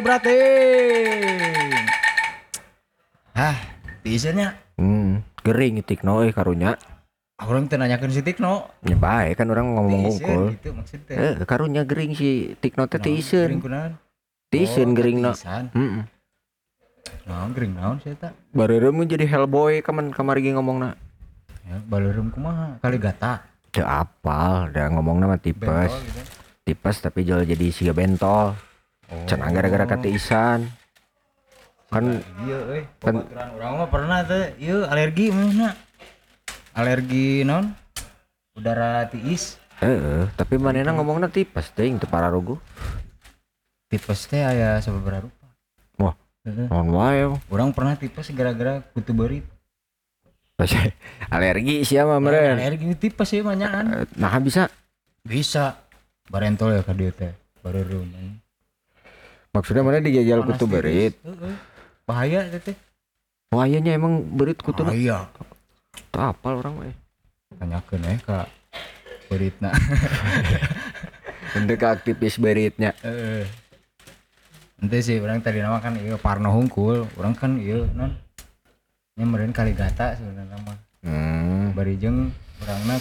berarti. Hah, biasanya Hmm, gering tikno euy karunya. orang teu nanyakeun si Tikno. Ya bae kan orang ngomong ngungkul. gitu maksudnya. Eh, karunya gering si tikno teh teu Gering iseun. kunaon? Teu iseun Oh, geringna. teu isan. Heeh. Naon gering naon sih eta? Bareureum jadi Hellboy kaman kamari ge ngomongna. Ya, baleureum kumaha? Kali gata. Teu apal, da ngomongna mah tipes. Bentol gitu. Tipes tapi jual jadi siga bentol. Oh. Cenah gara-gara katiisan. Kan Iya euy, Kan- babaturan urang mah pernah teh ieu alergi mana? Alergi naon? Udara tiis. eh tapi manehna ngomongna tipes teuing teu pararugu. Tipes teh aya sababaraha rupa. Wah, Heeh. naon wae. Urang pernah tipes gara-gara kutu beurit. Pas alergi sia mah meureun. Alergi tipes ya manyaan. Eh, Nah bisa Bisa. Barentol ya ka dieu teh. Bareureum. Maksudnya mana dijajal kutu berit. Bahaya teh. Wayanya emang berit kutu Bahaya. Teu apal orang we. Tanyakeun eh ka beuritna. Untuk ke aktivis beritnya. Ente sih orang tadi nama kan iya Parno hungkul, orang kan iya non. Meureun kali gata sebenarnya mah. Hmm. Bari jeung urangna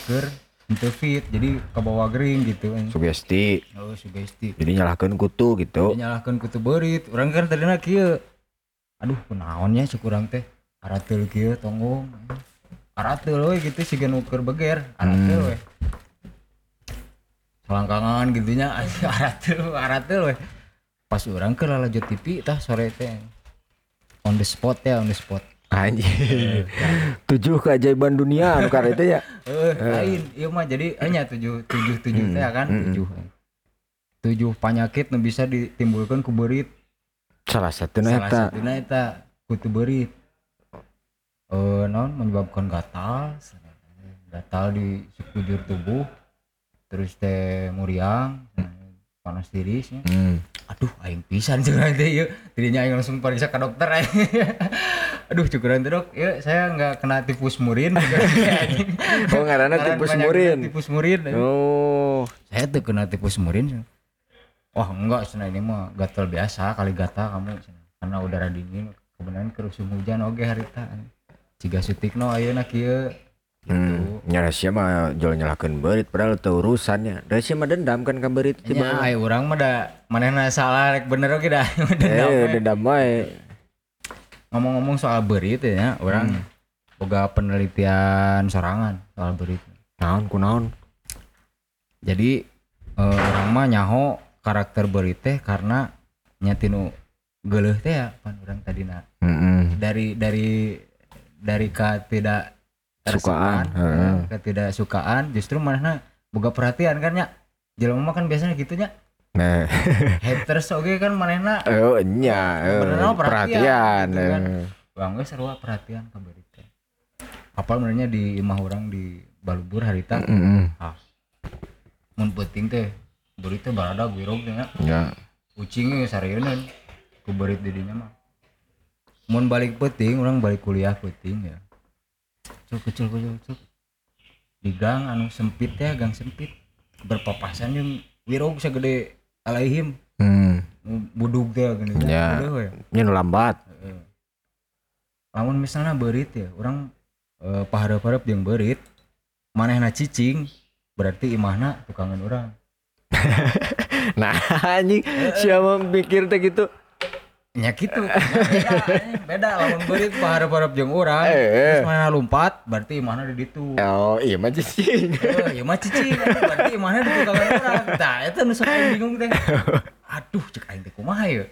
henteu fit jadi ke bawah gering gitu. Sugesti. Oh sugesti. Jadi nyalahkan kutu gitu. Dia nyalahkeun kutu beurit. Urang kan tadina kieu. Aduh kunaon nya cek urang teh. Arateul kieu tonggong. Arateul we gitu siga nu keur beger. Arateul we. Selangkangan gitu nya arateul arateul we. Pas urang keur lalajut TV tah sore teh. On the spot ya, on the spot. Anjir. Tujuh keajaiban dunia anu kareta ya. Eh, lain. Ieu mah jadi hanya tujuh tujuh tujuh teh kan tujuh. Tujuh penyakit nu bisa ditimbulkan ku beurit. Salah satu Salah eta. satunya eta kutu beurit. Eh non menyebabkan gatal, gatal di sekujur tubuh, terus teh muriang, panas tirisnya. Hmm. Aduh, aing pisan cukuran teh yuk. Tidinya aing langsung periksa ke dokter aing. Aduh, cukuran teh dok, ya saya nggak kena tipus murin. Oh ngaranna Ngaran tipus murin. Tipus murin. Oh. Saya tuh kena tipus murin. Wah enggak, cina ini mah gatal biasa, kali gata kamu. Karena udara dingin, kebenaran kerusung hujan oge harita. Ciga sutikno ayeuna kieu. Hmm. Nya sia mah jual nyalahkeun berit padahal teu urusannya. Da sia mah dendam kan ka berit tiba. aya urang mah da manehna salah rek bener oge dah. Dendam Eh, dendam wae. Ngomong-ngomong soal berit ya, orang boga penelitian sorangan soal berit. Naon kunaon? Jadi eh, orang mah nyaho karakter berit teh karena nyatinu geuleuh teh ya pan urang tadina. Heeh. dari dari dari ketidak Sukaan, heeh. eh, ketidaksukaan. Justru mana boga perhatian kan ya jelema kan biasanya gitu nya Nah, haters oke kan manehna. Oh nya. Beneran perhatian, perhatian. gitu kan. eh. bang geus sarua perhatian ka beurit teh apal sebenarnya di imah orang di Balubur harita? Heeh. ah. Mun penting teh beurit teh barada wirog teh nya Ya. kucing ge sareuneun ku beurit di dinya mah. Mun balik penting orang balik kuliah penting ya cuk kecil kecil cuk di gang anu sempit ya gang sempit berpapasan yang wirog segede alaihim Hmm. budug teh gini Ya. Nya nu lambat. Lamun misalnya berit ya orang eh, paharap-harap yang berit manehna cicing berarti imahna tukangan orang Nah, anjing siapa mikir teh gitu? Nya gitu beda beda lamun berit paharap-harap jeung urang Eh. terus mana lompat berarti imahna di ditu Oh, iya mah cicing. Eh, ya mah cicing berarti imahna di tukangan urang tah eta nu sok bingung teh. Aduh cek aing teh kumaha ya?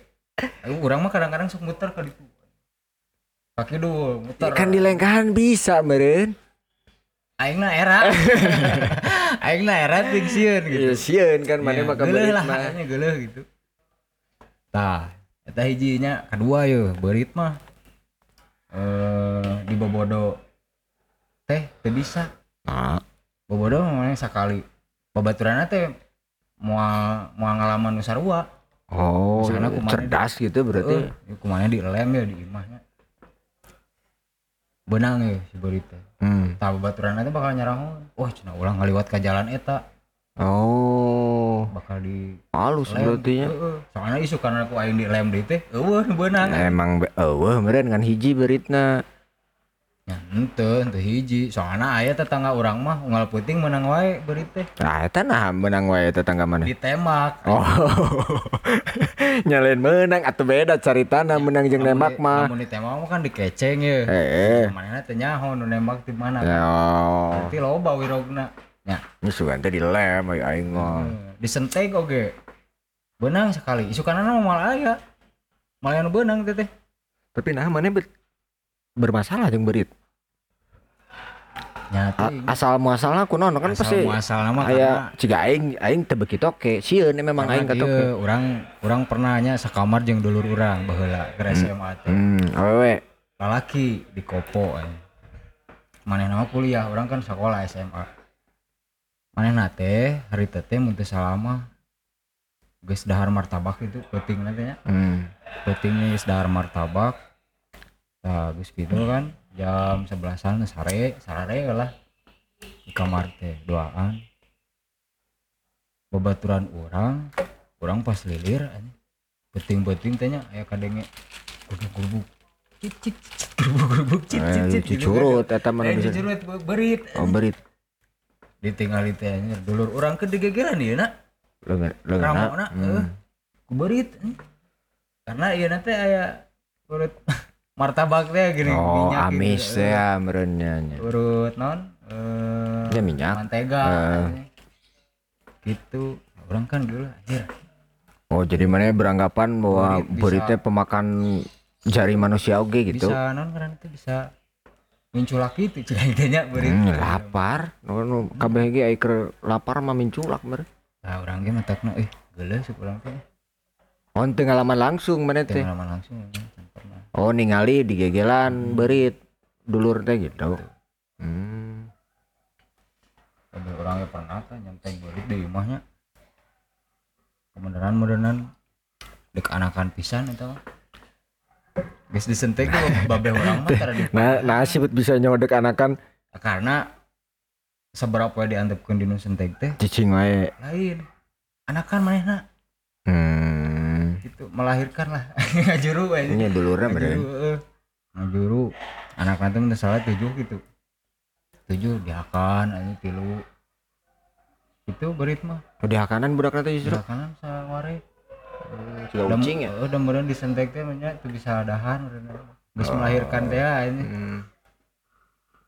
Aing urang mah kadang-kadang sok muter ka ditu kaki dulu muter. Kan di lengkahan bisa meren. aing na era. Aing na era sieun gitu. Iya sieun kan mana Iya, mah geuleuh kabarit lah mah. geuleuh gitu. Tah eta hijinya kedua yo berit mah. Eh di bobodo teh teu bisa. Nah, bobodo mah sakali. Babaturanna teh moal moal ngalaman nu sarua. Oh, Misalnya kumaha? cerdas gitu berarti. Heeh, kumanya di lem ya di imahnya. Benang ya si berit teh. Hmm. tah babaturanna teh bakal nyarang wah cenah ulang ngaliwat ka jalan eta Oh, bakal di halus berarti ya. Heeh. soalnya isu karena aku aing di lem di teh eueuh beunang Emang be- eueuh meureun kan hiji beritna. ya henteu henteu hiji soalnya aya tetangga urang mah unggal peuting menang wae beurit teh Nah, eta nah menang wae tetangga mana? ditembak Oh. Nyalain menang atau beda caritana menang jeung nembak mah. Lamun ditembak mah kan dikeceng ya Eh. manehna teh nyaho nu nembak di mana Ya. Berarti loba wirogna nya Ini teh di lem aya aing. Eh, disentek oge benang sekali isukanana mah malah aya malah anu benang teh teh Tapi nah mana ber- bermasalah jeung berit. nya A- teh asal muasalna kunaon kan asal pasti muasal nama aya ciga aing aing teu beuki toke. Sieun memang aing katoke. orang orang pernahnya sakamar jeung dulur urang baheula ke SMA teh Hmm, awewe. lalaki di kopo maneh nama kuliah orang kan sekolah SMA maneh teh hari teh teh mun teu salama geus dahar martabak itu penting nanti nya Hmm. pentingnya geus dahar martabak nah geus gitu kan jam sebelasan sare sare lah di kamar teh doaan babaturan orang orang pas lilir penting-penting tehnya aya kadenge gurubuk-gurubuk cit cit cit gurubuk-gurubuk cit cit Eh, gitu kan. cucurut eta mah Eh, bisa. cucurut be- berit Oh, berit. Ditinggal teh anjir. dulur orang ke digegeran ieu na Leungeun ramona leungeunna. eh ku berit anjing. karena ieu nanti aya urut martabak teh gini Oh, minyak gitu. amis Eh, ya mereunnya nya. urut non eh Ya minyak. mantega Eh. anjing. gitu orang kan dulu anjir Oh, jadi mana beranggapan bahwa beritnya pemakan jari manusia oge gitu. bisa non karena itu bisa minculak gitu ceritanya berit Hmm, lapar. Nu nu kabeh ge keur lapar mah minculak mer. nah orang ge matakna eh geuleuh sih urang teh Oh, ngalaman langsung mana teh. pengalaman langsung ya, Oh, ningali di gegelan berit dulur teh gitu. Hmm. ada orangnya pernah kan nyampe berit di rumahnya kebenaran modernan dek anakan pisan itu mah Geus disentek tuh babeh orang mah di Nah, nasib bisa nyodek anakan. Karena seberapa diantepkeun dinu sentek teh? Cicing wae. lain. Anakan manehna Hmm. gitu melahirkan lah. Ngajuru we Ini dulurnya bener. eh. ngajuru. Anak nanti minta salah tujuh gitu. Tujuh diakan aja tilu. Itu berit mah. Oh, di hakanan budak teh justru. kanan saware Ciga ucing ya. udah kemudian disentek teh nya tuh bisa dahan bisa melahirkan teh ini. Hmm.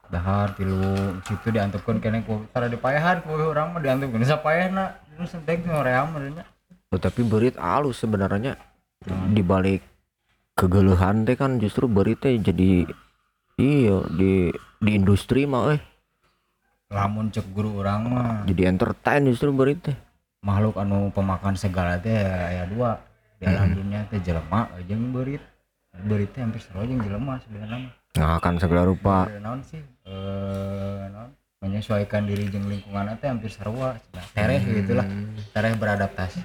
dahar tilu situ diantepkeun kene ku tara dipayahan ku urang mah diantepkeun. Sapayahna nu sentek teh ngoream meureunnya Oh, tapi berit halus sebenarnya. Di balik kegelihan teh kan justru berit teh jadi iya di di industri mah eh lamun cek guru urang mah. Jadi entertain justru berit teh makhluk anu pemakan segala teh aya dua. Di alam dunia teh jelema jeung beurit. Beurit teh hampir sarua jeung jelema sebenarnya nggak akan segala rupa. Eh, naon sih? Eh naon? Menyesuaikan diri jeung lingkungan teh hampir sarua cenah. tereh gitulah tereh beradaptasi.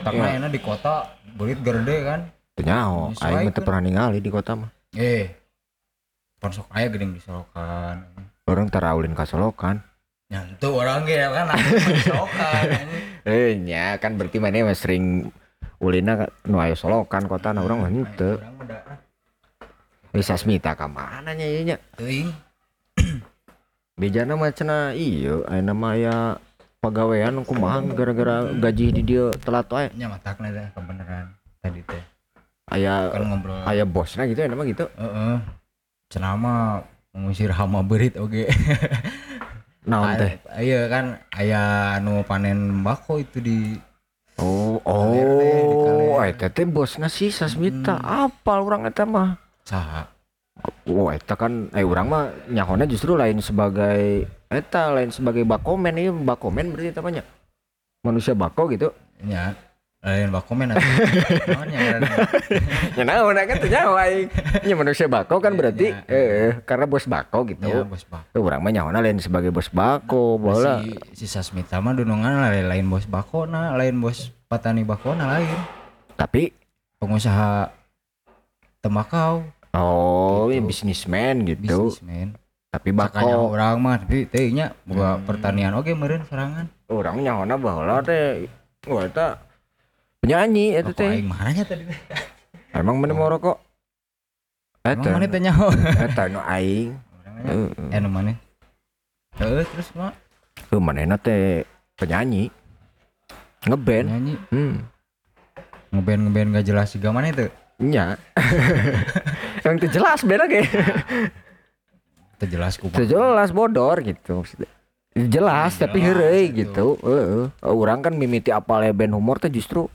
Otakna enak di kota beurit gerde kan. Nyaho, aing mah teu pernah ningali di kota mah. eh ponsok aya geuning disolokan Orang taraulin ka Solokan. Nyantu orang ge kan anjing. Eh nya kan berarti mana mah sering ulina nu aya Solokan kota na urang mah henteu. Geus Sasmita ka mana nya ieu nya? teuing Bejana mah cenah ieu ayeuna mah aya pagawean kumaha gara-gara gaji di dieu telat wae. nya matakna teh kebenaran tadi teh Aya kan ngobrol aya bosna gitu ya mah gitu. heeh cenah mah mengusir hama berit oge Naon teh? iya kan aya anu panen bako itu di Oh, oh, kaler. eta teh bosna si Sasmita. Apal urang eta mah. saha Oh, eta kan eh urang mah nyahona justru lain sebagai eta lain sebagai bakomen ieu bakomen berarti eta mah nya. Manusia bako gitu. nya lain naon nya ngaranna? Ya naon kan teh nyaho aing. Nya manusia bako kan berarti Ya, eh karena bos bako gitu. nya bos bako urang mah lain sebagai bos bako, bola. si, si Sasmita mah dunungan lain, lain bos bakona lain bos petani bakona lain Tapi pengusaha tembakau oh, Gitu. ya bisnismen gitu. bisnismen Tapi bako. orang mah tapi teh nya boga pertanian oge meureun serangan orang nyahona baheula teh wah penyanyi Rokok teh. aing mananya tadi? Emang mana mau rokok? Emang eta. mana teh nyaho? Eta nu aing. Eh nu mana Heeh, terus mah Tuh manehna teh penyanyi. Ngeband. Nyanyi hmm. Ngeband ngeband gak jelas juga mana itu nya. Yang teu jelas beda ge. Teu jelas teu jelas bodor gitu maksudnya. Jelas tapi Jelas, heureuy gitu. gitu. Heeh. Urang kan mimiti apal band humor teh justru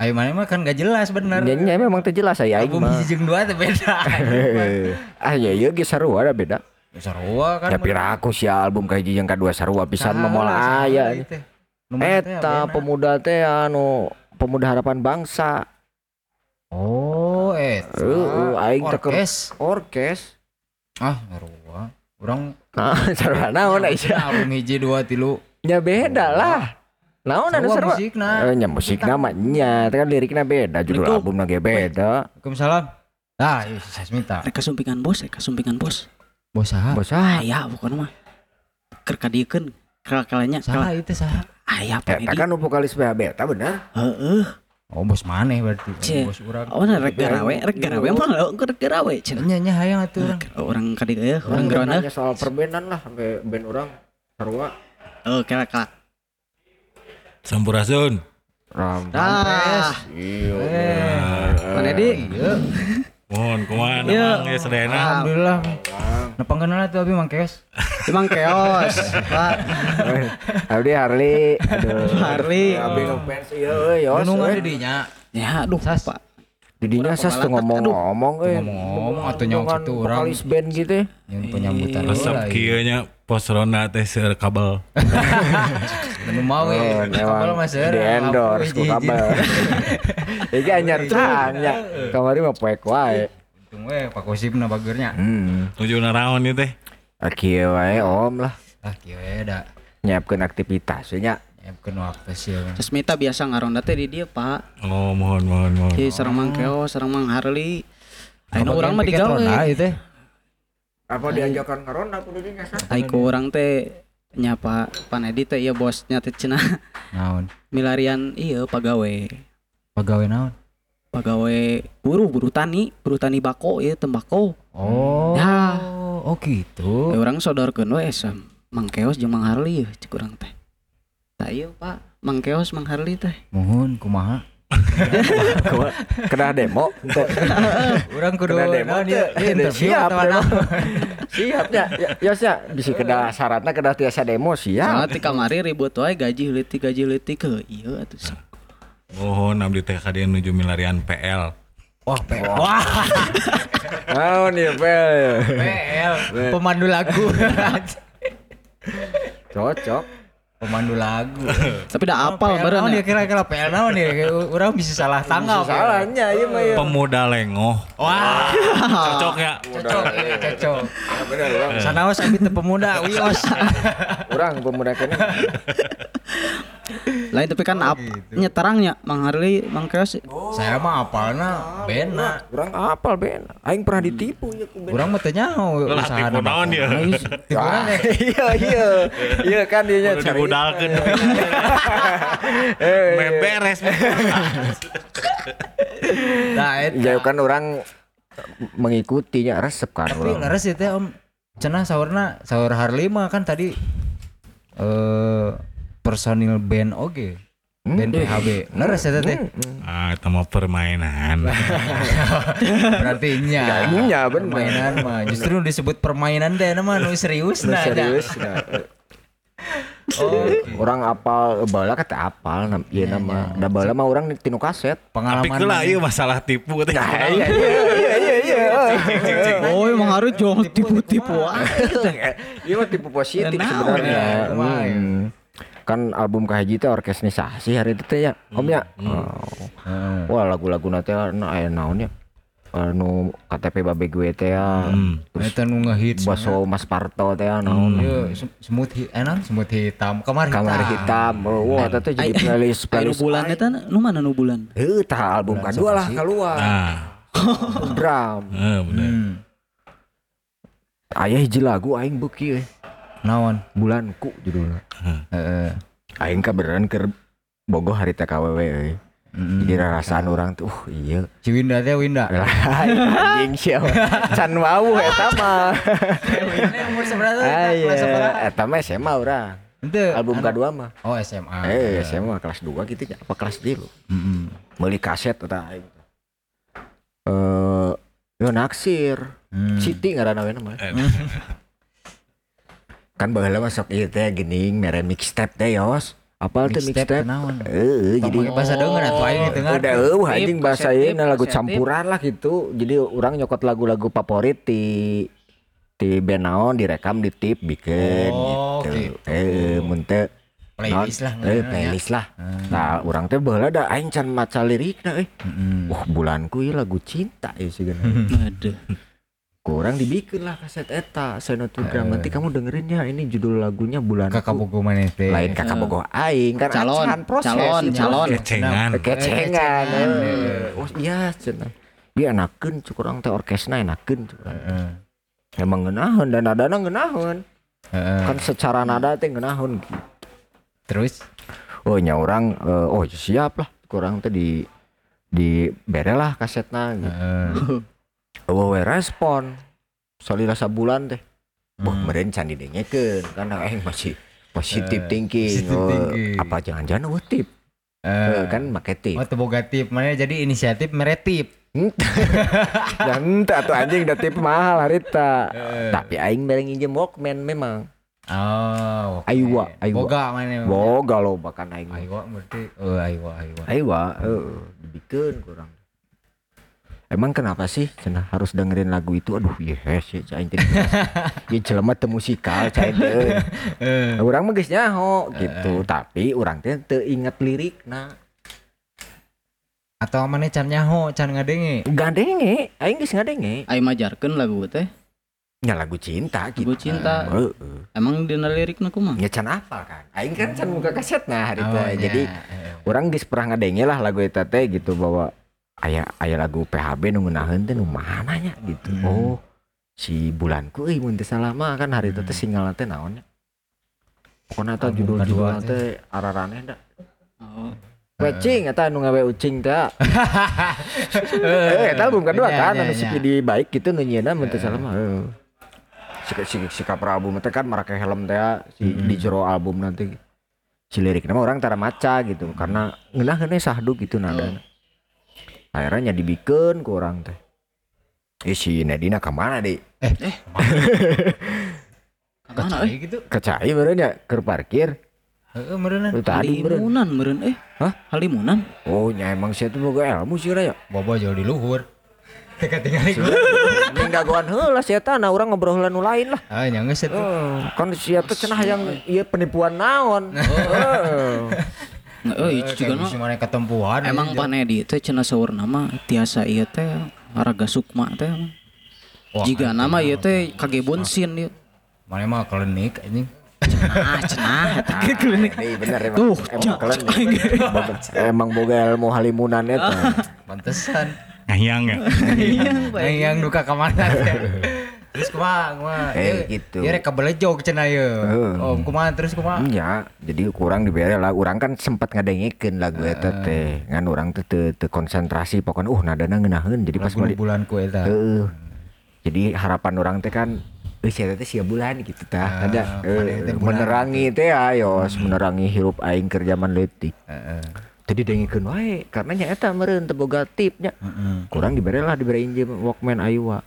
ayo mana mah kan gak jelas bener. Nya nya memang teh jelas aya aing album mah. jeung dua teh beda. Ah ya iya ge sarua ada beda. Sarua kan. Ya piraku si album kayak yang kedua sarua pisan mah moal aya. eta pemuda teh anu pemuda harapan bangsa. Oh eta. Heeh, aing orkes. orkes. Ah sarua. Urang nah sarua naon aisyah album hiji dua tilu. Nya beda lah naon anu sarua sarua musikna Eh, nya musik namanya, kan liriknya beda, judul Assalamualaikum. albumnya ge beda. Waalaikumsalam ah iya saya minta Reka sumpingan bos, reka sumpingan bos. bos saha Bos ah, Aya pokoknya mah. Ker kadiekeun kala kalanya saha itu saha aya eta apa kan nu vokalis BH beta bener. Heeh. oh bos maneh berarti Cie. bos urang Oh, nah, rek garawe, rek garawe mah lo rek garawe cenah. nya nya hayang atuh urang Orang kadi ya, Orang gerona. soal perbenan lah sampai band orang sarua Oh, kala kala. Sampurasun. ram. Ah, Iya. mana di? iya Mohon kumaha Iya. Mang ya sedena. alhamdulillah Napa kenal tuh abi Mang Keos? Emang keos, Pak. Abdi Harley, aduh. Harley. Abdi ngefans ieu euy, yos. Gunung euy. ada dinya. Ya, aduh, Sas. Pak. Didinya sas tuh ngomong-ngomong euy. Ngomong-ngomong, atuh nyawa Dengan situ urang. Vokalis band gitu. Yang penyambutan Resep iya. kieu nya pos ronda teh seur kabel. Nu mau we. Kabel mah seueur. di endorse ku kabel. Iki anyar tanya. Kamari mah poek wae. Untung we Pak Kosipna bageurnya. Hmm. Tujuh naon ieu teh? Aki wae om lah. Ah kieu we da. Nyiapkeun aktivitas we nya. Nyiapkeun waktu sih. Terus Mita biasa ngaronda teh di dia, Pak. Oh, mohon mohon mohon. Di sareng Mang Keos, sareng Mang Harley. Ayeuna Bagian urang mah piket ronda digawe. ieu teh. Apa diajakan karonda kudu dinya sah? Aiko urang teh nyapa Panedi teh ieu bosnya teh cenah Naon? milarian iya pagawe. Pagawe naon? Pagawe buru buru tani, buru tani bako ieu tembakau. Oh. Ya. Oh gitu. Urang sodorkeun we sam Mang Keos jeung Mang yeuh cek urang teh. Tah ieu Pak, Mang Keos Mang teh. Mohon kumaha? Kena demo. Teu. Urang kudu Kena demo naon ieu? teh. Ieu interview Siap? Siap ya. Ya ya sia bisa kena syaratna kena tiasa demo Soalnya siap. ti kamari ribut wae gaji leutik gaji leutik ke ieu atuh. Mohon abdi teh ka dieu nuju milarian PL. Wah, pe- wah, Naon ieu pel. PL, pemandu lagu. Cocok. Pemandu lagu. Tapi dah apal PL beureun naon ya. ya kira-kira PL naon ya? Kayak Urang bisa salah tanggal. Salahnya ieu mah ieu. Pemuda lengoh. Wah, Cocok ya? cocok, cocok. Bener Bang. Sanaos teu pemuda, wios. Urang pemuda kene. Lain tapi kan ap gitu. nya terangnya Mang Harley, Mang Keos. Saya mah apalna bena. Urang apal ben. Aing pernah ditipu ya ku ben. Urang mah teu nyaho Lah tipu naon ya? Iya iya. Iya kan dia nya cari. Dibudalkeun. Eh, Me beres. Nah, eta. Ya kan orang mengikutinya resep kan Tapi leres itu Om. Cenah saurna saur Harley mah kan tadi eh personil band oge. Band PHB. Leres eta teh. Ah, eta mah permainan. Berarti nya. Iya bener. Permainan mah justru disebut permainan teh nama nu serius Nah, nah. serius. nah. Oh, Orang apal bala kata apal nam ieu nama. Da bala mah orang tinu kaset. Tapi pengalaman. kela ieu masalah tipu teh. Nah, iya iya iya iya iya. Oh, Mang Harley jangan tipu-tipu wae. Iya mah tipe positif sebenarnya. ya. Hmm. Kan album kahiji teh orkesnisasi hari itu teh ya. Om ya. Oh. Heeh. Wah lagu-lagu nanti na aya naon ya. Anu KTP babe gue teh ya. Hmm. Eta nu ngehits. Baso Mas Parto teh ya, naon. Ieu sem- semut hit enan semut hitam kamar hitam. Kamar hitam. Oh, Wah, eta teh jadi playlist Anu playlist. bulan eta nu mana nu bulan? Heuh, tah album kedua lah keluar. Nah, Drum. eh bener. Hmm. Aya hiji lagu aing beuki we. Naon? Bulanku judulnya. Heeh. aing ka beneran keur bogoh hari TKWW euy. Mm-mm. Jadi rasaan orang tuh uh, iya. Si Winda teh Winda. Anjing siapa? Can wau eta mah umur seberapa aya eta mah SMA urang itu album kedua mah. Oh SMA eh SMA kelas 2 gitu nya apa kelas dulu Mm-mm. meuli kaset eta aing. Eh yo naksir. Hmm. Siti ngaranna we mah. Eh, kan baheula masuk ieu teh geuning mere mixtape teh yos apal teh Mixtape? Heeh, jadi bahasa deungeun atuh aing di tengah. udah eueuh anjing bahasa ieu lagu campuran lah gitu jadi orang nyokot lagu-lagu favorit di di band naon direkam di tip bikin Oh, gitu gitu. eh mun Playlist lah, eh ngaranna, playlist lah Hmm. nah orang teh baheula da aing can maca lirikna euy Mm-mm. wah bulanku ieu lagu cinta ya sih Aduh. Kurang dibikin lah kaset eta Senotugram nanti kamu dengerin ya ini judul lagunya bulan kakak bogo mana teh lain kakak bogoh aing kan Calon, acan proses calon, calon. kecengan. Kecengan. Eh, eh. oh iya cenah. Dia enakeun cuk urang teh orkesna enakeun emang ngeunaheun dan nadana ngeunaheun Heeh. kan secara nada teh ngeunaheun terus? Oh nya orang eh, oh siap lah kurang teh di di bere lah kasetna gitu. Heeh. oh we respon salila sabulan teh Wah, Hmm. meren can didengekeun karena aing masih positive Eh, thinking. positive Oh, thinking. apa jangan-jangan eueuh tip? Eh, Eh, kan make tip. oh boga tip mana jadi inisiatif meretip Dan atuh anjing da tip mahal harita. Eh. Tapi aing mereng injem Walkman memang. oh oke. Aywa, boga mana Boga lo bahkan aing. aywa berarti oh aywa aywa Aywa, heeh, dibikeun kurang. Emang kenapa sih cenah harus dengerin lagu itu? Aduh, yes, ya cain teh. Ieu jelema teu musikal cain teh. Urang mah geus nyaho gitu, tapi urang teh teu inget lirik nah. atau mana can nyaho can ngadenge Gandenge, aing geus ngadenge. Aing majarkeun lagu teh. Nya lagu cinta gitu. Lagu cinta. Heeh. Emang dina lirikna kumaha? Ya can apa kan? Aing kan can buka kaset nah hari Oh, teh. iya. Jadi Eh, orang geus pernah ngadenge lah lagu eta teh gitu bahwa aya aya lagu PHB nu ngeunaheun teh nu mana nya gitu. Hmm. Oh, si bulanku euy mun mah kan hari teh teh singalna teh naon nya. Pokona eta Album judul-judulna kedua teh araraneh da. Oh. Wecing eta nu ngawe ucing teh. Eh, eta album kedua Iya, kan iya, anu iya. si Pidi baik gitu nu nyieuna mun teu salah mah. heuh. Si si album teh kan marake helm teh si di jero album nanti. Si lirikna mah orang tara maca gitu karena ngeunaheun we sahdu gitu nadana. Akhirnya dibikeun ku orang teh. Eh si Nadina ke mana deh? Kamana Kayak eh? gitu Kecai meureun ya keur parkir. heeh meureun tadi meureun. Eh. Hah? Halimunan? Oh nya emang sia teh boga ilmu sih ya. bobo jauh di luhur teka tinggal di Ning dagoan heula sia teh nah urang ngobrol heula nu lain lah. ah nya geus eta Oh, kan sia teh cenah yang ieu penipuan naon. Heeh. Juga Kayak mah bisi mana ketempuan emang panedi teh cenah saur nama tiasa ieu teh raga sukma teh. Wah, Jika nama ieu teh kagebon sin ieu. mana mah klinik ini Ah, cenah eta. Klinik. Nih bener emang. Tuh, emang kalian emang boga ilmu halimunan eta. pantesan ngayang ya yang yang duka ke mana teh terus kumaha kumaha Eh, Ieu- gitu. ieu rek kabelejog cenah ieu Heeh. oh kumaha terus kumaha Iya, jadi kurang dibere lah. Urang kan sempat ngadengekeun lagu eta teh. Ngan urang teh teu teu konsentrasi pokoknya uh nadana ngeunaheun. Jadi pas lagu balik bulanku eta Heeh. Jadi harapan orang teh kan Eh sia teh sia bulan gitu tah. Ah, Ada eh, bulan menerangi teh ayos, menerangi hirup aing keur zaman leutik. heeh Tadi dengikeun wae karena nya eta meureun teu boga tipnya. Kurang dibere lah dibere injem Walkman Aywa.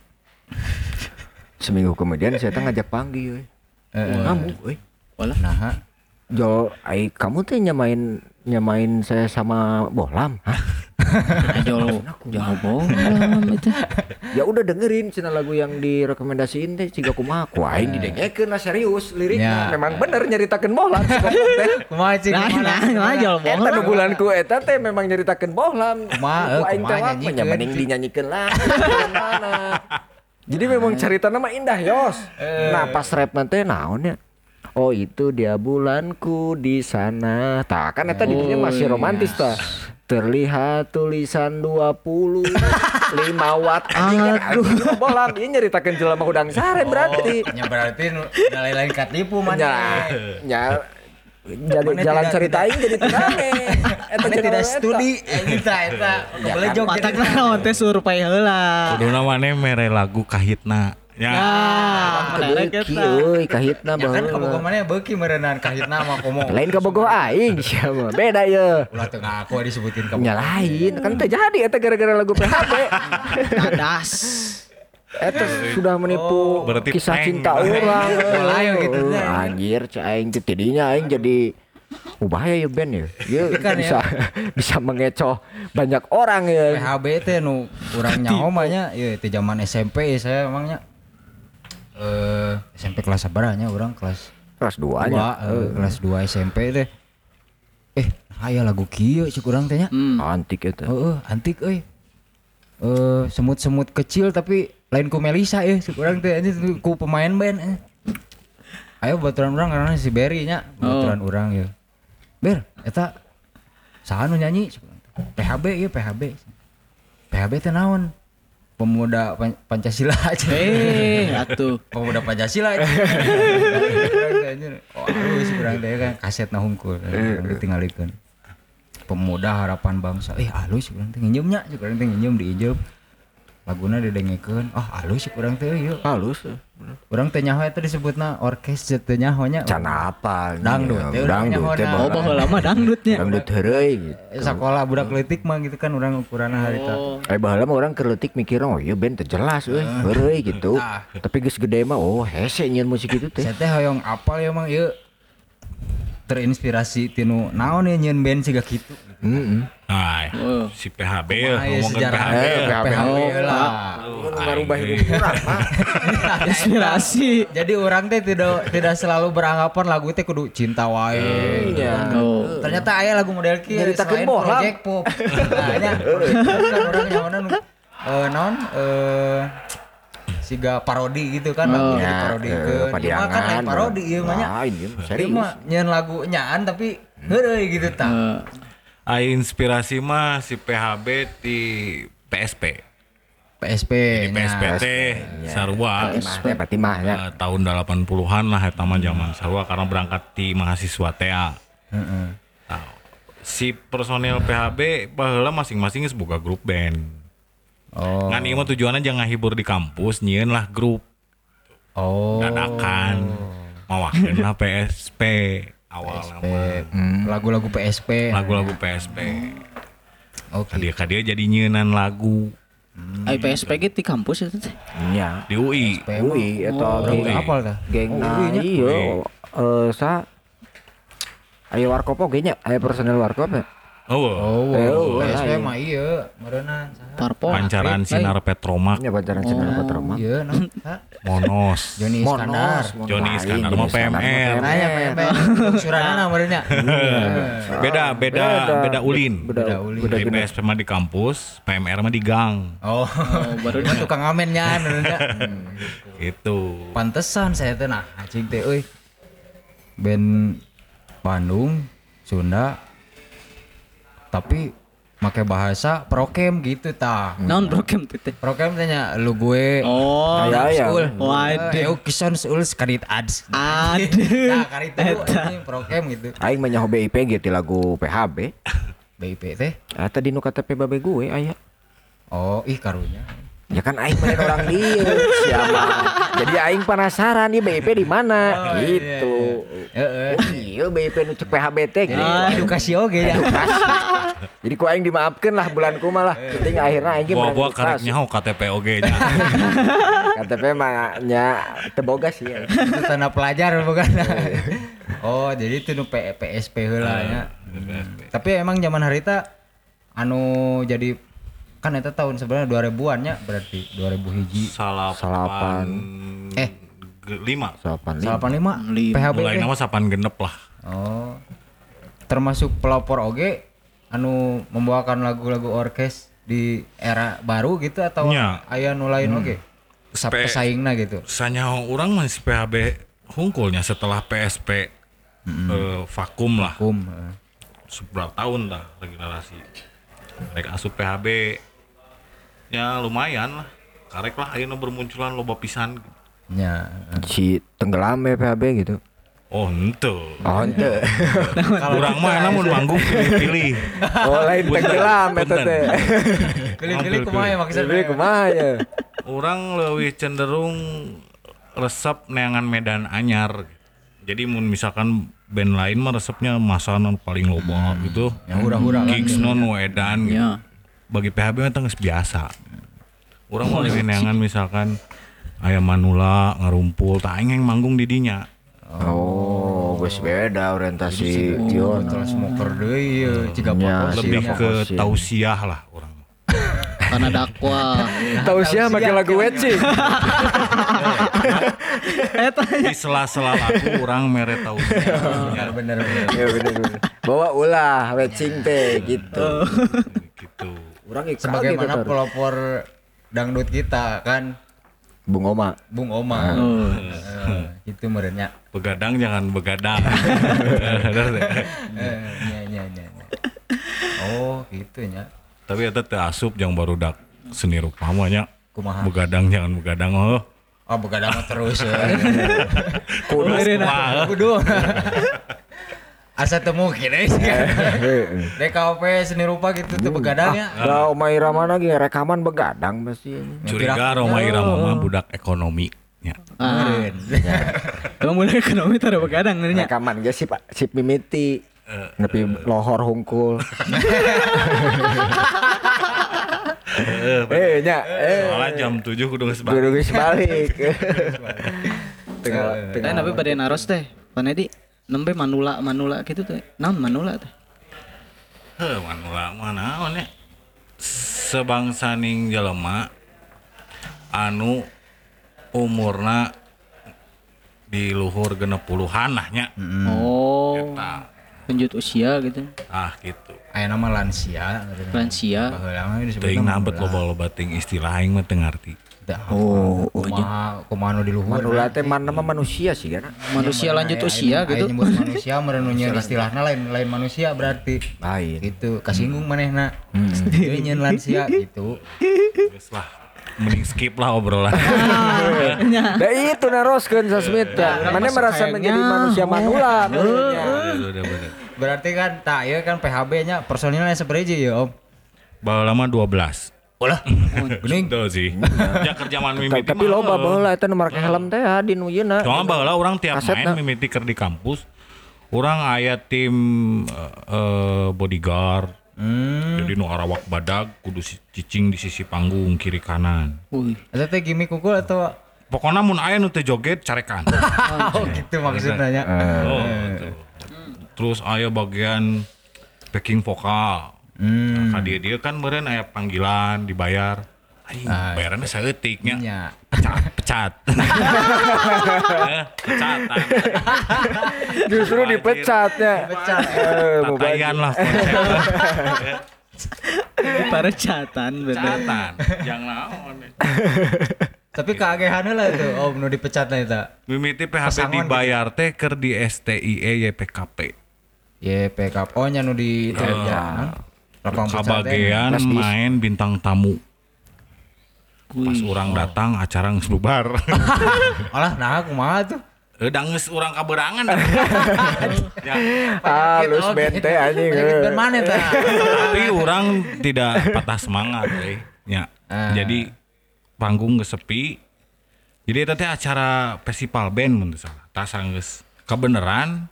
Seminggu kemudian saya ngajak panggil euy. Heeh. Kamu euy. nah Jo, ai kamu teh nyamain nyamain saya sama Bohlam, hah? Jauh jauh bolam itu. Ya udah dengerin cina lagu yang direkomendasiin teh ciga kumaha. Ku aing didengekeun lah serius liriknya. Ya. Memang bener nyeritakeun Bohlam kumaha cing Nah, nah, nah, jauh Eta bolam. nu bulanku eta teh memang nyeritakeun Bohlam. Kumaha, Ku eh, aing teh nya nyanyikeun. mending dinyanyikeun lah. Mana? Jadi memang cerita nama indah Yos. Nah pas rap nanti naonnya Oh itu dia bulanku di sana. Tah kan eta judulnya masih romantis tah. Terlihat tulisan 20 5 watt anjing kan aduh bolam ieu nyaritakeun jelema udang sare berarti. nya berarti nilai lain katipu mana nya jadi Mana jalan tidak- cerita aing jadi tenane. Eta tidak studi eh, eta eta boleh jog Matak naon teh survei heula. Kudu namanya mere lagu kahitna. Ya. Nah, eta. euy kahitna Ya kan kabogoh mana beuki merenang kahitna mah komo. Lain kabogoh aing siapa? Beda ya. Ulah teu ngaku disebutin kabogoh. Nya lain kan teh jadi eta gara-gara lagu PHB. Dadas. Eta sudah menipu berarti kisah prank cinta gitu. orang. Pola ya gitu. Eh, Anjir, aing teh tidinya aing jadi Oh bahaya ya Ben ya. Kan ya. bisa bisa mengecoh banyak orang ya. PHB teh nu urang nyaho mah nya ieu teh zaman SMP saya emangnya eh SMP kelas sabaraha nya urang kelas Kelas 2 dua nya. eh, kelas 2 SMP teh eh aya lagu kieu cek urang teh nya Hmm. Antik eta. Heeh, antik euy. Eh semut-semut kecil tapi lain ku Melisa ya, urang teh anjing ku pemain band. eh. Ayo baturan urang karena si Berry nya, baturan urang ya. Ber, eta saha nu nyanyi? PHB ya PHB. PHB teh naon? Pemuda Pan- Pancasila aja. Eh, atuh. Pemuda Pancasila aja. Oh, alus urang teh kan kaset na hungkul. Urang ditinggalikeun. Pemuda Harapan Bangsa. Eh, alus urang teh nginjem nya, urang teh nginjem diijem. Laguna didengekeun. Ah, alus urang teh ieu. Halus. Urang teh nyaho eta disebutna orkes teh nyaho nya. Can apa? Dangdut, teh urang Dangdut teh Oh, baheula mah dangdutnya. Dangdut heureuy gitu. Eh, Sekolah budak leutik mah gitu kan urang ukuranna harita. Oh. Eh baheula mah urang kerletik mikir oh iya ben teh jelas euy, heureuy gitu. Tapi geus gede mah oh hese nyeun musik itu teh. Saya teh hoyong apal ya mang ieu terinspirasi tinu naon ya nyeun band siga kitu. Heeh. Nah, Oh. si PHB ya, ya ngomongin sejarah PHB. Eh, PHB, lah. Ngarubah hidup urang mah. Inspirasi. Jadi orang teh tidak tidak selalu beranggapan lagu teh kudu cinta wae. gitu Iya. kan. Oh. Ternyata aya lagu model kieu selain project pop. Nah, nya kan orang nyawana nu eh naon eh siga parodi gitu kan lagu jadi parodi eh, ke. padiangan. kan lain parodi ieu mah nya. Serius. mah nyeun lagu nyaan tapi heureuy gitu tah. Ai inspirasi mah si PHB di PSP. PSP. Di nya. PSP teh sarua Mah teh pati mah ya. eh, tahun 80-an lah eta mah zaman sarua karena berangkat di mahasiswa TA. Heeh. Nah, si personil PHB baheula masing-masing boga grup band. Oh. Ngan ieu mah tujuanna jangan ngahibur di kampus, nyieun lah grup Oh. dadakan. Mawakeun lah PSP awal nama. Lagu-lagu PSP. Lagu-lagu PSP. Oke. Kadia kadia jadi nyeunan lagu Ai PSP ge di kampus itu teh. Nya. di UI. Ui eta Oh, geng apal tah? geng Oh, nah UI nya. iya eh sa Ayo warkop oge nya, aya personel warkop ya. Oh, Oh, Eh, oh, PSP lain. mah iya, meureunna saha? Parpo. pancaran sinar Petromak, Nya pacaran cenah apa terma. Iya? Monos. Joni Iskandar. Joni Iskandar mah PMR. Nanya PMR. Suranana meureunnya. Beda, beda, beda ulin. Beda ulin. beda Di PSP mah di kampus, PMR mah di gang. Oh, baru mah tukang amennya meureunnya. Gitu. Pantesan saya teh nah anjing teh euy. Band Bandung, Sunda. Tapi make bahasa prokem gitu tah. Naon program teh teh? Prokem tanya lu gue. Oh. Aya. Seul. Waduh. Eh, eu kison seul sekadit ads. Aduh. Nah, kari itu prokem gitu. Aing mah nyaho BIP ge ti lagu PHB. BIP teh. Eta di nu KTP babe gue aya. Oh, ih karunya. Ya kan aing mah orang dia. Siapa? Jadi aing penasaran nih BIP di mana Oh, iya, gitu. Heeh. Iya BIP nu cek PHB teh gitu. Edukasi oge ya. Jadi ku aing dimaafkeun lah bulan ku mah lah. Penting akhirnya aing ge Bawa-bawa menang karek nyaho KTP oge nya. KTP mah nya teboga sih ya. Itu tanda pelajar bukan. oh, jadi itu nu PSP heula nya. Tapi emang zaman harita anu jadi kan eta tahun sebenarnya 2000-an nya berarti 2000 hiji. Salapan. Salapan. Eh. Ge- lima. Salapan 85 PHB Mulai nama sapan genep lah. Oh. Termasuk pelopor oge anu membawakan lagu-lagu orkes di era baru gitu atau Nya. aya nu lain oge? Sa- Pe- Pesaingna gitu. Sanyaho orang masih PHB hungkulnya setelah PSP eh, vakum lah. Kum. eh. Seberapa tahun dah regenerasi. Mereka asup PHB ya lumayan lah. Karek lah ayeuna bermunculan loba pisan. Nya. si tenggelam ya PHB gitu. Oh, ente. Oh, ente. Kurang mah namun manggung pilih-pilih. Oh, lain tenggelam eta teh. Pilih-pilih kumaha ya maksudnya. Jadi kumaha ya? Orang lebih cenderung resep neangan medan anyar. Jadi mun misalkan band lain mah resepnya masanan paling loba gitu. Yang hura-hura lah. Gigs non wedan gitu. Ya. Bagi PHB mah geus biasa. Orang mau lebih neangan misalkan ayam manula ngarumpul, yang manggung di dinya. Oh, geus beda orientasi Tion. Betul smoker deui ieu ciga Ya, Lebih Siap, ke tausiah lah orang. Karena dakwah. Tahu siapa pakai lagu wetching? Di sela-sela lagu orang mere tausiah. bener bener. Ya bener bener. Bawa ulah wetching teh gitu. gitu. Orang ikut Sebagaimana gitu, pelopor dangdut kita kan Bung Oma. Bung Oma. Oh. Eh, itu merenya. Begadang jangan begadang. Nya nya nya. nya. Oh, gitu nya. Tapi eta teh asup yang baru dak seni rupa mah nya. Kumaha? Begadang jangan begadang oh. Oh, begadang terus ya. Kudu Kudu. Asa temu kira sih. DKP seni rupa gitu tuh begadangnya. Lah Oma Irama lagi rekaman begadang pasti. curiga Roma Irama mah budak ekonomi. Ya. Ah, Kemarin. Emang mulai ekonomi taruh begadang nya. Rekaman ge sip sip mimiti. Nepi lohor hungkul. Eh nya eh Soalnya jam 7 kudu geus balik. kudu geus balik. Tengah tapi pada naros teh. Panedi nembe manula manula gitu teh. Naon manula teh? Heuh, manula mana nya. Sebangsaning jelema anu umurna di luhur genep puluhan lah nya. Oh, Eta. lanjut usia gitu. Ah gitu. Aya nama lansia. Lansia. Teuing mah nabet loba-loba ting istilah aing mah teu ngarti. Oh, hafal. kumaha kumaha nu di luhur. Manula teh mana mah manusia sih kan. Manusia lanjut Aya- usia gitu. manusia merenungnya istilahna lain lain manusia berarti. Lain. Gitu, kasinggung manehna. Ieu nyeun lansia gitu. Geus lah. Mending skip lah obrolan. Nah itu naroskeun Sasmit ya. Mana merasa menjadi manusia manula. Berarti kan tak ieu kan PHB-nya personilnya seberapa ya, Om? Bawa lama 12. Ulah. Geuning. Itu sih. Ya kerjaan mimiti Tapi loba eh. baheula eta nu make helm teh ah, di nu yeuna. Soalnya baheula orang tiap main mimiti keur di kampus. Orang aya tim eh, eh, bodyguard. Hmm. Jadi nu arawak badag kudu cicing di sisi panggung kiri kanan. Wih, Eta teh gimmick kukul atau Pokoknya mun aya nu teu joget carekan. Oh, gitu maksudnya nya. oh. Terus aya bagian backing vokal. Hmm. Nah, dia dia kan meureun aya panggilan dibayar. Aing Ah, bayarannya saeutik nya. Nya. Pecat, pecat. Eh, Pecatan. Justru dipecatnya. Pecat. Eh, Tatayan lah para catan bener. Pecatan. Yang naon. Tapi keagehan lah itu Om nu dipecat na eta. Mimiti PHP Pesangon dibayar teh keur di STIE YPKP. Ye PK oh nya nu di itu ya. Kabagean main bintang tamu. Pas orang datang acara geus bubar. Alah nah kumaha tuh? Udah geus urang kaberangan. ya. Halus Oh, bente anjing. Eh. Tapi orang tidak patah semangat, euy. Ya. Ah. Jadi panggung geus sepi. Jadi eta teh acara festival band mun teu salah. Tasa geus kebeneran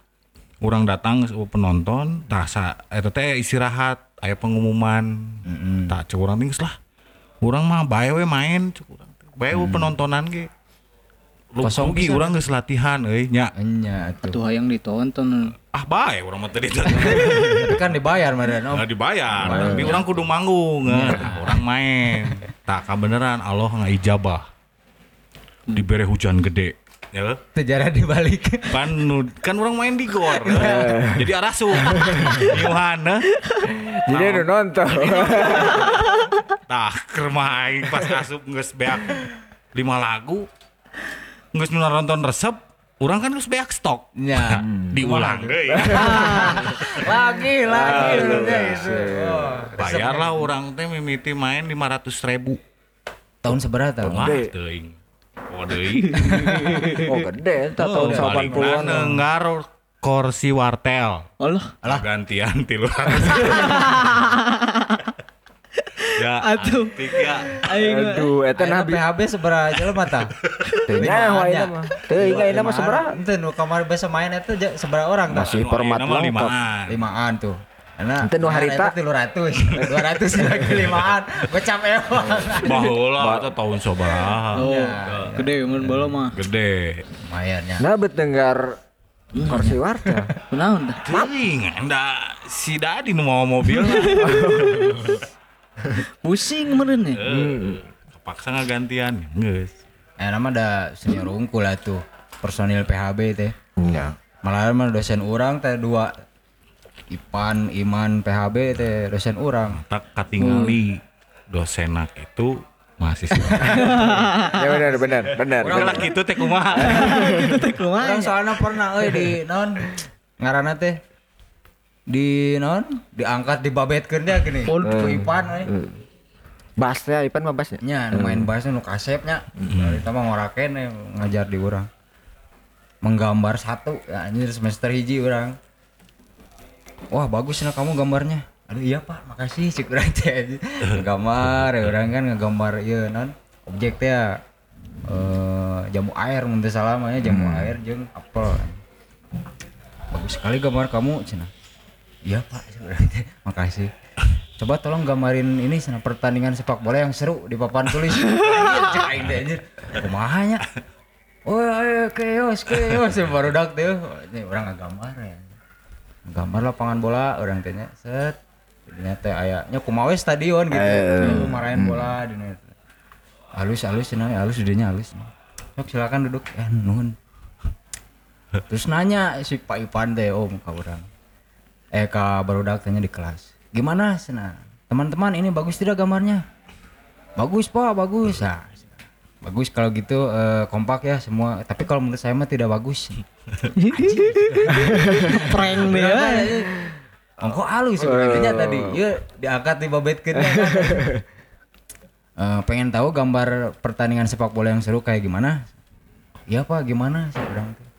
orang datang geus penonton, tasa eta teh istirahat, aya pengumuman. Tak cek urang tinggal lah. Urang mah bae we main cek urang. teh. Bae we penontonan ge. Lu Kosong rugi urang geus latihan euy nya. Nya tuh. Tuh yang ditonton. Ah bae urang mah teh ditonton. Tapi kan dibayar meureun Om. Nggak dibayar, tapi orang kudu manggung, nggak. orang main. Tak beneran Allah nggak ijabah. Diberi hujan gede. Ya, Sejarah dibalik. kan kan orang main di gor. Jadi arasu. Nyuhan. eh. Jadi nu nonton. Tah aing pas asup geus beak lima lagu. Geus nu nonton resep, orang kan geus beak stok. Nya. Diulang deui. Lagi lagi dulunya itu. Oh. Bayar lah orang teh mimiti main 500 ribu. Tahun seberapa tahun? Wah, Kok deui. Oh gede tak tahun Oh, balik 80-an. nenggar kursi wartel. Allah. Gantian tilu Ya, Atuh. antik ya. Aduh, eta nabi. PHB seberapa aja mata Teu nyaho ayeuna mah. Teu ingat ayeuna mah sabaraha? Ente nu kamar biasa main itu ja- seberapa orang? Masih permat ayeuna mah lengkap. limaan. limaan tuh karena Ente nu harita. tilu ratus dua ratus lagi limaan gocap ewang Baheula eta tahun sabaraha. Oh, Ya, gede mun bola mah. Gede. lumayannya Nah bet dengar kursi wartel. Kunaon dah? Teuing, anda si Dadi nu mau mobil. Pusing meureun ya. Kepaksa ngagantian, geus. eh nama ada senior unggul lah tuh personil PHB teh Iya. malah mah dosen orang teh dua Ipan Iman PHB teh dosen orang Tak katingali dosenak itu mahasiswa. Ya benar benar benar. Udah lah gitu teh kumaha. Itu teh kumaha? orang soalnya pernah euy di non. Ngaranna teh di non diangkat dibabetkeun dia gini. Oh, Ipan euy Basnya Ipan mah basnya. nya nu main bahasa nu kasepnya. Dari mah ngorakeun eh, ngajar di urang. Menggambar satu ya, anjir semester hiji orang wah bagus nah kamu gambarnya. Aduh iya pak. Makasih cik urang teh. Anjir. gambar ya orang kan ngegambar iya non. Objek teh ya, eh jamu air mun salah mah nya jamu air jeung apel. Bagus sekali gambar kamu cina. Iya pak makasih. Coba tolong gambarin ini sana pertandingan sepak bola yang seru di papan tulis. Anjir cek aing teh anjir kumaha nya? Oh ayo keos keos. Baru dak teh. Ini orang ngagambar ya gambar lapangan bola orang tanya set jadinya teh ayahnya kumaha we stadion? Gitu. Lu marahin bola di halus halus cenah halus idenya halus. Sok silakan duduk. Eh nuhun. Terus nanya si Pak Ipan teh om ka orang. Eh ka barudak tanya di kelas gimana sana teman-teman ini bagus tidak gambarnya? Bagus pak bagus. Nah, bagus kalau gitu eh, kompak ya semua. Tapi kalau menurut saya mah tidak bagus. Prank deh. Ya. ya? Oh, kok halus sebenarnya tadi. Ya diangkat di ya kan. Eh, pengen tahu gambar pertandingan sepak bola yang seru kayak gimana? Iya pak gimana? Sih bilang tuh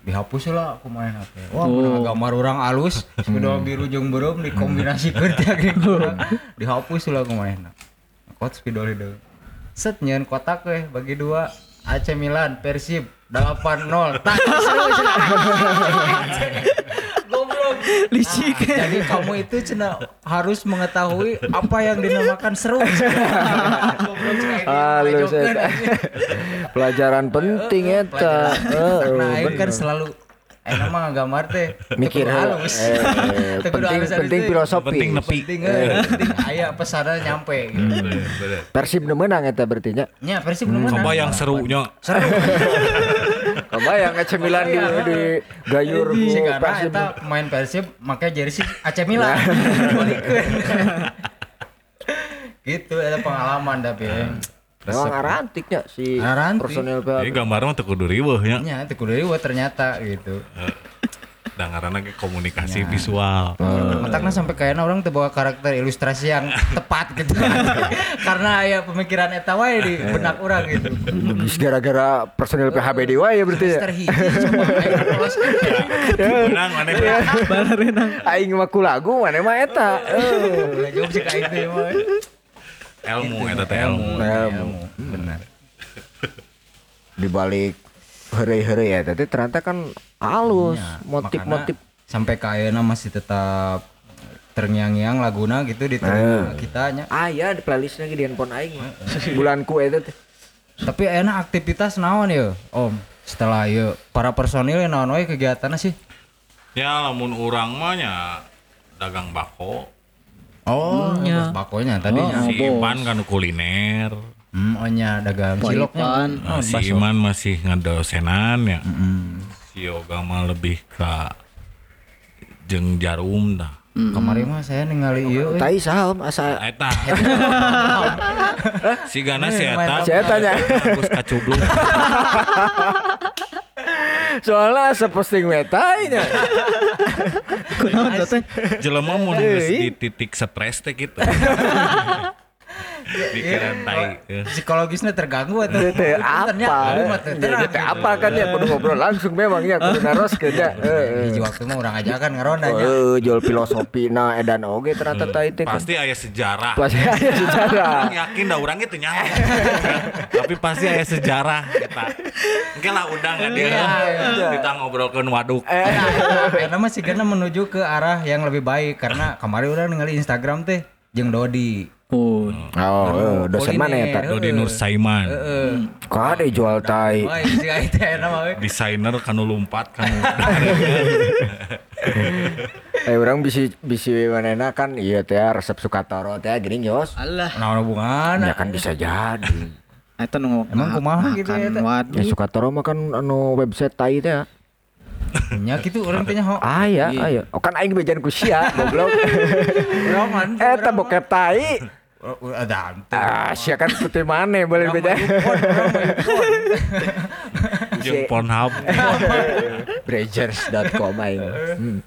dihapus lah aku main HP wah oh. gambar orang halus sepeda biru jeung beureum dikombinasi kerja gitu. Dihapus lah aku main. Kot spidol itu set nyeun kotak weh bagi dua. AC Milan Persib 8-0 tak goblok. Licik. Nah, jadi kamu itu cina harus mengetahui apa yang dinamakan seru. Halus anjing. Pelajaran penting eta. karena Heeh, aing kan selalu eh nama ngagambar teh Mikir halus eh, eh, penting penting filosofi. Penting nepi. penting eh, penting aya pesannya nyampe gitu. Persib nu menang eta berarti nya. nya versi belum menang Coba yang serunya. seru Kebayang AC Milan di, di gayur sih karena Persib. eta pemain Persib makanya jersey AC Milan Balikeun. gitu ada pengalaman tapi ya. Memang arantiknya si Arantik. personel Jadi PHB. gambar mah teu kudu riweuh nya. nya itu kudu deui ternyata gitu ngaranna ge komunikasi visual. Matakna sampai kayaknya orang tuh bawa karakter ilustrasi yang tepat gitu karena ya pemikiran eta wae di benak orang gitu gara-gara personel PHB di wae berarti ya. Polos Menang mana Aing mah ku lagu mana mah eta. Eh. jawab sih kayak itu mah ilmu eta teh ilmu. ilmu benar. Di balik heureuy-heureuy ya tapi ternyata kan halus Ya, motif-motif. sampai ke ayeuna masih tetap terngiang-ngiang laguna gitu di telinga kitanya. Aya di playlist lagi di handphone aing. Mah. Bulanku eta teh. tapi enak aktivitas naon ya om? Setelah ya para personil yang naon wae kegiatannya sih? Ya lamun urang mah nya dagang bako. Oh ya. bakonya tadinya Si Ipan kan kuliner. Hmm, oh nya dagang ciloknya. Poipan. Nah, si Iman masih ngadosenan ya. Hmm. Si Yoga mah lebih ke jeng jarum dah. Kemarin mah saya ningali ieu euy. Tai saha om asa Eta. si Gana si Eta. Si Eta nya. Terus kacubluk. soalnya asa posting meta nya. Kunaon tuh teh? Jelema mun geus di titik stres teh gitu. pikiran tai eh. psikologisnya terganggu atau apa? Teh apa kan ya kudu ngobrol langsung memang ya kudu naroskeun ya. Heeh. Hiji waktu mah orang aja kan nya. Eh, jual filosofi na edan oge ternyata teh teh. pasti aya sejarah Pasti aya sejarah. Yakin dah orang itu nyawa tapi pasti aya sejarah kita mungkin lah undang kan dia kita ngobrolkan waduk Karena masih karena menuju ke arah yang lebih baik karena kemarin udah ningali Instagram teh jeung Dodi. Oh, Oh, eh, dosen mana ya tak? Dodi Nur Saiman Kok ada jual tai? Itu enak desainer kanu lompat kanu Eh orang bisi bisi manena kan iya teh resep Sukatoro teh gini yos. alah. Nah, hubungan. Ya kan bisa jadi. Eta nu Emang kumaha gitu ya, Teh? Ya. Sukatoro mah kan anu website tai teh. Nya gitu orang teh ho. Ah ya, ayo. Oh kan aing bejan ku sia goblok. Eta bokep tai. Ada ante. Ah, sia kan putih mana boleh bejan. jeung Pornhub Brazers.com aing. Hmm.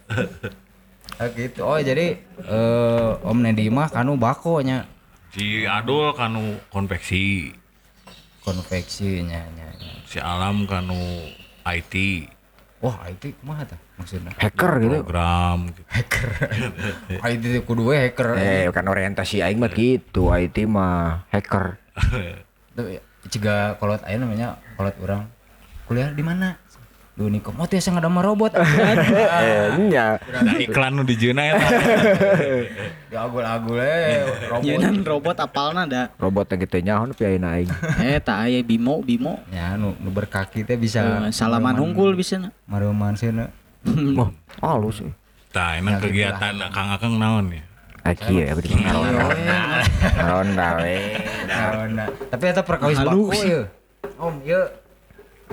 Ah, gitu. Oh, jadi eh Om Nedi mah kanu bako nya si Adul kanu konveksi konveksi nya nya. nya. si Alam kanu IT Wah, itu kumaha tah maksudnya? Hacker gitu. program gitu. IT teh kudu we hacker. Eh, kan orientasi aing mah gitu, IT mah hacker. Tuh, Ciga kolot aya namanya kolot orang. Kuliah di mana? Di Unicom. Oh, tiasa ada mah robot. Eh, nya. Ada iklan nu dijeuna eta Ya agul-agul eh robot. Yenan robot apalna da. Robot yang gitu nyaho nu piaina aing. Eh tak aya Bimo Bimo. Ya nu, nu berkaki teh bisa Eh, Salaman hungkul bisa na. Maruman seuna. Wah, halus sih. tah enak kegiatan Kang Akang naon ya Aki ya berarti ngaronda. Ngaronda we. Nah, tapi eta perkawis bako ya. Om, ya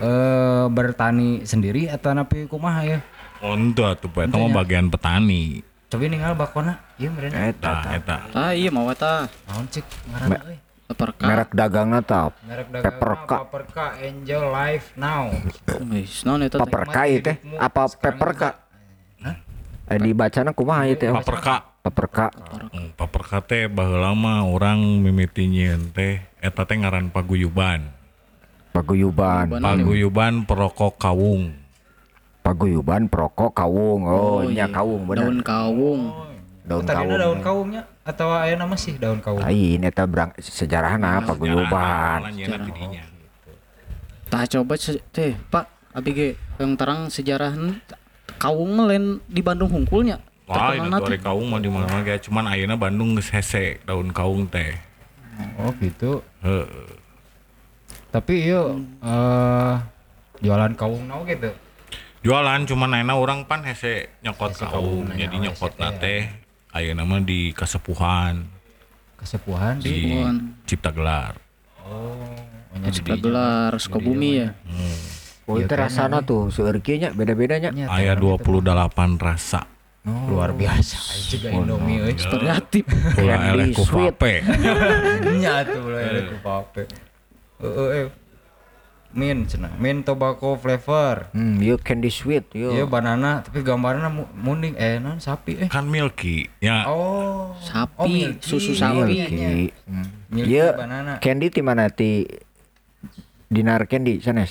eh bertani sendiri atau napi kumaha ya? Untuk atuh eta mah bagian petani Coba ninggal bakona. Ieu meureun. Eta eta Ah iya mau eta. Ngaranna euy? Perka. merek dagangna tah Merek dagang Pepperka. Paperka Angel Life Now. Wis naon eta paperka ieu teh apa peperka? Eh dibacana kumaha ieu teh? paperka Paperka. Hmm, paperka teh baheula mah urang mimiti nyieun teh eta teh ngaran paguyuban Paguyuban. paguyuban perokok kawung Paguyuban perokok kawung. Oh, nya iya. kawung Daun bener. kawung. Daun Tadi kawung. daun kawungnya atau aya nama sih daun kawung? Lain eta berang sejarahna paguyuban. Nyeuna tidinya. Tah coba teh Pak abi ge yang terang sejarah kawung lain di Bandung hungkulnya. Wah, ini tuh kaung mah di mana ge cuman ayeuna Bandung geus hese daun kaung teh. Oh gitu. Heeh. Tapi iya eh jualan kawung nau gitu. Jualan cuman ayeuna orang pan hese nyokot kaung, jadi nyokot teh ayeuna mah di kasepuhan Kesepuhan di di. Cipta Gelar. Oh, nya di Suka gelar Sukabumi ya. Oh, itu rasana tuh seueur kieu nya beda-bedanya. nya Aya 28 rasa. luar biasa. Juga Indomie euy. Kreatif. Pula ku. Nya tuh ku pape. Heeh eh. Min cenah. Min tobacco flavor. Hmm, yuk candy sweet, yuk. Iya banana tapi gambarnya mu- munding eh non sapi eh. Kan milky. Ya, Oh. Sapi, oh, milky. susu Milky. sapi. Nya. Hmm. Milky Iya, banana. candy ti mana ti dinar candy sanes.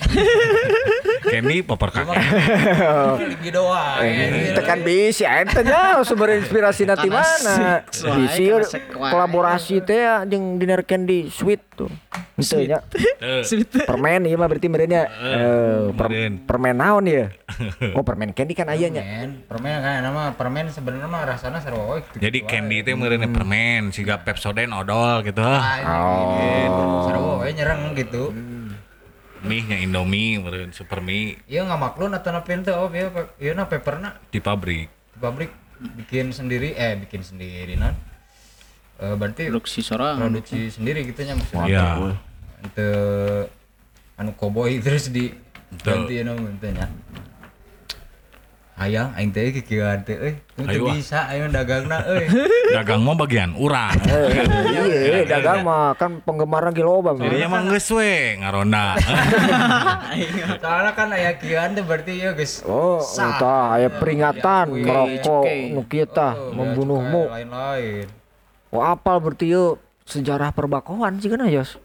candy paperka. Lagi doang. Eh, tekan bisi ente nya sumber inspirasi nanti mana? Bisi wae. kolaborasi teh ya jeung dinar candy sweet tuh. Itu nya. Permen ieu mah berarti eh meureun. permen naon ya? Oh, permen candy kan aya nya. Permen, permen kan nama permen sebenarnya mah rasanya sarua we. Jadi candy teh meureun permen, siga Pepsodent odol gitu. Oh. Sarua we nyerang gitu. Mie nya Indomie meureun super mie Iya nggak maklun atau napi ente oh iya iya na paperna di pabrik. di pabrik bikin sendiri eh bikin sendiri nan. Eh berarti Produksi sorang. produksi sendiri gitu nya maksudnya. Iya. Anu koboi terus di ganti ente nya. Hayang aing teh kikieuan teh euy. Itu Ayo, ah. bisa ayo dagangna euy. Dagang mah bagian urang. Eh, Iya, dagang mah kan penggemarna ge loba. Mi. Jadinya mah geus we ngaronda. Soalnya kan aya kieuan teh berarti ya guys. Oh, entah aya peringatan merokok nu kieu tah membunuhmu. Lain-lain. Oh, apal berarti yuk sejarah perbakoan sih kan Yos.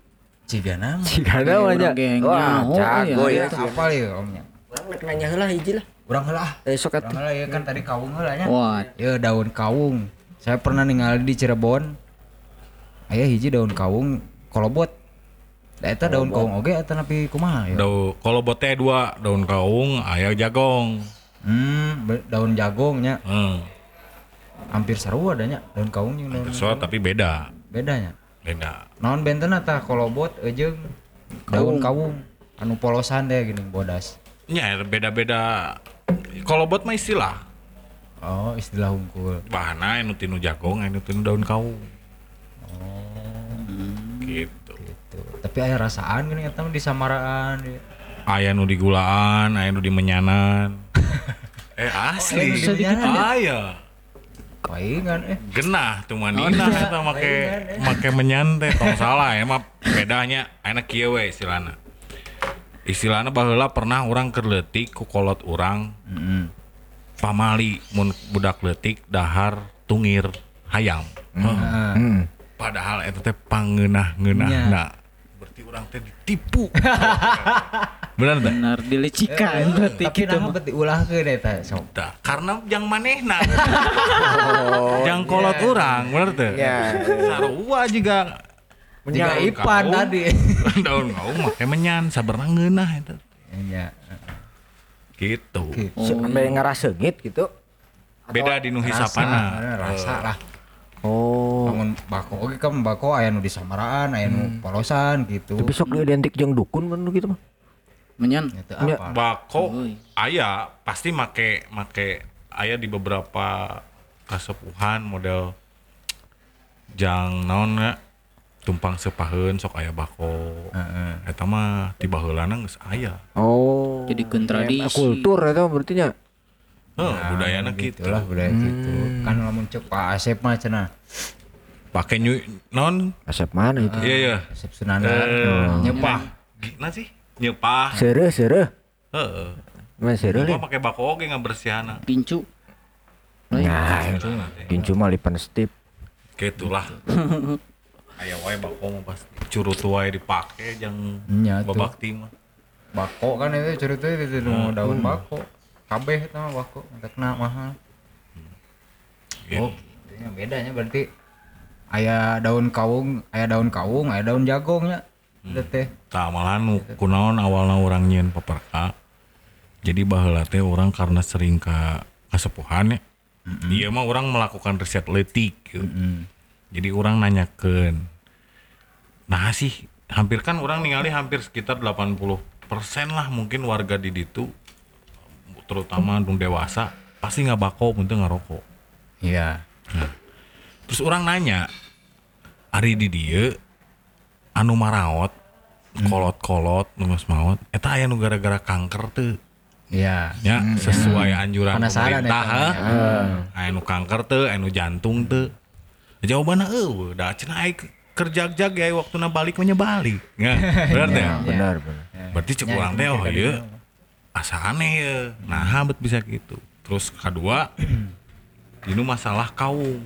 Ciga nama. Jika ada Iya, banyak. orang gengnya. Wah, Oh, jago iya, ya. Apa ya omnya? Orang nanya heula hiji lah. Urang heula. Eh sok Urang heula ya kan tadi kawung heula nya. Wah, Ya daun kawung. Saya pernah ningali di Cirebon. Aya hiji daun kawung kolobot. Da eta daun kawung oge eta nepi kumaha ya? Daun kalau botnya dua daun kaung, ayah jagong. Hmm, daun jagongnya Hmm. hampir sarua adanya daun kawung daun So, tapi beda. bedanya. Beda. Naon benten tah kolobot jeung daun kawung anu polosan deh gini bodas. Ya beda-beda. Kalau bot mah istilah. Oh, istilah hungkul. Bahana anu tinu jagong, anu tinu daun kaung. Gitu. Gitu. Tapi aya rasaan gini eta mah di samaraan. di- Aya nu di gulaan, aya nu di menyanan. eh asli. Aya nu di menyanan ya? Aya. Paingan eh. Genah tuh manina kita make make menyan teh tong salah ya mah bedanya enak kieu we istilahna. Istilahna baheula pernah orang keur leutik ku kolot urang Heeh. pamali mun budak leutik dahar tungir hayam. Hmm. Padahal eta teh pangeunah-ngeunahna. Berarti orang teh ditipu. Benar teh? benar dilecikan berarti Tapi nah mah. berarti ulah ke eta sok. Tah, karena jang manehna. jang kolot urang, bener teh? Ya. Sarua juga Jika daun Ipan tadi. daun kaung make menyan sabarna ngeunah eta. Iya. Gitu. Gitu. Sampai ngaraseungit gitu. Beda di nu Rasa, hisapana. rasa lah. Oh. Lamun bako oge kan bako aya nu di samaraan, aya nu polosan gitu. Tapi sok identik jeung dukun kan gitu mah. menyan Itu Ya. apa? Bako aya pasti make make aya di beberapa kasepuhan model jang naon ya tumpang sepaheun sok aya bako. Heeh. Eta mah di baheulana geus aya. Oh. Jadikeun Ya, tradisi. Kultur eta berarti nya. Heuh, budayana gitu. Itulah budaya gitu. Kan lamun cek Pak Asep mah cenah. Pakai nyu non Asep mana itu? iya iya. Asep Sunanda. Eh, Nyepah. Gimana sih? Nyepah. Seureuh seureuh. Heeh. Mana seureuh Gua lih? pakai bako oge ngabersihana. pincu Nah, kincu mah lipan stip. Gitulah. Aya wae bako mah pasti. Curut wae dipake jang Nya tuh. babakti mah. Bako kan itu cerita itu nu daun bako. Kabeh eta mah bako, kena mahal. Gitu. Oh, ini bedanya berarti aya daun kawung, aya daun kawung, aya daun jagongnya. Itu teh. Tah malah nu kunaon awalna urang nyieun paparka. Jadi baheula teh orang karena sering ka kasepuhan ya. Dia mah orang melakukan riset letik gitu. Jadi orang nanyakeun. Nah sih hampir kan orang ningali hampir sekitar 80% lah mungkin warga di ditu terutama nu dewasa pasti nggak bako untuk ngerokok. Iya. Terus orang nanya, Ari di dia anu maraot kolot-kolot nugas maot eta aya nu gara-gara kanker tuh Iya. ya sesuai anjuran Penasaran pemerintah eta, ha? aya nu kanker tuh aya nu jantung tuh jawabannya eueuh da cenah aing kerja jag ya waktu balik mah nya balik. Ya bener teh Benar, benar. berarti cek urang teh oh ieu asa aneh ya. Nah bet bisa gitu. Terus kedua ini masalah kaung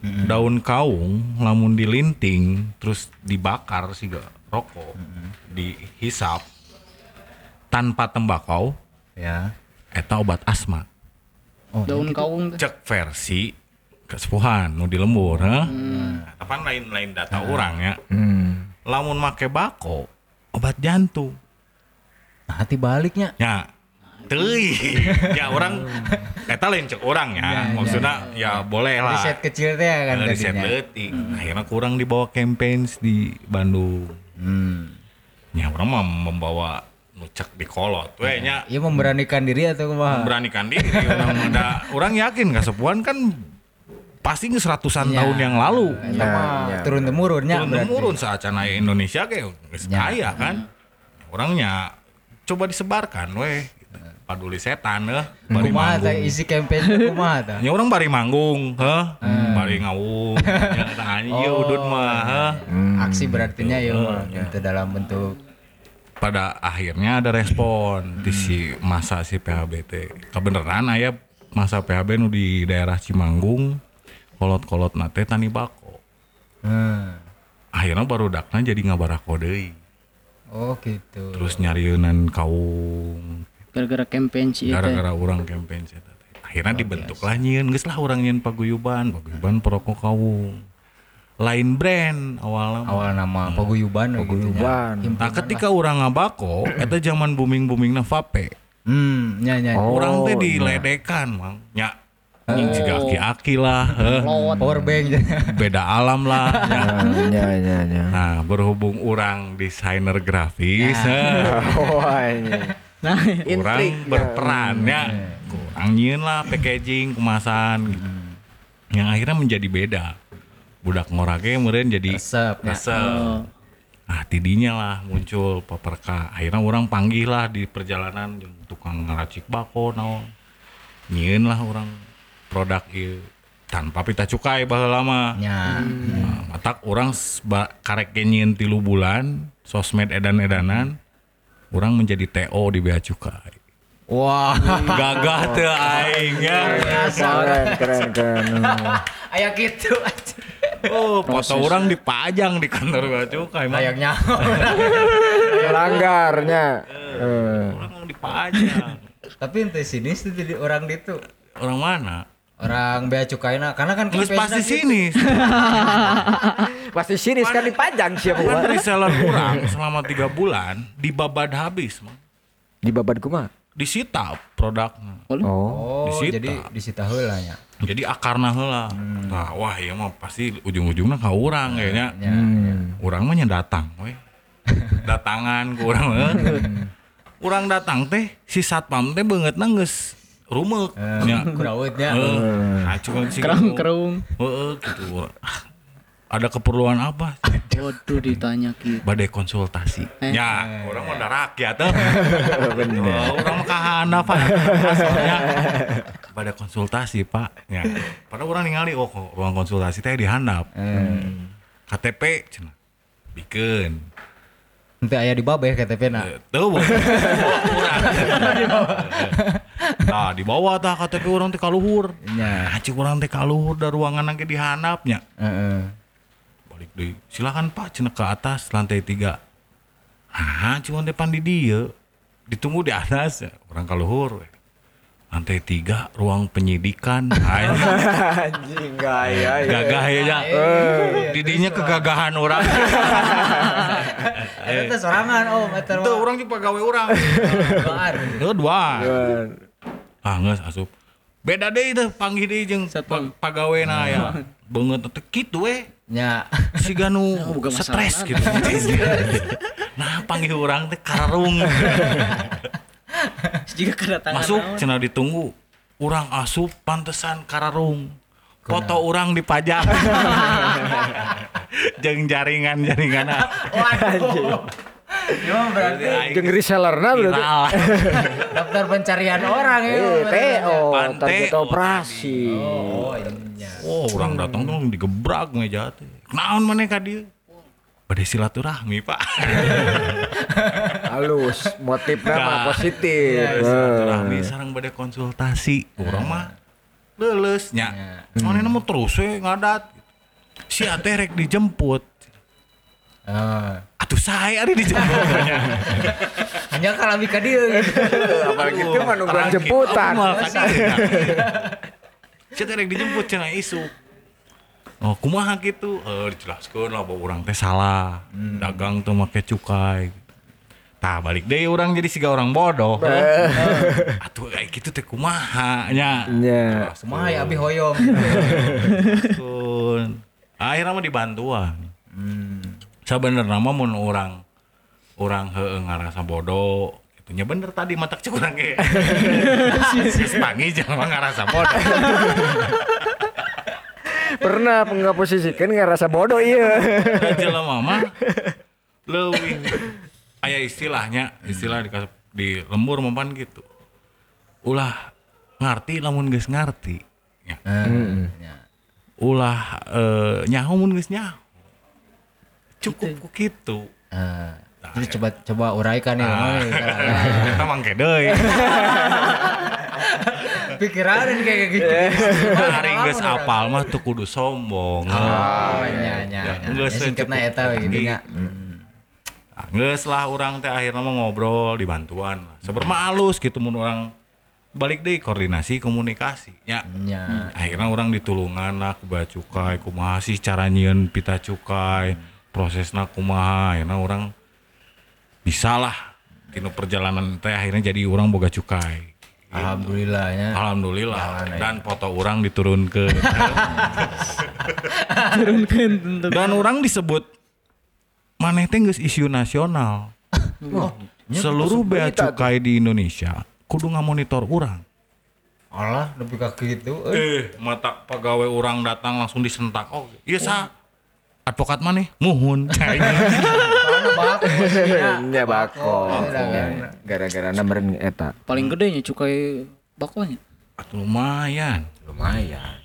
daun kaung lamun dilinting terus dibakar sih gak rokok dihisap tanpa tembakau Ya. eta obat asma. Oh, daun kaung teh. cek versi kesepuhan nu di lembur heh tapi lain lain data orang ya? Hmm. lamun make bako obat jantung. Nah, hati baliknya. ya. Teuy. Ya orang eta lain cek orang ya. Maksudnya ya boleh lah. Riset kecil teh kan Ada riset tadinya. leutik. Akhirnya kurang dibawa campaigns di Bandung. Hmm. ya orang mah membawa nucek di kolot. We nya Iya memberanikan diri atau kumaha? memberanikan diri orang ada orang yakin kasepuhan kan pasti nge seratusan tahun yang lalu. Eta mah turun temurunnya turun temurun saat Indonesia kayak geus Ya. kaya kan? Orangnya coba disebarkan weh. Paduli setan eh. Bari Kumaha teh manggung isi campaign kumaha teh? ya orang bari manggung heh bari ngawung ya tah ieu udud mah heh Aksi berartinya ya mah itu dalam bentuk pada akhirnya ada respon di si masa si PHBT kebenaran aya masa PHB nu di daerah Cimanggung kolot-kolot nate tani bako hmm. akhirnya baru dakna jadi ngabarako deui Oh gitu. terus nyarieunan kaung Gara-gara campaign sih gara-gara orang campaign teh. akhirnya dibentuklah nyieun geus lah urang nyieun paguyuban paguyuban perokok kaung lain brand awalnya Awal nama paguyuban we gitu nya. Paguyuban. Nah ketika orang ngabako, eta zaman booming boomingna vape. Hmm, nya nya. nya. Oh, orang teh iya. diledekan, mang. Ya, nying siga aki-aki lah. Power bank. beda alam lah. ya. Ya ya ya. Nah berhubung orang desainer grafis, ini. Nah, orang berperan ya, kurang nyieun lah packaging, kemasan, gitu. yang akhirnya menjadi beda. Budak ngorake kemudian jadi Resep. ya. resep. oh, Nah, tidinya lah muncul paperka. Akhirnya orang panggil lah di perjalanan jeung tukang ngeracik bako naon. Nyieun lah orang produk ieu tanpa pita cukai baheula mah. Nya. Nah, matak orang karek ge nyieun tilu bulan sosmed edan-edanan orang menjadi TO di bea cukai. Wah. Gagah teu aing ya. Keren keren keren. Aya gitu. Oh, foto orang dipajang di kantor bea cukai mah. Layaknya. Melanggarnya. Eh. Orang dipajang. Tapi ente sini tuh jadi orang itu Orang mana? Orang bea cukaina karena kan campaign-na pasti sini. Pasti sinis kan dipajang siapa Kan reseller kurang selama tiga bulan dibabad habis, Mang. Di babad kumaha? disita produknya. Oh. Oh, Disita. jadi disita heula nya. Jadi akarna heula. Nah, wah iya mah pasti ujung-ujungnya ka urang kayaknya. Nya. Urang mah nya datang we. Datangan ke urang mah. Urang datang teh si satpam teh beungeutna geus rumeuk nya. Kurautnya. Heeh. Nah, cuma si kerung kerung. Heeh gitu. Ada keperluan apa? Waduh ditanya gitu. Badai konsultasi. Eh. Ya, orang mah udah rakyat tuh. Oh, orang mah kahana pak. Asalnya. Badai konsultasi pak. Ya. Pada orang ningali oh kok ruang konsultasi teh di handap. KTP cenah. Bikin. Ente aya di babeh KTP na. Tuh, urang. Nah, di bawah tah KTP orang teh kaluhur. Nah, cik orang teh kaluhur da ruangan lagi di handapnya. Heeh. balik deh silakan pak cina ke atas lantai tiga ah cuma depan di dia ditunggu di atas ya. orang kaluhur we. Lantai tiga ruang penyidikan. Anjing, gaya ya. gagah ya ya didinya kegagahan orang. Teh sorangan oh itu orang juga pegawai orang. Itu dua ah nggak asup. Beda deh itu panggil deh jeung Satpam. pa- pegawai na ya. Banget. Teh gitu we. Nya. si ganu stres gitu. Nah panggil orang teh karung Jika kedatangan masuk cina ditunggu orang asup pantesan kararung foto orang dipajang jeng jaringan jaringan Waduh. Yo berarti Jeung resellerna berarti. viral daftar pencarian orang ya. Eh, TO, Pan target operasi. Oh, iya. oh orang datang tuh digebrak meja teh naon mana ka dia pada silaturahmi pak. Halus, motifnya mah Nah, positif. Pada silaturahmi sarang pada konsultasi. Orang mah leles nya. Mana mau terus we ngadat. Si ate rek dijemput. Ah. atuh saya ada dijemput. Hanya kalau ka dieu. Gitu. Apalagi itu mah nungguan Terakhir, jemputan. Saya rek dijemput cenah isu. Oh, kumaha gitu? Eh, dijelaskeun lah bahwa urang teh salah. Dagang tuh make cukai. Tah balik deh orang jadi siga orang bodoh. Atuh kayak gitu teh kumaha nya. Ya. Kumaha ya abi hoyong. Kun. Akhirnya mah dibantuan. Sebenarnya mah mun orang orang heueuh ngarasa bodoh itunya bener tadi matak cek urang ge. Sis pangi jangan ngarasa bodoh. Pernah nggak posisikan nggak rasa bodoh iya. Aja mama leuwih aya istilahnya istilah di, di lembur mempan gitu ulah ngarti lamun geus ngarti ya. Ya. ulah eh, nyaho mun geus nyaho cukup ku kitu Ah. Jadi coba coba uraikan ya. Ah. Kita mangke deui pikiran kayak gitu. Hari geus apal mah tuh kudu sombong. Oh, nya nya. Ya, geus Ya, singkatna eta we gitu nya. Ah, Geus lah orang teh akhirnya mah ngobrol dibantuan. Seberma alus gitu mun orang balik deh koordinasi komunikasi ya. Nya. Akhirnya orang ditulungan lah ku bea cukai, kumaha sih cara nyieun pita cukai, prosesna kumaha, akhirnya orang bisa lah tinu perjalanan teh akhirnya jadi orang boga cukai. Alhamdulillah nya. Alhamdulillah Jalan dan foto orang diturunkan Turunkan tentu. dan orang disebut maneh teh geus isu nasional. Oh, Seluruh bea cukai di Indonesia kudu ngamonitor orang. Allah lebih ka gitu. euy. Eh, mata pegawai orang datang langsung disentak. Oh, iya sa. Advokat mana? Muhun. Nya bako. Gara-gara nameren eta. Paling gedenya cukai bakonya. Atuh lumayan. Lumayan.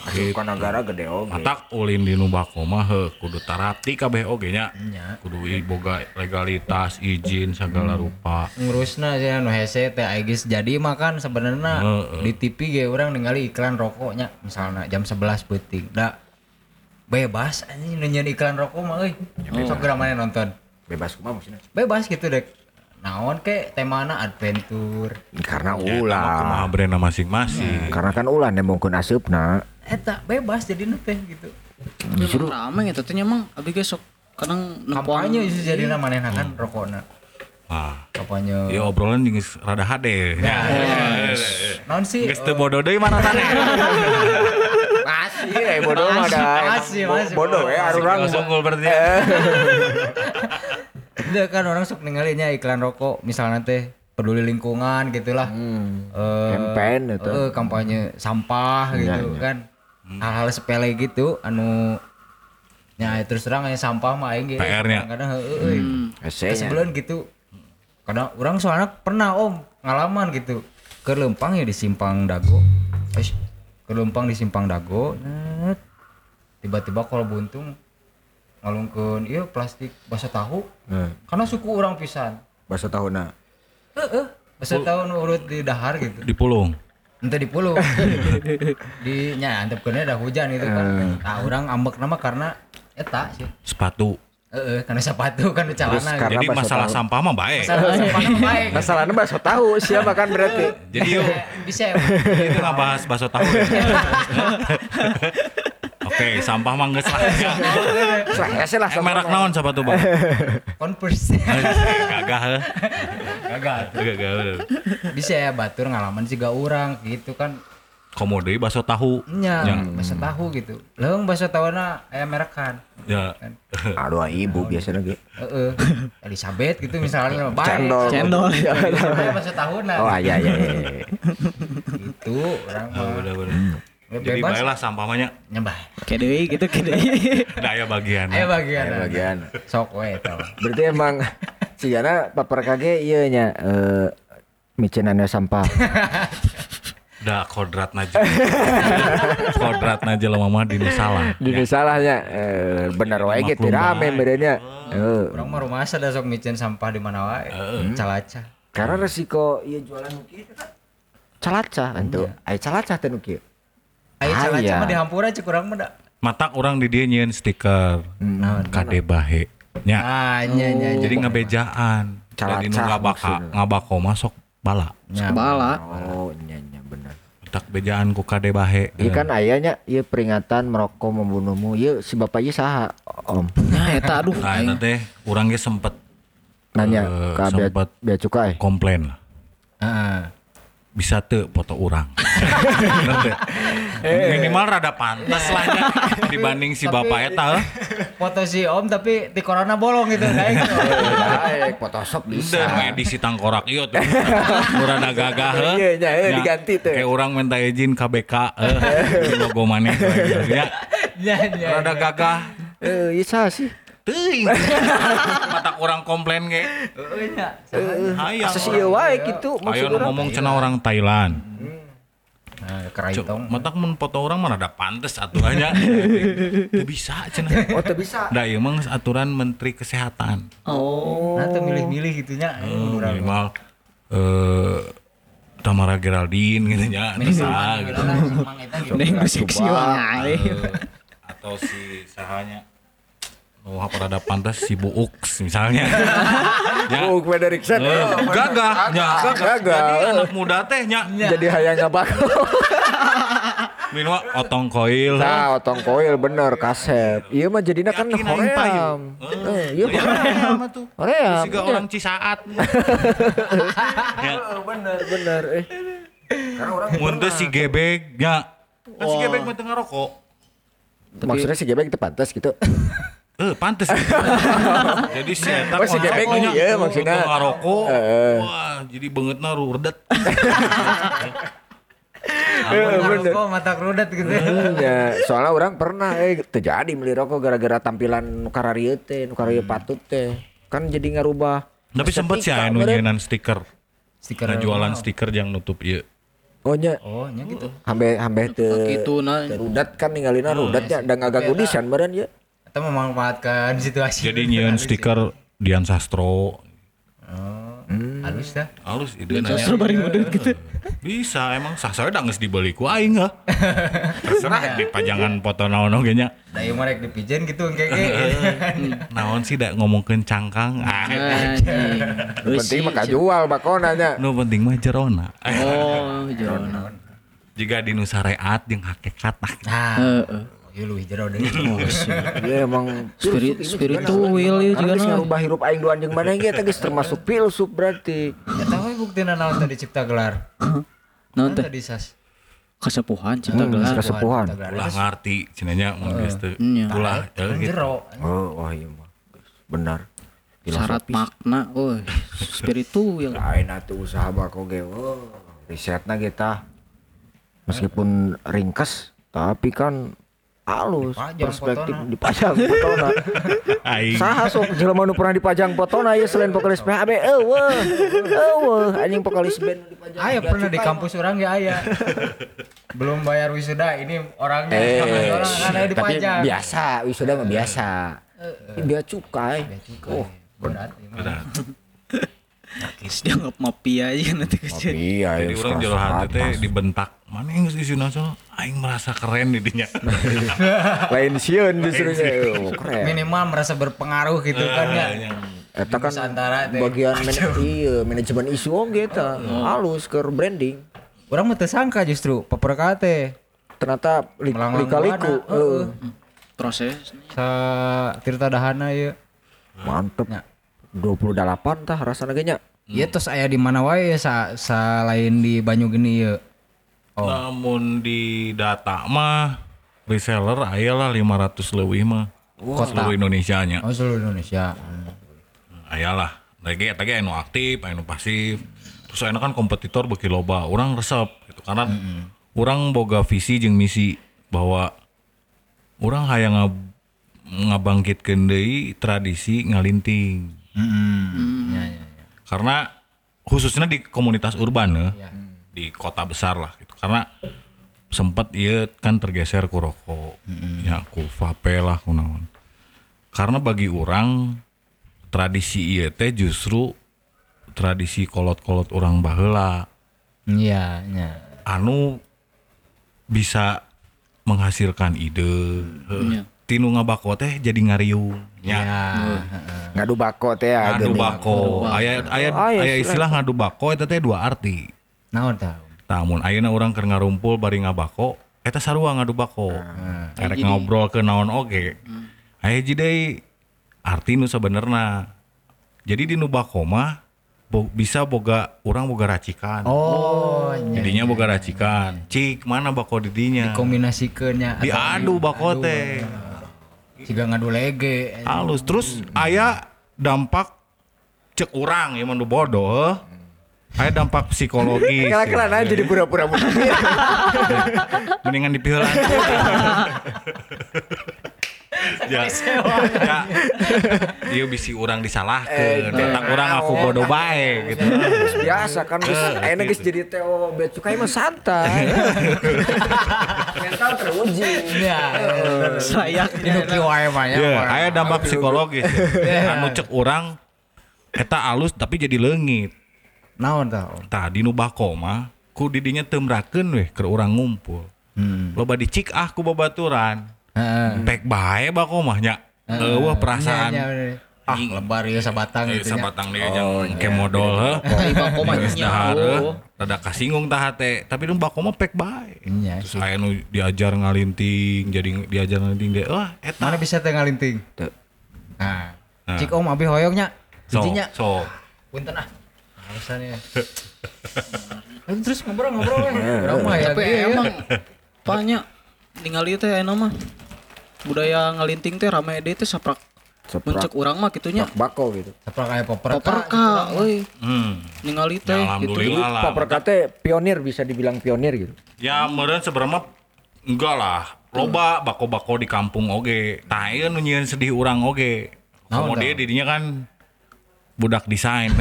Asup ka negara gede oge. Matak ulin di nu bako mah heuh, kudu tarapti kabeh oge nya. Nya. Kudu boga legalitas, izin segala rupa. ngurusna sih anu hese teh aigis jadi makan sebenarnya di TV ge orang ningali iklan rokoknya misalnya jam 11 peuting da bebas anjing nu nyeun iklan rokok mah euy. Sok geura mana nonton? Bebas kumaha maksudnya? bebas gitu dek. Naon ke temana adventure. Karena Ya, eta mah kumaha ulah. brandna masing-masing. Karena kan ulah nemongkeun asupna. eta bebas jadi teh gitu. Justru rame gitu tanya emang abi ge sok kadang kampanye jadi manehna kan rokokna Nah, kampanye. Ya obrolan jeung geus rada hade. naon sih Geus teu bodoh deui mana tane. Eh bodoh mah ada. Masih, masih, Bodoh ya arurang. Masih unggul berarti. Udah kan orang sok ninggalinnya iklan rokok misalnya teh peduli lingkungan gitulah. Eh, Campaign itu. eh, kampanye sampah gitu kan. Hal-hal sepele gitu anu Ya terus terang aya sampah mah aing ge. PR-nya. Kadang heeh euy. Esenya. Sebelum gitu. Kadang orang soalnya pernah om ngalaman gitu. Ke Lempang ya di Simpang Dago. Eish, ke Lempang di Simpang Dago. Tiba-tiba kalau buntung ngalungkeun ieu plastik basa tahu. Hmm. Karena suku orang pisan. Bahasa tahunna. Heeh. Basa tahu urut di dahar gitu. Dipulung. Ente di puluh. di nya antep kena ada hujan itu kan. Nah, orang ambek nama karena eta sih. Sepatu. Heeh, karena sepatu kan celana. gitu. karena Jadi masalah tahu. sampah mah baik. Masalah sampah mah baik. Masalahnya bahasa tahu siapa kan berarti. Jadi yuk Bisa. itu nggak bahas bakso tahu. ya. Oke, sampah mah geus lah. Ya. Saya sih lah Eh, merek naon sepatu bang? Converse. Gagah heuh. Gagal. Gagah. heuh. Bisa ya batur ngalaman sih gak orang gitu kan. Komode bakso tahu. Nya, Ya. bahasa tahu gitu. Leung bahasa tahuna aya merekan. Ya. Aduh ibu biasanya ge. Heeh. Elizabeth gitu misalnya baik. Cendol. Cendol. Aya bahasa tahuna. Oh iya iya iya. Gitu orang Oh, mah bener-bener. Jadi bebas baiklah sampah mah nya. nyembah. Kedei gitu kedei. Daya bagian. Ayo bagian. Aya bagian. Sok we tau. Berarti emang Ciana paper kage ieu nya eh micenannya sampah. Da kodrat naja. kodrat naja lah mama dinu salah. Dini salahnya eh bener wae Maklum rame bae. benernya. Heeh. Orang mah rumah ada sok micin sampah di mana wae. Calaca. Karena resiko ieu jualan nu kieu calaca entu. Aya calaca teh nu kieu. Ayo calaca iya. mah di hampura cek urang mah da. Matak orang di dia nyieun stiker. Naon? Kade bahe. Nya. Ah, nya nya. Jadi ngabejaan. Calaca Jadi nu ngabaka ngabako masuk bala. nya. Bala. Oh, nya bener. Tak bejaan ku kade bahe. Ieu kan ayahnya ieu peringatan merokok membunuhmu. Ieu si bapak ieu saha? Om. Nah eta aduh Nah, itu teh urang ge sempet Nanya ka bea, sempet. bea cukai. komplain lah. Heeh. Bisa teu foto urang. Bener teu? Minimal rada pantas lah nya dibanding si bapak eta heuh. Foto si Om tapi di corona bolong gitu. Baik, Photoshop bisa. Udah medisi tangkorak ieu tuh. Urang gagah heuh. Iya, iya, iya, Nya, diganti tuh. Kayak urang minta izin KBK. Di logo maneh ya. Nya nya. Rada gagah. Eh, saha sih? Teuing. Mata orang komplain ge. Heeh nya. Hayang. Asa ieu wae kitu maksud urang. ngomong cenah orang Thailand. Nah, Cuk, keraitong. matak mun foto orang mah rada pantes aturannya. Teu bisa cenah. Oh, teu bisa. Da ieu mah aturan Menteri Kesehatan. Oh. Nah, tuh milih-milih gitunya. Oh, minimal eh Tamara Geraldine gitu nya bisa gitu Neng seksi wae. atau si sahanya Oh, apa rada pantas si Bu Ux misalnya. ya. Oh, Frederiksen. Eh, gagah, ya. Gagah. Jadi anak muda teh nya. Jadi hayang ngabako. Minum otong koil. Nah, otong koil bener kasep. Iya mah jadinya kan Yakin aing payu. hoream. Eh, iya Ya, hoream. mah tuh. Hoream. Siga iya. orang Cisaat. ya. bener bener eh. Karena orang Mun teh si gebek nya. Kan si gebek mah tengah rokok. maksudnya si gebek itu pantas gitu. Eh, pantes jadi si eta Oh, si gebek ngerokoknya, iya, eh, maksudnya. tengah rokok. Heeh. Wah, jadi banget naruh redet. Eh, bener. Kok mata kerudat gitu ya. Hmm, ya, soalnya orang pernah eh terjadi beli rokok gara-gara tampilan nu kararieu teh, nu kararieu patut teh. Kan jadi ngarubah. Tapi sempet sih aya nu Meren. nyeunan stiker. Stiker Nah, jualan stiker yang nutup ieu. Oh nya, Oh, nya gitu. hambe hambe teu Gitu nah. teu rudat kan ninggalina rudatnya da ngaganggu desain meureun ya. Atau memanfaatkan situasi. Jadi nyieun stiker Dian Sastro. Oh, halus dah. Halus ide nanya. Sastro bari model gitu. Bisa emang saya udah geus dibeli ku aing ha. Terserah di pajangan foto naon oge nya. Da ieu mah rek dipijen gitu engke-engke. Naon sih da ngomongkeun cangkang. Ah, penting mah kajual bakona nya. nu penting mah jerona. Oh, jona. Jika di nu sareat jeung hakikat nah. Nah, Heeh. ieu luwih jero deui. Iya emang Spirit spiritual ya Karena juga geus ngarubah hirup aing dua anjing mana ge teh geus termasuk filsuf berarti. Ya tahu buktina naon tadi cipta gelar. Naon teh? tadi sas? Kasepuhan cipta Hmm, gelar. Cipta gelar. Ulah ngarti cenanya mun geus teu. Iya. Ulah ya Kan gitu. jero. Oh, wah iya mah. Benar. Syarat makna, oh spiritual. Lain atuh usaha bako ge. Oh, risetna kita. Meskipun ringkes, tapi kan halus Dipajang perspektif fotona. dipajang fotona. Aing Saha sok jelema nu pernah dipajang fotona ya selain vokalis PHB eueuh. Eueuh anjing vokalis band dipajang. Aya pernah di kampus orang ya aya. Belum bayar wisuda, ini orangnya Eh, orang kan ada tapi dipajang. biasa, wisuda mah biasa. Ini Bea cukai. Oh, benar. benar. Dianggap mafia aja nanti kecil. iya Jadi orang jual hati teh dibentak. Mana yang isi nasional? Aing merasa keren di dinya. Lain sieun justru nya. Oh, keren. Minimal merasa berpengaruh gitu kan ya. Eta kan Nusantara teh. bagian man iya, manajemen isu oge eta. Halus ke branding. Orang mah teu sangka justru paperka teh Ternyata li- lika-liku. buana. Heeh. Proses. sa Tirta Dahana ya. Mantep. Ya. 28 tah rasana ge nya. Iya terus aya di mana wae sa, sa lain di Banyu gini ya. Oh. Namun di data mah reseller aya lah 500 leuwih mah. Seluruh Indonesia nya. Oh seluruh Indonesia. Aya lah. Lagi eta ge anu aktif, anu pasif. Terus aya kan kompetitor beki loba. Urang resep gitu karena urang boga visi jeung misi bahwa urang hayang ngab ngabangkitkeun deui tradisi ngalinting. Hmm. Ya, ya, ya. karena khususnya di komunitas urban ya, Ya. di kota besar lah gitu karena sempat iya kan tergeser ku rokok ya ku vape lah ku naon karena bagi orang tradisi iya teh justru tradisi kolot-kolot orang baheula Iya, ya. anu bisa menghasilkan ide Iya. tinu ngabako teh jadi ngariung Ya. ya Ngadu bako teh ya. ngadu bako. Aya aya Oh, aya aya istilah ngadu bako eta teh dua arti. Naon tahu. namun ayeuna urang keur ngarumpul bari ngabako eta sarua ngadu bako. Erek ngobrol ke naon oge. Aya hiji deui arti nu sabenerna. Jadi di nu bako mah bo- bisa boga urang boga racikan. Oh, nya. jadinya boga racikan. Cik mana bako didinya? Kombinasikeunnya diadu bako teh Jika ngadu lege. halus terus aya dampak cek urang ya nu bodoh aya dampak psikologis Kira-kira nah jadi pura-pura munafik. mendingan dipiheulan ya, ya, iya bisi orang disalahkan, tak orang aku bodoh baik gitu. Biasa kan geus ayeuna geus jadi Teo cukai mah santai. Mental teruji. Ya. Sayaknya. Ini kieu wae mah ya. Ya, aya dampak psikologis. Anu cek orang eta alus tapi jadi leungit. naon tah tadi nu bako mah ku didinya tembrakeun weh ke urang ngumpul hmm. loba dicik ah ku babaturan Heeh. pek bae bako mah nya. Eueuh perasaan. Nya, nya, ah lebar ya sabatang Eh, gitu nya. sabatang dia ke modal heuh. Ai bako mah nya. rada kasinggung tah hate. Tapi nu bako mah pek bae. Nya. terus aya nu diajar ngalinting jadi diajar ngalinting deh wah eta. Mana bisa teh ngalinting? Nah. Nah. cik om abi hoyongnya so bijinya so. Punten ah. Alasannya terus ngobrol-ngobrol kan orang mah ya Tapi gitu ya. emang banyak ningali teh aya mah budaya ngalinting teh rame deh teh saprak mencek urang mah kitunya Pak bako gitu. Saprak kayak poper Poperka euy hmm. ningali Ya, teh gitu. alhamdulillah lah Pak Perkate pionir bisa dibilang pionir gitu. ya meureun sebenarnya enggak lah loba bako-bako di kampung oge tah ieu nu nyieun sedih urang oge Komo dia didinya kan budak desain.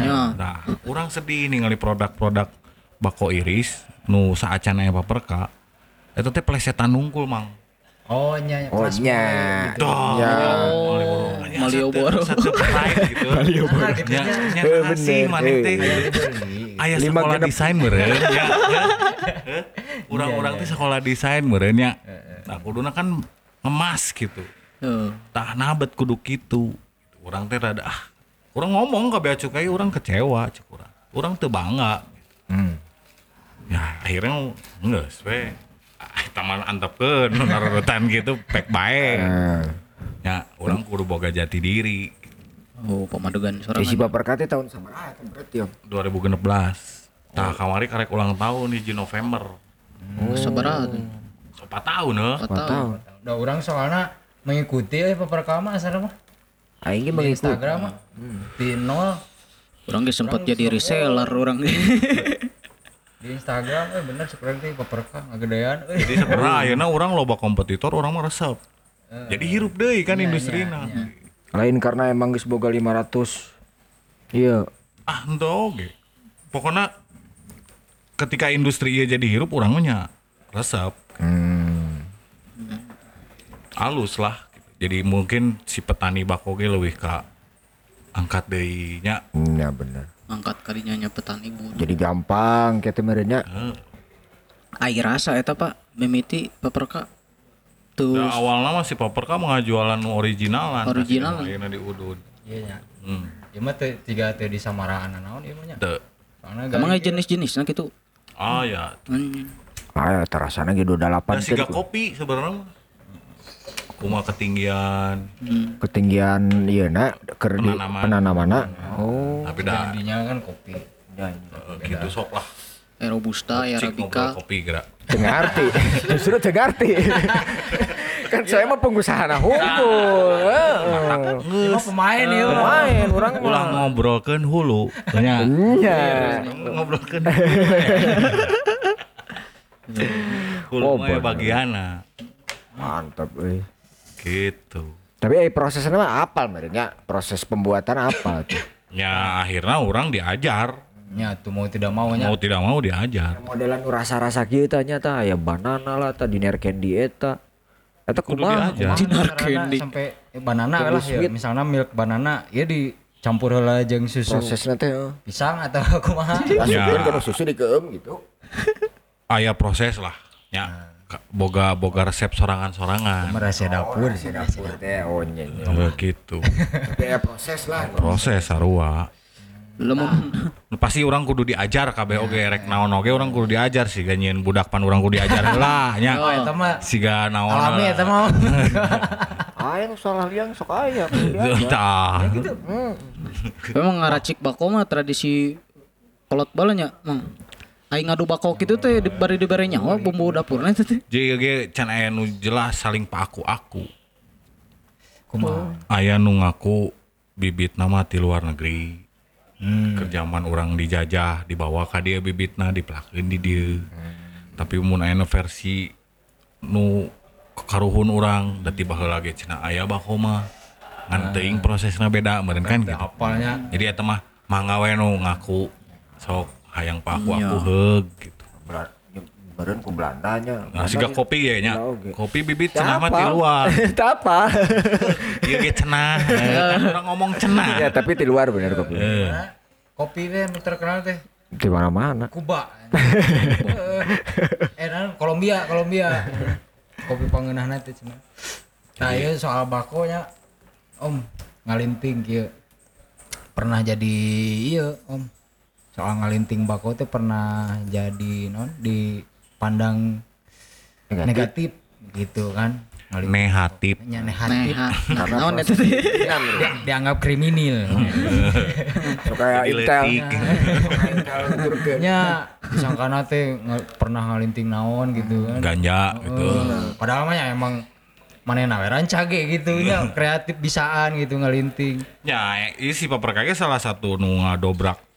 Ya. Nah, orang sedih ningali produk-produk bako iris nu saacan aya paperka. Eta teh plesetan nungkul, Mang. Oh nya nya, Oh nya. Dah. Ya. Oh, Malioboro. Satu gitu. Malioboro. Ya, nya Eh, bener, maneh eh. teh. Aya Lima sekolah genep. desain meureun ya. ya. Heuh. Urang-urang teh sekolah desain meureun nya. Nah, kuduna kan ngemas gitu. Heeh. tah nabet kudu kitu orang teh rada ah orang ngomong ke bea cukai orang kecewa cek orang orang teu bangga Hmm. ya akhirnya geus we taman antepkeun nu narurutan gitu pek bae. Nah, ya orang kudu boga jati diri. Oh, pemadegan si sorangan. Pak Perkate tahun sama ah berarti om. 2016 tah kamari karek ulang tahun hiji November. Sabarat. 4 tahun heuh Empat tahun. Da orang soalnya mengikuti eh peperkama asal mah. Aing ge di mengikuti. Instagram mah. Di nol. Orang ge sempat jadi reseller orang di Instagram eh bener sekarang teh peperka ngagedean euy jadi sebenarnya ayeuna orang loba kompetitor orang mah resep. Jadi hirup deui kan industrina Lain karena emang geus boga 500. Iya. ah ente oge. Pokoknya ketika industri ieu jadi hirup orang mah nya resep. Hmm. halus lah. Jadi mungkin si petani bako ge leuwih ka angkat deui nya. Ya bener. Angkat kadinya nya petani buruh. Jadi gampang kita merenya. Heeh. Ai rasa eta Pak mimiti paperka. Tuh Da awalnya masih paper ka mengajualan originalan Originalan. ayeuna di udud iya nya hmm. mah teh tiga teh di samaraan naon ieu mah nya Teu. soalnya emang gaji aya jenis-jenisnya gitu. ah ya Hmm. Ah, terasana ge 28 dan teh siga kopi sebenarnya mah kumaha ketinggian ketinggian ieu na keur di Penanaman. penanamana. Oh. tapi dah jadinya kan kopi eh, gitu sok lah Eh, Robusta, ya Arabica. kopi gerak Teu ngarti. Justru teu ngarti. kan saya mah pengusaha nah hukum. Ieu mah pemain ieu mah Main orang mah. ulah ngobrolkeun hulu nya Iya. ngobrolkeun hulu Oh, mah ya bener. bagiana Mantap euy. Gitu Tapi eh, prosesnya mah apal merenya. Proses pembuatan apa tuh? ya akhirnya orang diajar nya tuh mau tidak mau nya mau tidak mau diajar Modelan nu rasa-rasa kieu tah nya tah aya banana lah tah diner candy eta. Eta Kudu kumaha? Carana candy. sampai eh, banana Candy lah ya sweet. misalnya milk banana ya dicampur heula jeung susu Prosesnya teh. eh. pisang atau kumaha Ya. Kana susu dikeum gitu. aya proses lah ya Ka- boga boga resep sorangan-sorangan merasa dapur Dapur teh oh nya. nya. begitu Tapi ya proses lah. proses sarua Lemon. Nu pasti orang kudu diajar kabeh oge rek naon oge orang kudu diajar sih ganyin budak pan orang kudu diajar lah nya oh eta mah siga naon alami eta mah Aya nu salah liang sok aya. tah Memang ngaracik bako mah tradisi kolot balanya, Mang. Aing ngadu bako gitu teh di bari dibere nyawa bumbu dapurna teh. teh. jadi ge can aya nu jelas saling paku aku kumaha? Aya nu ngaku bibit nama ti luar negeri. Hmm. kerjaman orang dijajah dibawa ka dia bibitna dipelakeun di dia. Tapi mun aya versi nu karuhun orang da tiba heula ge cenah aya bako mah. Ngan teuing prosesna beda meureun kan gitu. apalnya jadi eta mah mangga we nu ngaku sok hayang paku aku heug gitu Beren ku Belandanya. nah siga kopi ya nya Oke. kopi bibit cenah mah ti luar Tah apa? ieu ge cenah orang ngomong cenah Ya tapi di luar bener kopi. Eh, kopi teh terkenal teh Di mana-mana. Kuba. eh, nah, Kolombia, Kolombia. Kopi pangeunahna teh cenah. Nah, ieu soal bakonya Om ngalinting kieu. Pernah jadi iya, Om. Soal ngalinting bako teh pernah jadi non dipandang Negatif. negatif, gitu kan. Nah, eta teh? Dia- dianggap kriminal. So kayak Intel. Nya disangkana teh nge- pernah ngalinting naon gitu kan. Ganja gitu. Eh, Padahal mah ya emang mana nawe rancage gitu nya kreatif bisaan gitu ngalinting. Ya, ini si paperkage salah satu nu ngadobrak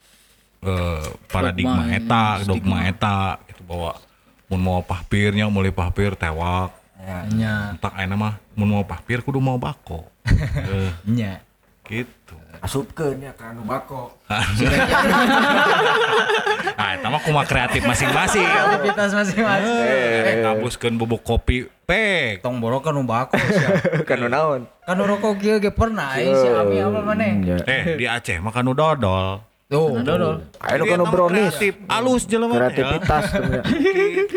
eh, paradigma Dogma, eta, dogma eta gitu bahwa mun mau pahpirnya mulai pahpir tewak. Nya Tak ayeuna mah mun mau pahpir kudu mau bako. Eh, nya gitu. Asupkeun ya ka anu bako. Nah, eta mah kumaha kreatif masing-masing. aktivitas masing-masing. Eh, ngabuskeun bubuk kopi pek. Tong borokan nu bako sia. Kan naon? Kan nu rokok kieu ge pernah ai si Ami apa maneh. Ya. Eh, di Aceh mah kan nu dodol. Dodol. Ayo kan brownies. Alus jelema ya. Kreativitas ya.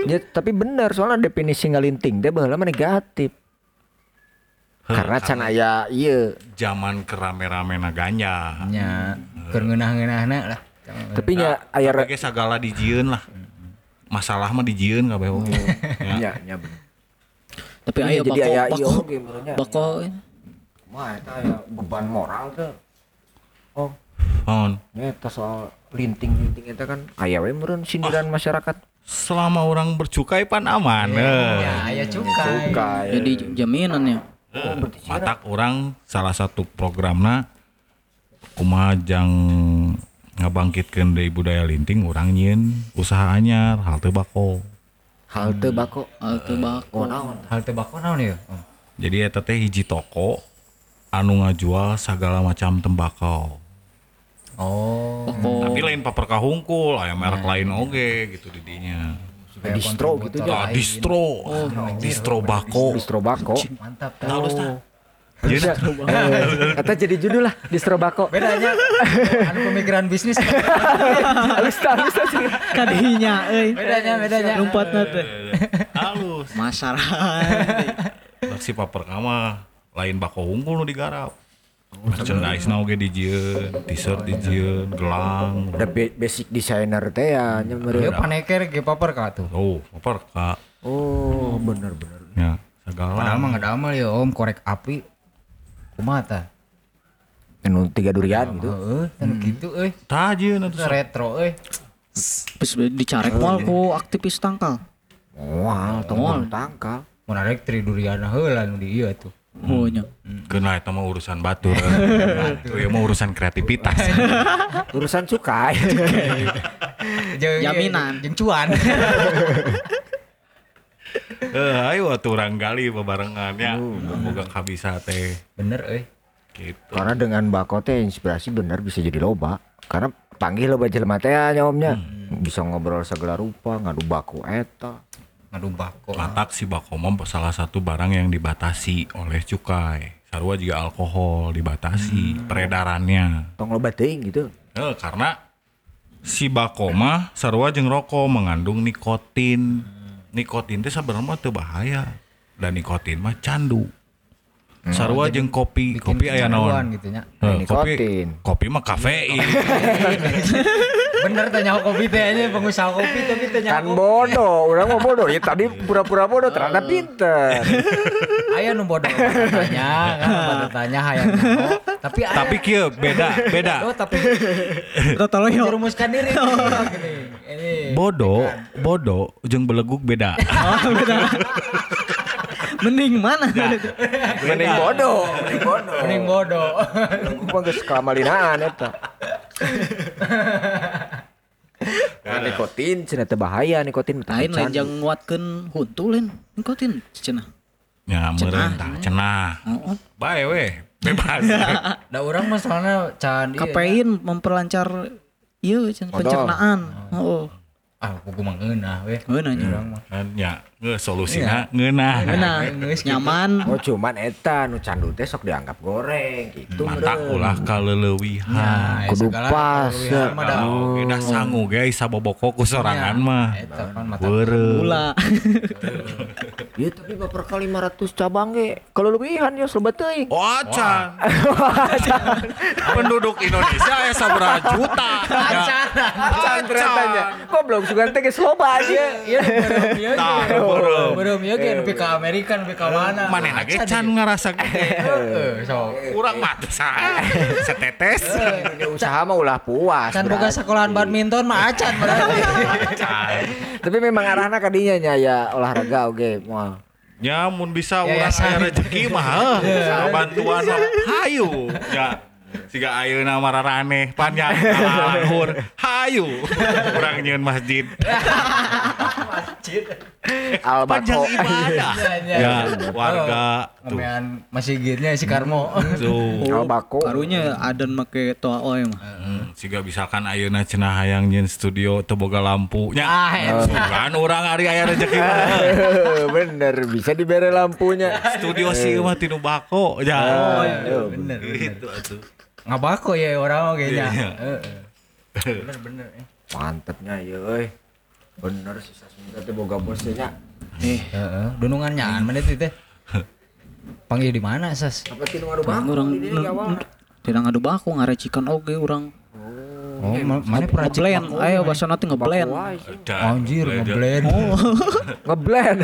Ya, tapi benar soalnya definisi ngalinting teh baheula mah negatif. Karena can aya ieu. Zaman kerame-ramena ganja. Nya keur ngeunah-ngeunahna lah. Tapi nya aya Tapi ge sagala dijieun lah. Masalah mah dijieun kabeh. Ya. nya nya bener. Tapi Iya, aya jadi bako aya bako ieu menurutnya. bako Wah, eta aya beban moral tuh. Oh, Naon? eta soal linting-linting eta kan aya we meureun sindiran masyarakat. Selama orang bercukai pan aman. eh. Ya aya cukai. Cukai. jadi jaminan ya. Matak orang salah satu programna kumaha jang ngabangkitkeun deui budaya linting urang nyieun usaha anyar halte bako. Halte bako. Halte bako. Oh, naon? Hal teh bako naon ya? Jadi eta teh hiji toko anu ngajual segala macam tembakau. Oh. Tapi lain paper kahungkul, aya merek lain oge gitu di dinya. Kayak distro gitu ya. Ah, distro, distro bako. Distro bako. Mantap tah. Iya. Eh, Eta jadi judul lah distro bako. Bedanya anu pemikiran bisnis. Halus halus tah. Kadinya euy. bedanya bedanya. Lompatna teh. Halus. Masyarakat. Dak si paper kama lain bako unggul nu digarap. Merchandise na oge dijieun, t-shirt dijieun, gelang. Ada be- basic designer teh ya nya meureun. paneker ge paper ka tuh. Oh, paper kak. Oh, bener bener. Ya, segala. Padahal mah ngadamel ya Om korek api. Kumaha tah? Anu tiga durian gitu. Heeh, kan gitu euy. Tajieun atuh. Retro euy. Terus dicarek mal ku aktivis tangkal. Wah, tong tangkal. Mun arek tri duriana heula nu di ieu tuh. Oh nya. Kena eta mah urusan batur. Itu ya mah urusan kreativitas. Urusan cukai. Jeung Jaminan. jeung cuan. Eh, ayo atuh urang gali bebarengan ya. Boga kabisa teh Bener euy. gitu. Karena dengan bako teh inspirasi bener bisa jadi loba. Karena panggil loba jelema teh nya omnya. Bisa ngobrol segala rupa, ngadu bako eta. Ngadu bako. Matak si bakoma salah satu barang yang dibatasi oleh cukai. Sarua juga alkohol dibatasi peredarannya. Tong loba teuing gitu. Eh, karena si bakoma sarua jeung rokok mengandung nikotin. Nikotin teh sebenarnya teu bahaya. Dan nikotin mah candu. Sarua jeung kopi, Bikin kopi aya kecanduan naon? gitu nya. Eh, kopi, Nikotin. kopi mah kafein. Bener tanya kopi teh nya pengusaha kopi tapi teh Kan bodoh, orang mau bodoh. Ya tadi pura-pura bodoh, ternyata pinter. Aya nu bodoh tanya kan bodoh tanya hayang nyaho. Tapi aya Tapi kieu beda, beda. Oh, tapi Rata loyo. merumuskan diri gini. Ini Bodoh, bodoh jeung beleguk beda. Mending mana? Mending bodoh, mending bodoh. mending bodoh. Aku mah geus kamalinaan eta. Nah, nikotin cenah teh bahaya nikotin Lain lain jang nguatkeun huntu lain. Nikotin cenah. Ya, meureun tah cenah. Bae we, bebas. Da urang mah soalnya can. Kafein memperlancar ieu Odol. pencernaan. Oh. ah kuku mah ngeunah we Ngeunah, nya. urang mah ya, nge solusinya ngeunah. Enak, Geus gitu. nyaman. Oh cuman eta nu candu teh sok dianggap goreng gitu. Mantap meureun. ulah kaleulewihan. Nah, Kudu segala pas, ya. Oh, kita sangu guys saboboko ku sorangan mah. Eta kan mata. Gula. Iya tapi baper kali 500 cabang ge. Kalau lebihan ya sobat teuing. Oh, acan. Penduduk Indonesia ya sabaraha juta. Ya. Acan teretanya. Goblok sugan teh geus loba aja. Iya, belum ya. Beureum. Belum ya kan ke Amerika, ke mana? Mana lagi can ngerasa gede. Heeh, so. Kurang mah teu sae. Setetes. Usaha mah ulah puas. Kan boga berarti. sekolahan badminton mah acan berarti. Tapi memang arahna ka dinya nya ya olahraga oge moal. Ya mun bisa urang ya, aya rezeki mah bantuan hayu. Ya siga ayeuna mah rarane panjang luhur hayu. Urang nyieun masjid. Al Panjang bako. ibadah. Iya, Ya warga tuh. Masih gitnya si Karmo. Tuh. Al bako. Karunya adan make toa oe mah. Hmm, Siga misalkan ayeuna cenah hayang nyeun studio teu boga lampu nya. Ah, eta. Kan urang ari aya rezeki mah. Bener bisa dibere lampunya. Studio sih mah tinu bako. Ya. Oh, iya, bener. Gitu atuh. Ngabako ya orang oge nya. Iya. Heeh. Bener bener. eh. Mantepnya ya euy. Bener sih sasmita teh boga bosnya. Eh, Heeh, dunungan nyaan mana itu teh? Panggil di mana, Sas? Apa tinu ngadu bako orang di dieu awal. tidak ngadu baku ngarecikan oge orang. Oh, ma- mana pernah Ngeblend, ayo bahasa nanti ngeblend. Anjir, beda. ngeblend. Ngeblend.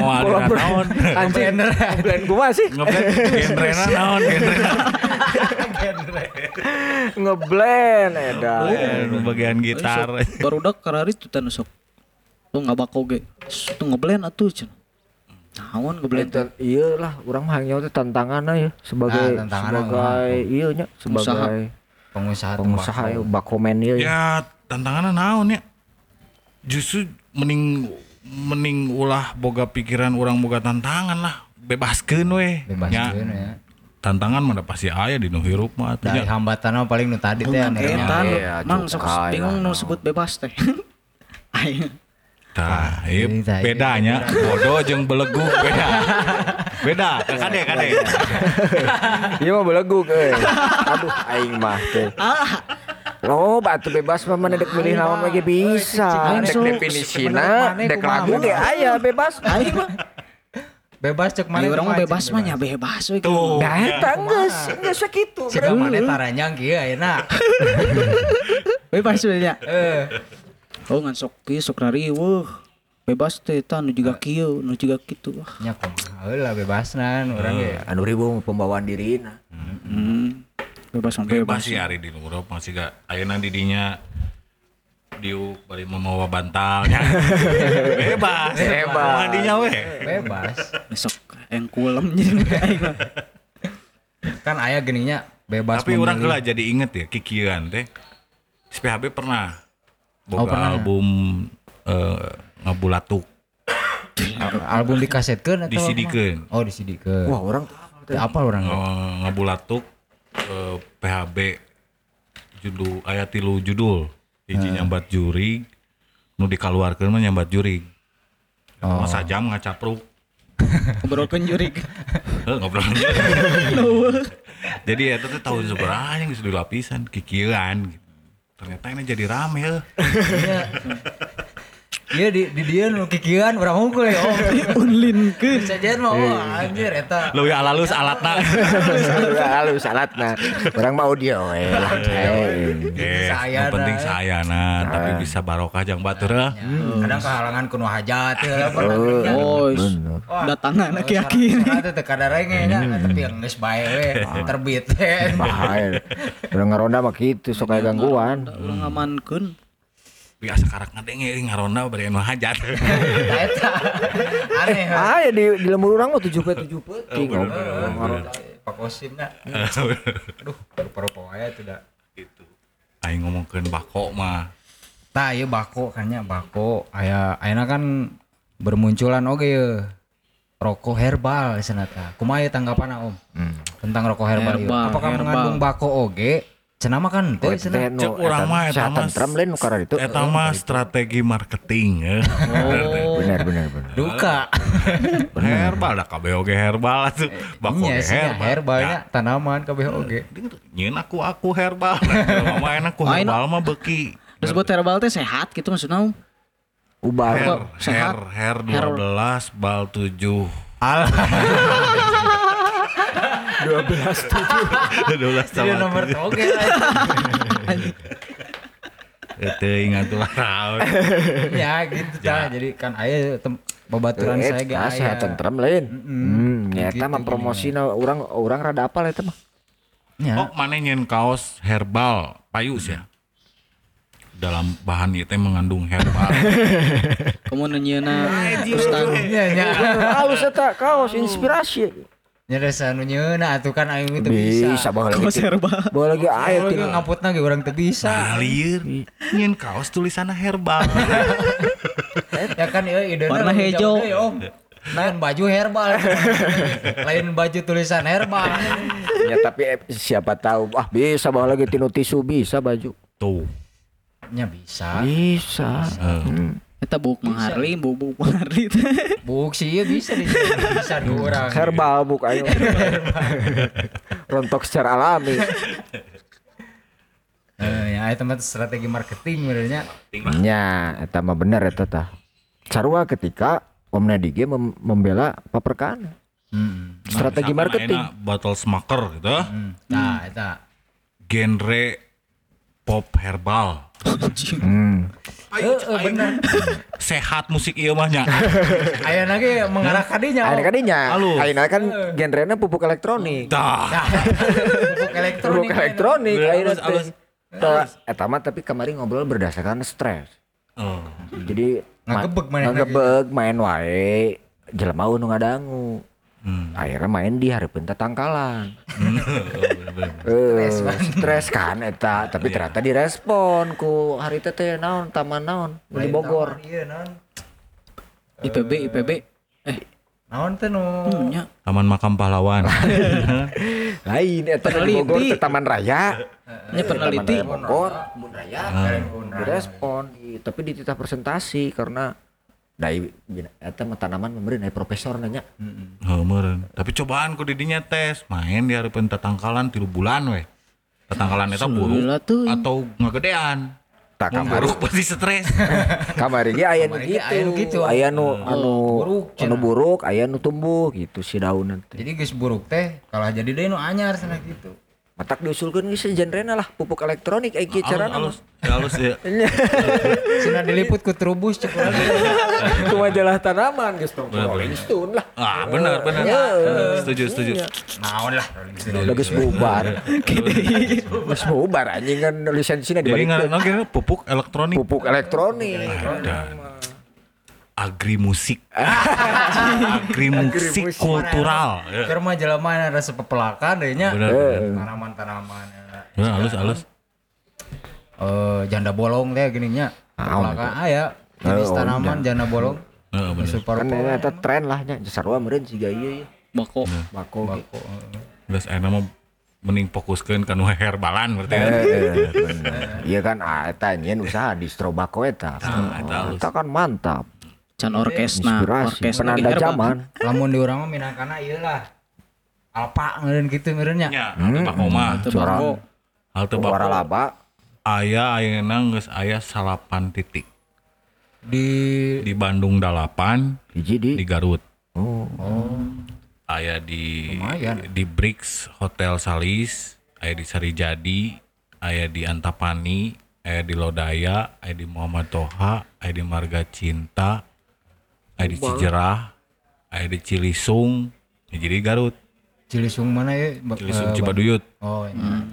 Mau aliran naon? Anjing. Ngeblend kumaha sih? Ngeblend genrena naon genrena? Ngeblend edan. Blend bagian gitar. Baru dak karari tuh tan sok. Tuh nggak bako ge. Tuh ngeblend atuh cenah. Naon ngeblend teh? Eta iya lah urang mah hanyawa teh tantanganna ya sebagai Nah, tantanganna sebagai iya nya sebagai Pengusaha pengusaha ya bakomen ieu. Ya tantangannya naon ya? Justru mending mending ulah boga pikiran orang boga tantangan lah. Bebaskeun we. Bebas Ya, ya. Tantangan mah da pasti aya di nu hirup mah Dari nya. hambatan mah paling nu tadi teh anu. Eta Iya, mang sok bingung nu sebut bebas teh. Ayo. Tah, tah, bedanya bodoh jeung belegu beda. Beda, kade kade. Iya mah beleguk euy. Aduh aing mah teh. Oh, batu bebas mah mana dek milih lawan lagi bisa. Dek definisina, dek lagu ge aya bebas. Ayo mah. Bebas cek mana Mana orang bebas mah nya bebas we. Tuh. Nah, eta geus, geus sakitu. Cek mana taranyang kieu ayeuna. Bebas we nya. Eh, Oh ngan sok kieu sok rariweuh. Bebas teh eta nu juga kieu, nu juga kitu. Wah. nya kumaha heula bebasnan urang ge. Anu ribu pembawaan dirina. Hmm. Bebas Bebas bebas. sih hari di Europe masih gak ayeuna di diuk bari membawa bantalnya. Bebas. Bebas. Mandinya we. Bebas. Besok yang kulem jadi aing mah. Kan aya geuninnya bebas Tapi orang memilih. kela jadi inget ya kikian teh. Si PHB pernah Oh, boga pernah. album eh, ngabulatuk album dikasetkeun atau disidikeun. Oh, disidikeun. Wah, orang Teu apal urang ge. Eh, ngabulatuk eh, PHB judul aya tilu judul hiji nyambat jurig nu dikaluarkeun mah nyambat jurig Oh. masa jam ngacapruk Ngobrolkeun jurig. Heuh, ngobrol jadi itu tuh tahun seberapa yang sudah lapisan kikian gitu. ternyata ini jadi rame. Iya di di dia nu kikian urang hungkul ya. Oh, Unlinkeun. sajian mah oh anjir eta. lu ya alalus alatna Lalu salatna. Orang mau dia we lah. Eh, Sayana. yang penting sayana, tapi bisa barokah jang batur eh. Kadang kehalangan kuno hajat ya. Oh, datangan aki-aki. Ada teh kadarenge nya tapi yang geus bae we terbit. Bahaya. Udah ngeronda mah gitu sok aya gangguan. Urang ngamankeun. Biasa karak ngadenge ngaronda bari anu hajat Eta aneh. ha. Ah ya di di lembur urang mah 7 pe 7 peuting. Pakosimna. Aduh, paru-paru wae teh da. gitu aing ngomongkeun bako mah Tah ieu bako kannya bako aya ayeuna kan bermunculan oge ye rokok herbal cenah tah. Kumaha ieu tanggapanna Om? Tentang rokok herbal, ieu? Herbal, Apakah herbal. mengandung bako oge cenama kan Oh, teh eta cenah. Cek urang mah eta mah tentrem lain karena itu. Eta mah strategi marketing ya. Oh. Benar benar benar. duka herbal da kabeh oge herbal atuh. Bako nya oge sih herbal. herbalnya tanaman kabeh oge Nyeun aku aku herbal. Nah, mama enak ku Lain, herbal mah beuki. Terus buat herbal teh sehat gitu maksudnya. Kok sehat? her, her 12, bal 7. 12 Jadi sama nomor oge lah Itu ingat tuh tahun. ya gitu tah jadi kan aya tem- babaturan saya ge Eta aya sehat tentrem lain. Hmm, nyata mah promosina orang orang rada apal eta mah. Ya. Oh, mana nyen kaos herbal payus ya? Dalam bahan itu mengandung herbal. Kamu nanyaina terus tang. nya nya Halus eta kaos inspirasi. Nya desa nu nyeuna atuh kan aing teu bisa Bisa Kamu lagi. Bawa lagi aya Ayo tina. ngaputna ge urang teu bisa Alir, nyen kaos tulisanna herbal. ya kan ieu ide Warna hijau. Lain baju herbal lain baju tulisan herbal Ya tapi eh, siapa tahu ah bisa bawa lagi tinu tisu bisa baju. Tuh. nya bisa Bisa. Hmm. Eta buk mengharli, buk buk mengharli buk sih ieu bisa di bisa dua orang Herbal buk ayo. Rontok secara alami. Eh, ya itu mah strategi marketing sebenarnya Nya, eta mah bener eta tah. Sarua ketika Om Nadige mem- membela paperkan. hmm. Strategi Sama marketing. enak bottle smoker gitu. nah eta Genre pop herbal. Hmm. eh eh, bener Sehat musik ieu mah nya. aya lagi mengarah kadinya Ayeuna kadinya. Halus. Ayeuna kan genrena pupuk elektronik. Dah. buk elektronik Pupuk elektronik. Tah, Eta mah tapi kemarin ngobrol berdasarkan stres. Oh. Jadi Ngagebeg main ngagebeg main wae jelema nu ngadangu. Hmm. Akhirnya main di hareupeun tangkalan. Eh, stres kan eta, tapi ternyata direspon ku hari teh teh naon taman naon di Bogor. iya naon IPB IPB. Eh, naon teh nu nya. Taman Makam Pahlawan. Lain eta di Bogor teh Taman Raya. Nya peneliti. Taman Raya Bogor, Kebun Raya. Direspon, i- tapi dititah presentasi karena dari eta mah tanaman memberi dari profesor nanya. Meureun. Tapi cobaan ku didinya tes, main di hareupeun tatangkalan 3 bulan we. Tatangkalan eta buruk atau ngagedean. Tak buruk pasti stres. aya nu Kamari ge gitu. aya nu gitu. Aya nu anu buruk, anu buruk, aya nu tumbuh gitu si daun teh. jadi geus buruk teh kalah jadi deui nu anyar cenah gitu Matak diusulkeun geus genrena lah pupuk elektronik aya kieu carana. Halus, halus ya. cenah diliput ku trubus cek Ku majalah tanaman geus tong Rolling Stone lah. Ah, benar benar. Ya. Setuju, setuju. naon lah Udah geus bubar. Geus bubar anjing kan lisensina Jadi dibalik nggak nggak pupuk elektronik pupuk elektronik. Agri musik. agri musik kultural. Ya. keur mah jelema ada sepepelakan deui nya Benar. tanaman-tanaman Ya, halus halus. eh janda bolong teh gini nya Naon Pelaka aya jenis Oh, tanaman janda bolong Heeh, bener. super Kan eta tren lah nya sarua meureun siga ieu Bako. bako ge. bako Terus enak mah mending fokuskan ke nu herbalan berarti kan. Eh, eh, bener. Iya kan ah, eta nyen usaha distro bako eta. Oh, Eta kan mantap. Can orkesna, Inspirasi, orkesna penanda zaman. lamun di urang mah minangkana ieu lah alpa ngeureun kitu meureun nya Ya, mah. Teu Suara bako. Halte bako. waralaba Aya ayeuna geus aya salapan titik. di Di Bandung 8, hiji di. di Garut. Oh, Aya di Lumayan. di Brix Hotel Salis, aya di Sarijadi, aya di Antapani, aya di Lodaya, aya di Muhammad Toha, aya di Marga Cinta, aya di Cijerah, aya di Cilisung, ya, jadi Garut, Cilisung mana ya Ba- Cilisung eh, Cibaduyut. oh iya.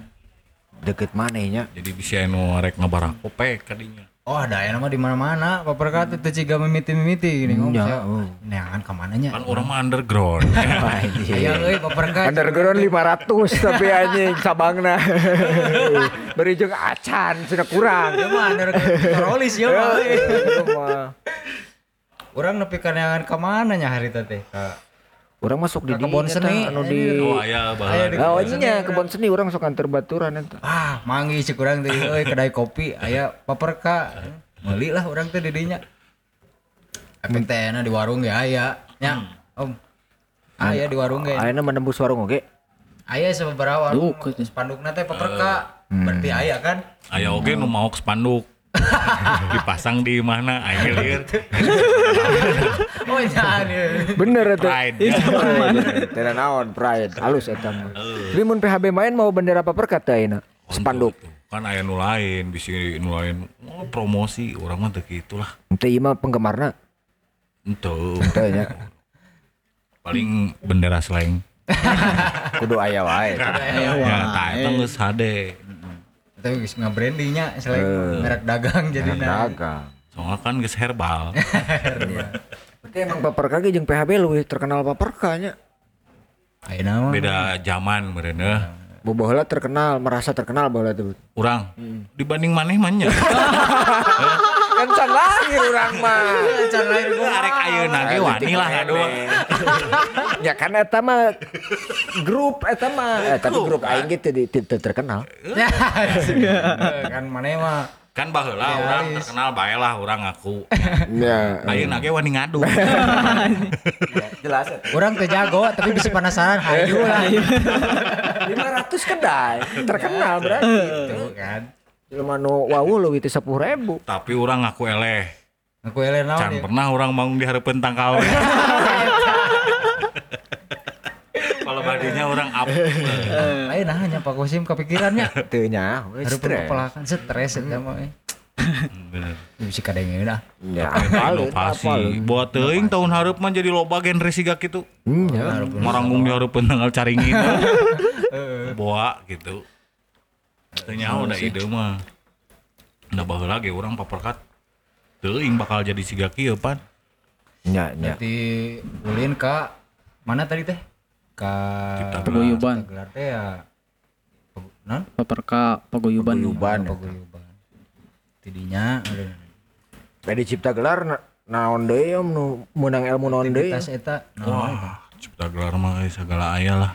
deket manehnya. Jadi bisa anu rek ngabarak kopek kadinya. oh ada ya nama di mana-mana paperkat itu ciga mimiti-mimiti gini ngomong Ya, oh. neangan ke mananya Kan orang mah underground. aya euy paperkat Underground 500 tapi anjing sabangna. Beri jeung acan sudah kurang. Ieu mah under teroris ya mah Itu. Urang nepi ka neangan ka mana nya hari teh ka Orang masuk di Ke kebun dinya, seni. anu di Oh aya. Oh nya kebun seni orang sok antar baturan eta. ah mangi cek urang teh euy kedai kopi. Aya paperka meuli lah urang teh di dinya. Apik teh di warung ge aya nya. Om. Aya di warung ge. Ayeuna menembus warung oge. aya sababaraha warung. Spandukna teh paperka berarti aya kan? Aya oge nu mau spanduk. Dipasang di mana? Aing lieur. oh jangan Bener eta. Pride. Tidak naon pride halus eta mah. Limun PHB main mau bendera paperka teh ayeuna. Spanduk. Kan aya nu lain, bisi nu lain oh, promosi urang mah teu kitu lah. Teu ieu mah penggemarna. Ento. Teu nya. Paling bendera slang. Kudu aya wae. Ya, tak eta geus. Tapi geus ngabrandingnya selain merek dagang jadi Dagang. Soalnya kan geus herbal. Berarti emang paperka ge jeung PHB leuwih terkenal paperka nya. ayeuna mah Beda zaman meureun eh. Bobohla terkenal, merasa terkenal bola tuh. Urang dibanding maneh mah nya. Kan can lahir urang mah. can lahir gua Arek ayeuna ge wani lah aduh. ya kan eta mah grup eta mah eh, tapi grup aing ge teu di- terkenal. kan mana mah Kan baheula urang terkenal bae lah urang ngaku. Ya. Ayeuna ge wani ngadu. Jelas. orang teh jago tapi bisa penasaran hayu lah 500 kedai terkenal berarti. Tuh kan Jelema nu wawu leuwih teh 10.000. Tapi urang ngaku eleh. aku eleh naon Can ya? pernah orang bangun di hareupeun tangkal. Kalau badinya orang up. ayo nah hanya Pak Kosim kepikirannya Teu nya, stres. pelakan stres eta mah eh. Bener. bisa kadang dah Ya, Inovasi. apalun. Buat teuing tahun hareup mah jadi loba genre siga kitu. Hmm, ya. Maranggung di hareupeun tanggal caringin. Boa gitu. Nyaho da ide mah. Da baheula ge urang paperkat teuing bakal jadi siga kieu pan. Ya, ya. berarti ulin ka mana tadi teh ka Kita Paguyuban. gelar teh ya non Paperka paguyuban. Paguyuban. ya. paguyuban tidinya Tadi cipta gelar na- naon deui om nu menang ilmu naon deui. eta? Wah, cipta gelar mah eh, segala aya lah.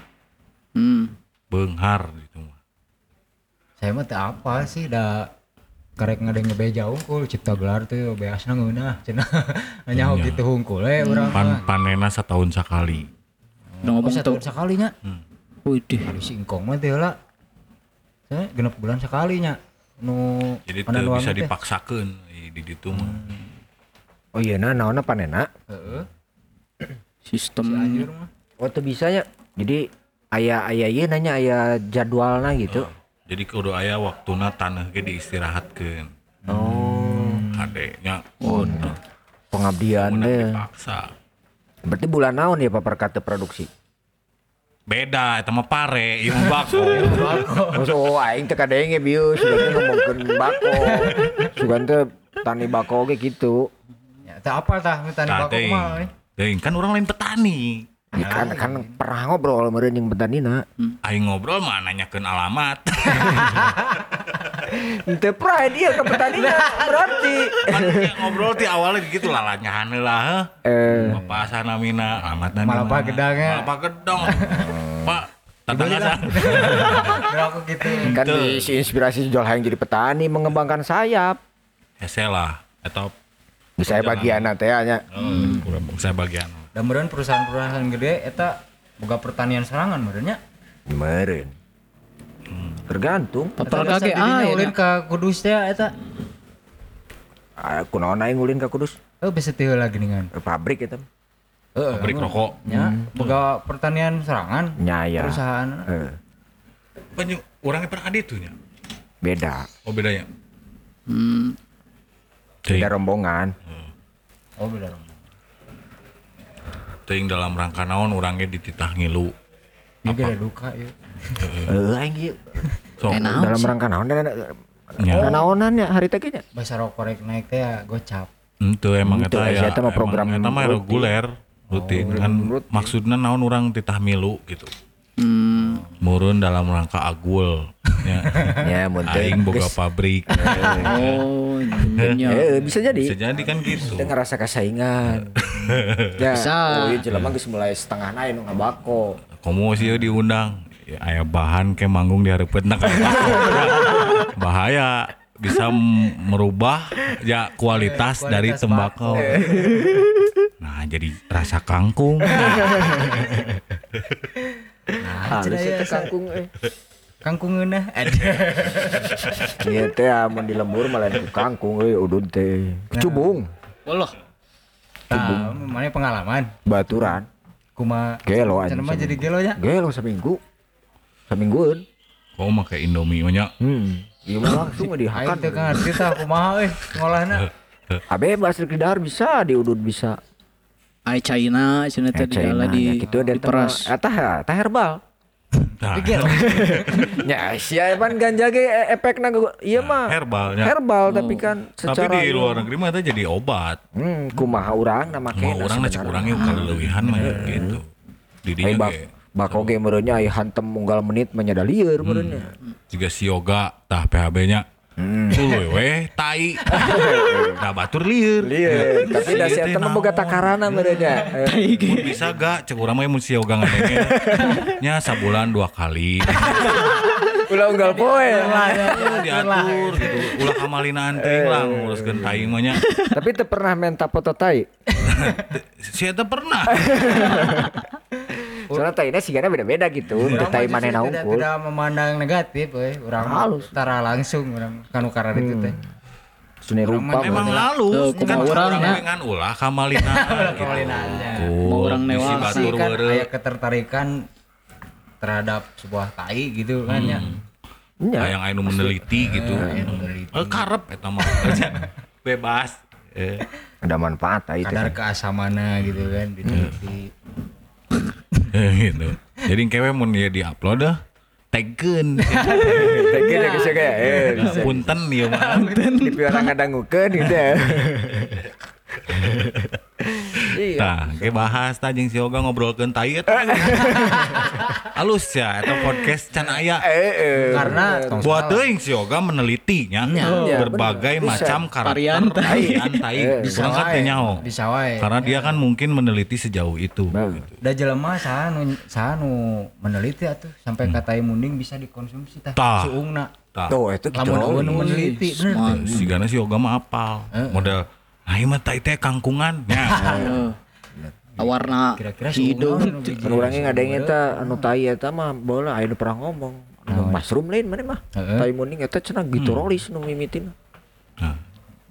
Hmm. Beunghar gitu mah. Saya mah apa sih da karek ngadeng ngebeja unggul cipta gelar tuh beasna ngeunah cenah hanya Iya. gitu hungkul eh urang Pan panena setahun sekali. Oh, ngomong satu tuh. sekalinya Wih deh. Aduh singkong mah teh lah saya genep bulan sekalinya nu Jadi teu bisa eh, di ditu mah. Oh iya nah naonna panena. Heeh. Sistem Anjir mah Oh teu bisa nya. Jadi aya aya ieu nanya aya jadwalna gitu. Jadi kudu aya waktuna tanah ge diistirahatkeun. Oh, Ade nya oh pengabdian deh. dipaksa. Berarti bulan naon ya Pak Perkata produksi? Beda eta mah pare, ieu mah bako. Oh, aing teh kadenge bieu sugan teh ngomongkeun bako. Sugan teh tani bako ge gitu. ya teh apa tah tani teuing. mah eh. Kan orang lain petani. Ya kan kan pernah ngobrol meureun jeung petanina. Aing ngobrol mah nanyakeun alamat. Teu pride ieu ka petanina berarti. kan ya ngobrol ti awalnya gitu lah nyahan lah. Eh, Bapak sana mina alamat dan Malah Pak Gedang ya. Malah Pak Gedang. Pak, sana. Udah aku gitu kan diisi inspirasi jual hayang jadi petani mengembangkan sayap. Hese lah atau Di saya bagian teh nya. oh, saya bagian. Dan meureun perusahaan-perusahaan gede eta boga pertanian serangan meureun nya Meureun. Tergantung. paperka ge ah aya ulin ka Kudus teh eta Ah, kunaon aing ulin ka Kudus? oh bisa teu lagi dengan Eh, Pabrik eta. Heeh. Pabrik rokok. nya boga pertanian serangan Nya ya. perusahaan Eh, Banyak orangnya pernah ada itu nya. beda. Oh bedanya. Hmm. Beda rombongan. oh beda dong Teuing dalam rangka naon orangnya dititah ngilu. beda duka ya aing ieu. So, dalam rangka naon dan Ya. naonan ya hari teh nya. bahasa rokok korek naik teh ya gocap Itu emang Itu, eta ya. eta mah program eta mah rutin. reguler, rutin kan maksudnya naon orang titah milu gitu. Hmm. Murun dalam rangka agul ya. Ya aing boga pabrik Oh. Eh, bisa jadi. bisa jadi kan gitu Kita ngerasa kesaingan. ya, Bisa. Oh, iya jelema geus mulai setengah naik nu ngabako. komo sih diundang ya, aya bahan ke manggung dihareupeun nah, bahaya bisa merubah ya kualitas, dari tembakau nah jadi rasa kangkung Halus itu kangkung eh. kangkung ngeunah ada Iya teh amun di lembur malah ku kangkung euy udun teh. Kecubung, Allah. nah, mana pengalaman baturan. kuma Gelo aja. cenah mah jadi gelo nya Gelo saminggu. Saminggueun. kau make indomie banyak Hmm. Iya mah langsung aing dihakan. teu ngarti tah kumaha euy ngolahna Abe bahasa kedar bisa, di udud bisa. Ai China cenah teh di China, dalam di nya kitu dan diperas. Eta eta herbal. nah, Ya, sia pan ganja ge efekna ge- iya mah. herbalnya. Herbal tapi kan tapi di luar negeri mah itu jadi obat. Hmm, kumaha urang na make orang na cek orang yuk kaleuwihan mah ya, gitu. Di Ai dinya bak ge bako ge meureunnya ai hantem unggal menit menyada lieur meureunnya. juga si yoga tah PHB nya Hmm. Tuluy weh tai. Nah batur lieur Lieur, tapi da si eta mah boga takarana. Eh, Mun bisa gak cek urang mah mun si yoga ngadenge nya sabulan dua kali. Ulah unggal poe. Diatur gitu. Ulah kamalina teuing lah nguruskeun tai mah nya. Tapi teu pernah menta foto tai. si eta pernah Soalnya taina sigana beda-beda gitu. Teu tai manehna tidak, unggul. tidak memandang negatif urang mah Halus. tara langsung urang kanu karena itu teh. Seni rupa. memang lalu kan urang ya. dengan ulah kamalina. Gitu. Mau urang Bisi newasa batur kan aya ketertarikan terhadap sebuah tai gitu kan ya. Kayak yang anu meneliti gitu. Eh karep eta mah. Bebas. Eh. Ada manfaat tai teh. kadar keasamana gitu kan diteliti gitu. Jadi kewe mun ya di-upload dah tagkeun. Tege tege geus ge. Eh. Punten ieu mah. Di piara ngadangukeun gitu ya. Iya. Tah, ke bahas tah jeung si Yoga ngobrolkeun tai eta. Halus ya eta podcast can aya. Eh, eh. karena Buat teuing si Yoga menelitinya Iya, berbagai bener. macam karakter Varian tai. bisa teu wae nyaho. bisa wae Karena dia kan mungkin meneliti sejauh itu. da jelema saha nu saha nu meneliti atuh sampai Hmm. katai munding bisa dikonsumsi tah Tah. suungna Tah. Tuh, itu gitu. lamun meneliti bener teh Si Gana si Yoga mah apal. Model Nah, ieu mah tai teh kangkungan. Ya. Warna kira-kira hidung. Anu urang ge ngadenge eta anu tai eta mah bola nu pernah ngomong. Anu mushroom lain mana mah. Tai muning eta cenah gitrolis nu mimitin.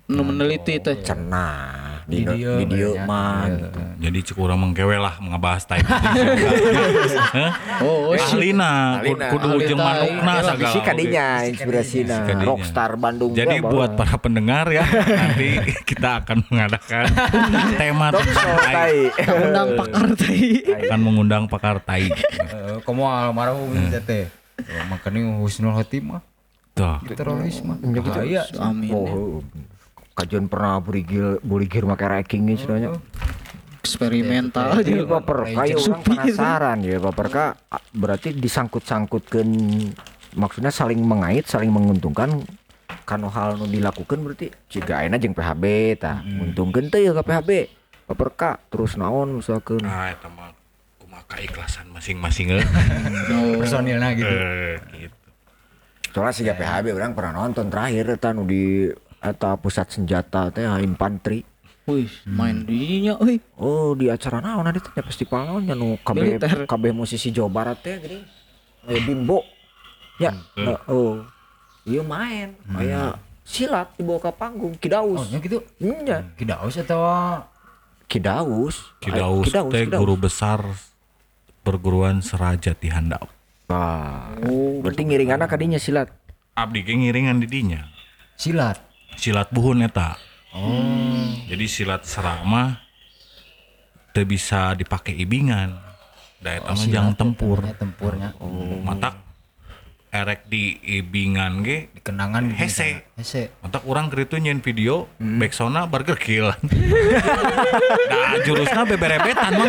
Nu meneliti teh. Cenah di Di di dieu dieu banyak. mah Iya. gitu. Jadi cek urang mengkewe lah ngebahas tai. Hah? Oh, oh, si Ahlina, kudu ujung manukna Bisi sagala. kadinya inspirasina rockstar Bandung Jadi buat para pendengar ya, nanti kita akan mengadakan tema tentang tai. undang pakar tai. Akan mengundang pakar tai. Heeh, komo almarhum teh Oh, makanya husnul khotimah Tuh. teroris mah Ya gitu. bahaya Amin. Oh, kajian pernah burigil burigir make ranking nih sebenarnya. Eksperimental Jadi aja. baper kayak orang penasaran ya baper ka berarti disangkut-sangkutkan maksudnya saling mengait saling menguntungkan. Kanu hal nu dilakukan berarti jika ayeuna jeung PHB tah nguntungkeun teh ya ka PHB baper ka terus naon misalkan. Nah, eta mah kumaha keikhlasan masing-masing eh. personilnya gitu. Eh, gitu. soalnya siga PHB orang pernah nonton terakhir eta nu di eta pusat senjata teh infanteri Wih, main dinya euy. Oh di acara naon ada teh festival naon nya nu kabeh Militer. kabeh musisi Jawa Barat teh gini. Aya Bimbo. Ya. nah, oh. Iya main. Aya silat dibawa ke panggung oh Kidaus. nya gitu Hmm, ya. kidaus atau Kidaus. Kidaus Ay, teh guru besar perguruan Seraja di Handap. Wah. Berarti ngiringanna kadinya silat. Abdi ge ngiringan di dinya. silat Silat buhun eta. Oh. Jadi silat serama teu bisa dipakai ibingan. Da eta mah jang tempur. Ya, tempurnya Matak erek di ibingan ge di kenangan gitu Hese. hese Untuk orang keritu nyen video backsona burger kill. nah jurusnya beberebetan mah.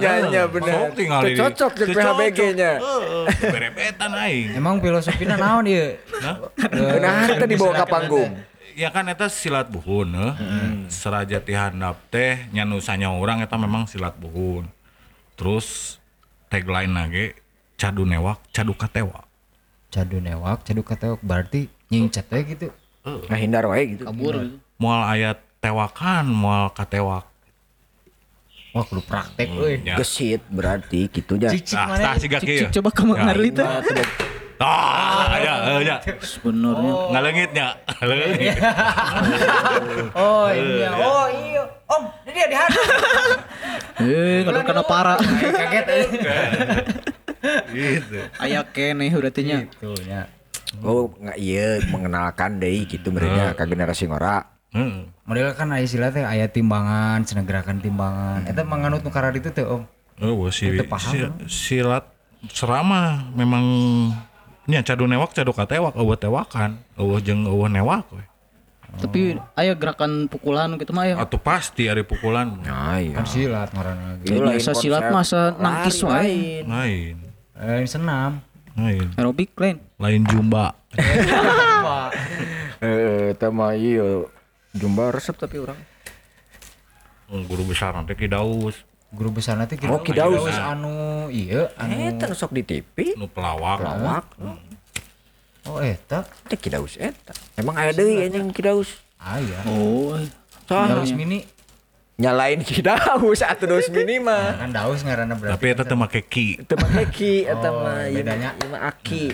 Nya, nya, bener. Sok tinggal di- cocok PHBG-nya. cocok. Heeh, Beberebetan aing. emang filosofinya naon ieu? Nah, kita dibawa ke panggung. Ya kan eta silat buhun eh. Seraja ti handap teh nya nu sanya urang eta memang silat buhun. Terus tagline lagi cadu newak, cadu katewa. cadu newak cadu katewak berarti nyingcat we gitu Ngahindar wae gitu. kabur gitu. Moal ayat tewakan, moal katewak. wah kudu praktek euy Ya. Gesit berarti gitu nya. cicik Nah, mana tah siga Cik, kieu. cik, coba kamu ngarli teh. Ah, ya, eh, ya. Sebenarnya Ngalengitnya. Ngalengit. oh iya oh iya om ini dia di hati eh kalau kena parah. kaget Gitu. Aya keneh berarti nya. gitu ya Oh, nggak iya mengenalkan deui gitu mereka ke generasi ngora. Heeh. model kan aya istilah teh aya timbangan cenah gerakan timbangan eta manganut nu karar itu teh om Oh, si, Teu paham, si- silat serama memang nya cadu newak cadu katewak eueuh tewakan eueuh jeung eueuh newak we. Tapi aya gerakan pukulan gitu mah ya. Atuh pasti ada pukulan Nah, iya. kan silat ngaranna Itu lain biasa silat masa nangkis lain. lain lain senam lain Aerobik lain. lain jumba Eh, eta mah iya. Jumba resep tapi orang. Guru besar nanti Ki Daus guru besar nanti Oh, Ki Daus. anu iya anu Eta nu sok di TV. nu pelawak Lawak. oh eta Teh Kidaus eta. Emang aya deui anjing Kidaus. aya Oh. Daus mini Nyalain Kidaus atuh Daus mini mah. kan daus ngaranna berarti tapi eta teh make ki Teu make Ki eta Oh, mah. Ieu bedanya. mah- mah Aki.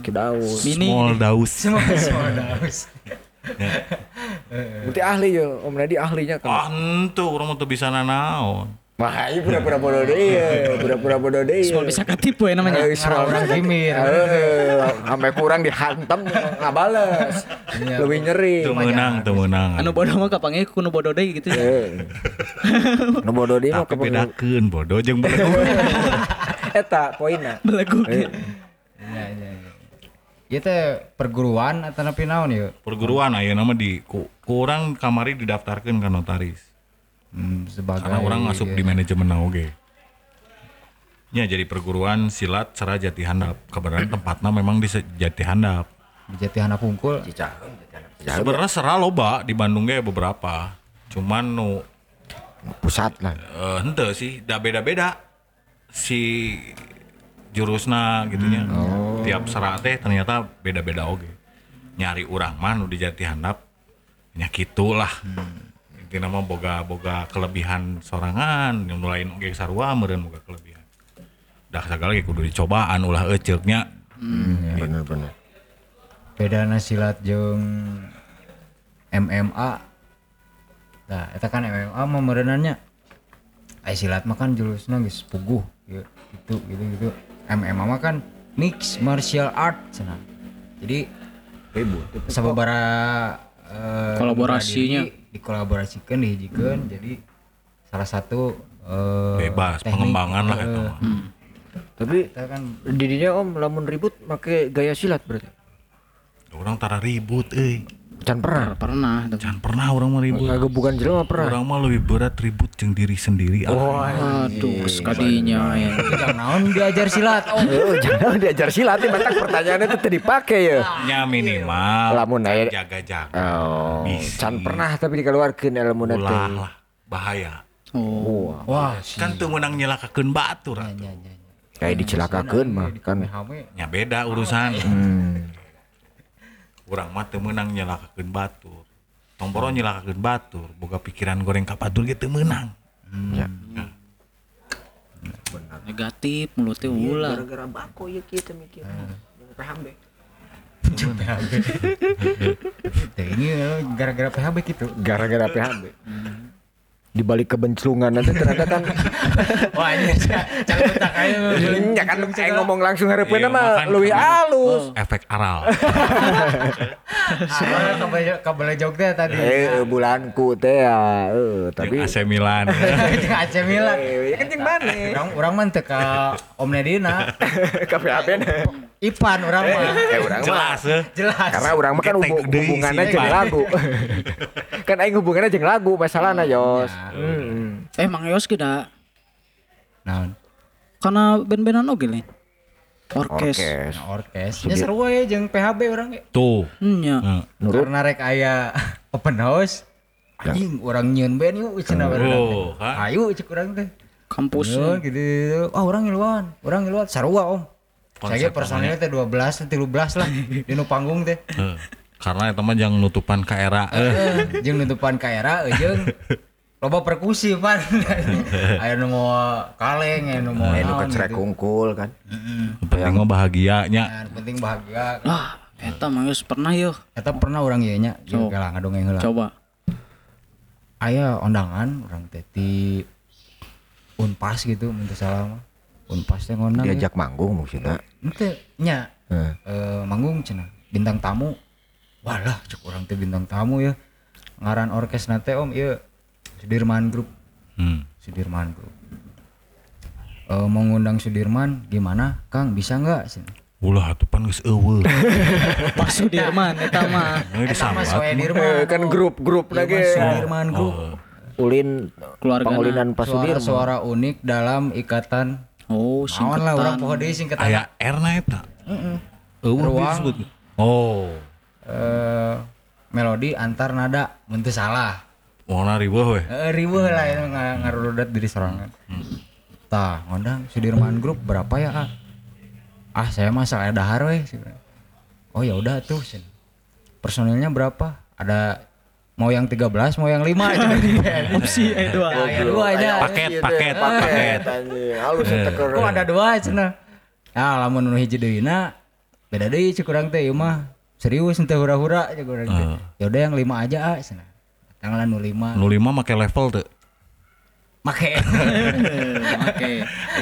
Kidaus. Mini. small daus semua semua daus Berarti ahli yo, Om Nadi ahlinya ah kan. ente urang mah teu bisa nanaon Wah, ini pura-pura bodoh ya, pura-pura bodoh deui. Semua bisa ketipu ya namanya. Eh, Ngarang orang kimir Eh, sampai kurang dihantam nggak bales. Iya. Lebih nyeri. teu meunang teu meunang Anu bodoh mah kapange kuno bodoh deui gitu ya. Eh. Nu bodoh deui mah tapi kepengen. bedakeun bodoh jeung belegu Eta poinna. Belagu Eh, iya iya iya teh perguruan atau napi naon ya perguruan ayeuna mah di ku, ku urang kamari didaftarkeun ka notaris hmm, sebagai karena orang masuk di manajemen oge Ya jadi perguruan silat Sara Jati Handap. Kebenaran tempatnya memang di Jati Handap. di jati pungkul Cicahem. Sebenarnya Sera loba di Bandung ge beberapa. Cuman nu Pusat lah. eh, henteu sih, da beda-beda si jurusna gitunya. Tiap Sera teh ternyata beda-beda oge. Nyari urang mah nu di Jati Handap nya kitulah. Intina mah boga-boga kelebihan sorangan, yang lain oge sarua meureun boga kelebihan. Dah sagala ge kudu dicobaan ulah eceuknya. Bener-bener. beda silat jeung MMA nah eta kan MMA mah merenannya Ai silat mah kan jurusna geus puguh gitu gitu gitu MMA mah kan mix martial art cenah jadi Ribut. sababara eh, Kolaborasinya. Dikolaborasikan dihijikeun jadi salah satu eh, Bebas, teknik, pengembangan lah eh, eta mah. Tapi kan didinya Om lamun ribut make gaya silat berarti. Orang tara ribut euy. Can pernah. Pernah. Jangan pernah orang mau ribut. Ngagebukan jelema pernah. Orang mah lebih berat ribut jeung diri sendiri. Ah, Aduh, sekadinya ya. jangan naon diajar silat oh Oh, jangan diajar silat nih batak pertanyaannya itu tadi dipakai ya. nya minimal Lamun aya jaga-jaga. Oh, can pernah tapi dikeluarkeun ilmu Ulah teh. lah bahaya. Oh. wah Kan teu meunang nyelakakeun batur. atuh. nya nya nya. Kayak dicelakakeun mah kan. Nya beda urusan. Hmm. Urang mah teu meunang nyelakakeun batur. Tomporo nyelakakeun batur, boga pikiran goreng ka batur ge teu meunang. Ya. Negatif mulutnya ulah. Gara-gara bako ya kita mikir. PHB. Teh, ini eh, gara-gara PHB gitu Gara-gara PHB. Di balik kebenclungan nanti ternyata kan wah ini betak aja ya kan kayak ngomong langsung hareupeun Iya, mah kami. halus. Efek aral. Kabel kabel jog teh tadi Eh bulanku teh ya, Tapi AC Milan. AC Milan Eh, ya kan jeung mana? Urang urang mah teu ka Om Nedina Ka PHB na. Ipan orang mah. Eh urang mah Jelas eh. Jelas. karena orang mah kan hubungannya jeung lagu. kan aing hubungannya jeung lagu masalahna Yos. Ya. Hmm. Eh Mang Yos kita Naon? karena band-bandan oge lain. Orkes. Orkes. Nah, orkes. Ya seru ya jeung PHB orang ge. Tuh. Nya. Nah, Karena rek aya open house. Anjing orang nyeun band yuk cenah teh. Oh? Ayo cek urang teh. Kampus. Nyeun gitu. Ah orang ngiluan, orang ngiluan sarua om. Saya personilnya teh 12 13 lah di nu panggung teh. eh. Karena itu mah jangan nutupan ke era. Eh. Eh, jeung nutupan ka era jeung loba perkusi pan. Aya nu mau kaleng, nu mau Eh nu naon kecerek kungkul kan. Penting mah bahagianya. Nah, penting bahagia. Ah, eta Mang Yos pernah yo. Eta pernah orang ieu nya, So. kalah ngadongeng heula. Coba. aya ondangan orang teh di unpas gitu minta salah mah unpas teh ngondang Diajak manggung maksudnya. ente nya Heeh. eh, manggung cenah bintang tamu walah cek orang teh bintang tamu ya ngaran orkes nate om iya Sudirman Group Hmm. Sudirman Group eh, mau ngundang Sudirman gimana Kang bisa nggak Ulah atupan geus eueuh. Pak Sudirman eta mah. Eh Eta mah disambat. soe Eh, Dirman kan grup-grup Iya, lagi. Sudirman Group Ulin Keluargana. pangulinan Pak Sudirman. suara-suara unik dalam ikatan Oh, Naon lah orang singkatan. poho deui singkatan Aya R na eta. Eueuh Ruang. disebut. Oh. eh melodi antar nada mun teu salah. Warna ribuh we. Eh riweuh lah itu nga- ngarurudat diri sorangan. Tah, ngondang Sudirman Group berapa ya, Kak? Ah, saya mah salah dahar we. Oh ya udah tuh. Sen. Personilnya berapa? Ada mau yang 13, mau yang 5 Opsi eh dua. Ya, dua aja. Paket, paket, paket. anjing. Halus eta keur. Kok ada dua cenah. Ya, lamun nu hiji deuna beda deui cek urang teh ieu mah. Serius ente hura-hura cek urang teh. Ya udah yang 5 aja ah cenah. Tanggal nu 5. Nu lima make level tuh. Make. Oke.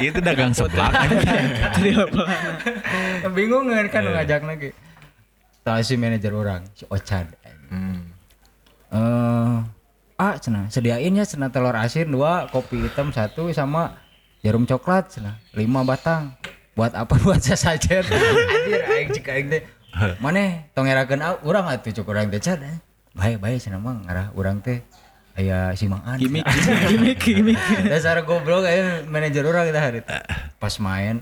Itu dagang seblak. Tadi apa? Bingung kan ngajak lagi. Tahu si manajer orang, si Ocan. Hmm. Eh, ah cenah sediain ya cenah telur asin dua, kopi hitam satu sama jarum coklat cenah lima batang. Buat apa buat sasajen? Anjir aing cik aing teh. Maneh tong ngerakeun au- urang atuh cuk urang teh bae cenah mah ngarah urang teh aya si Mang An. Gimik, gimik, gimik. Dasar goblok aya manajer urang kita hari teh. Pas main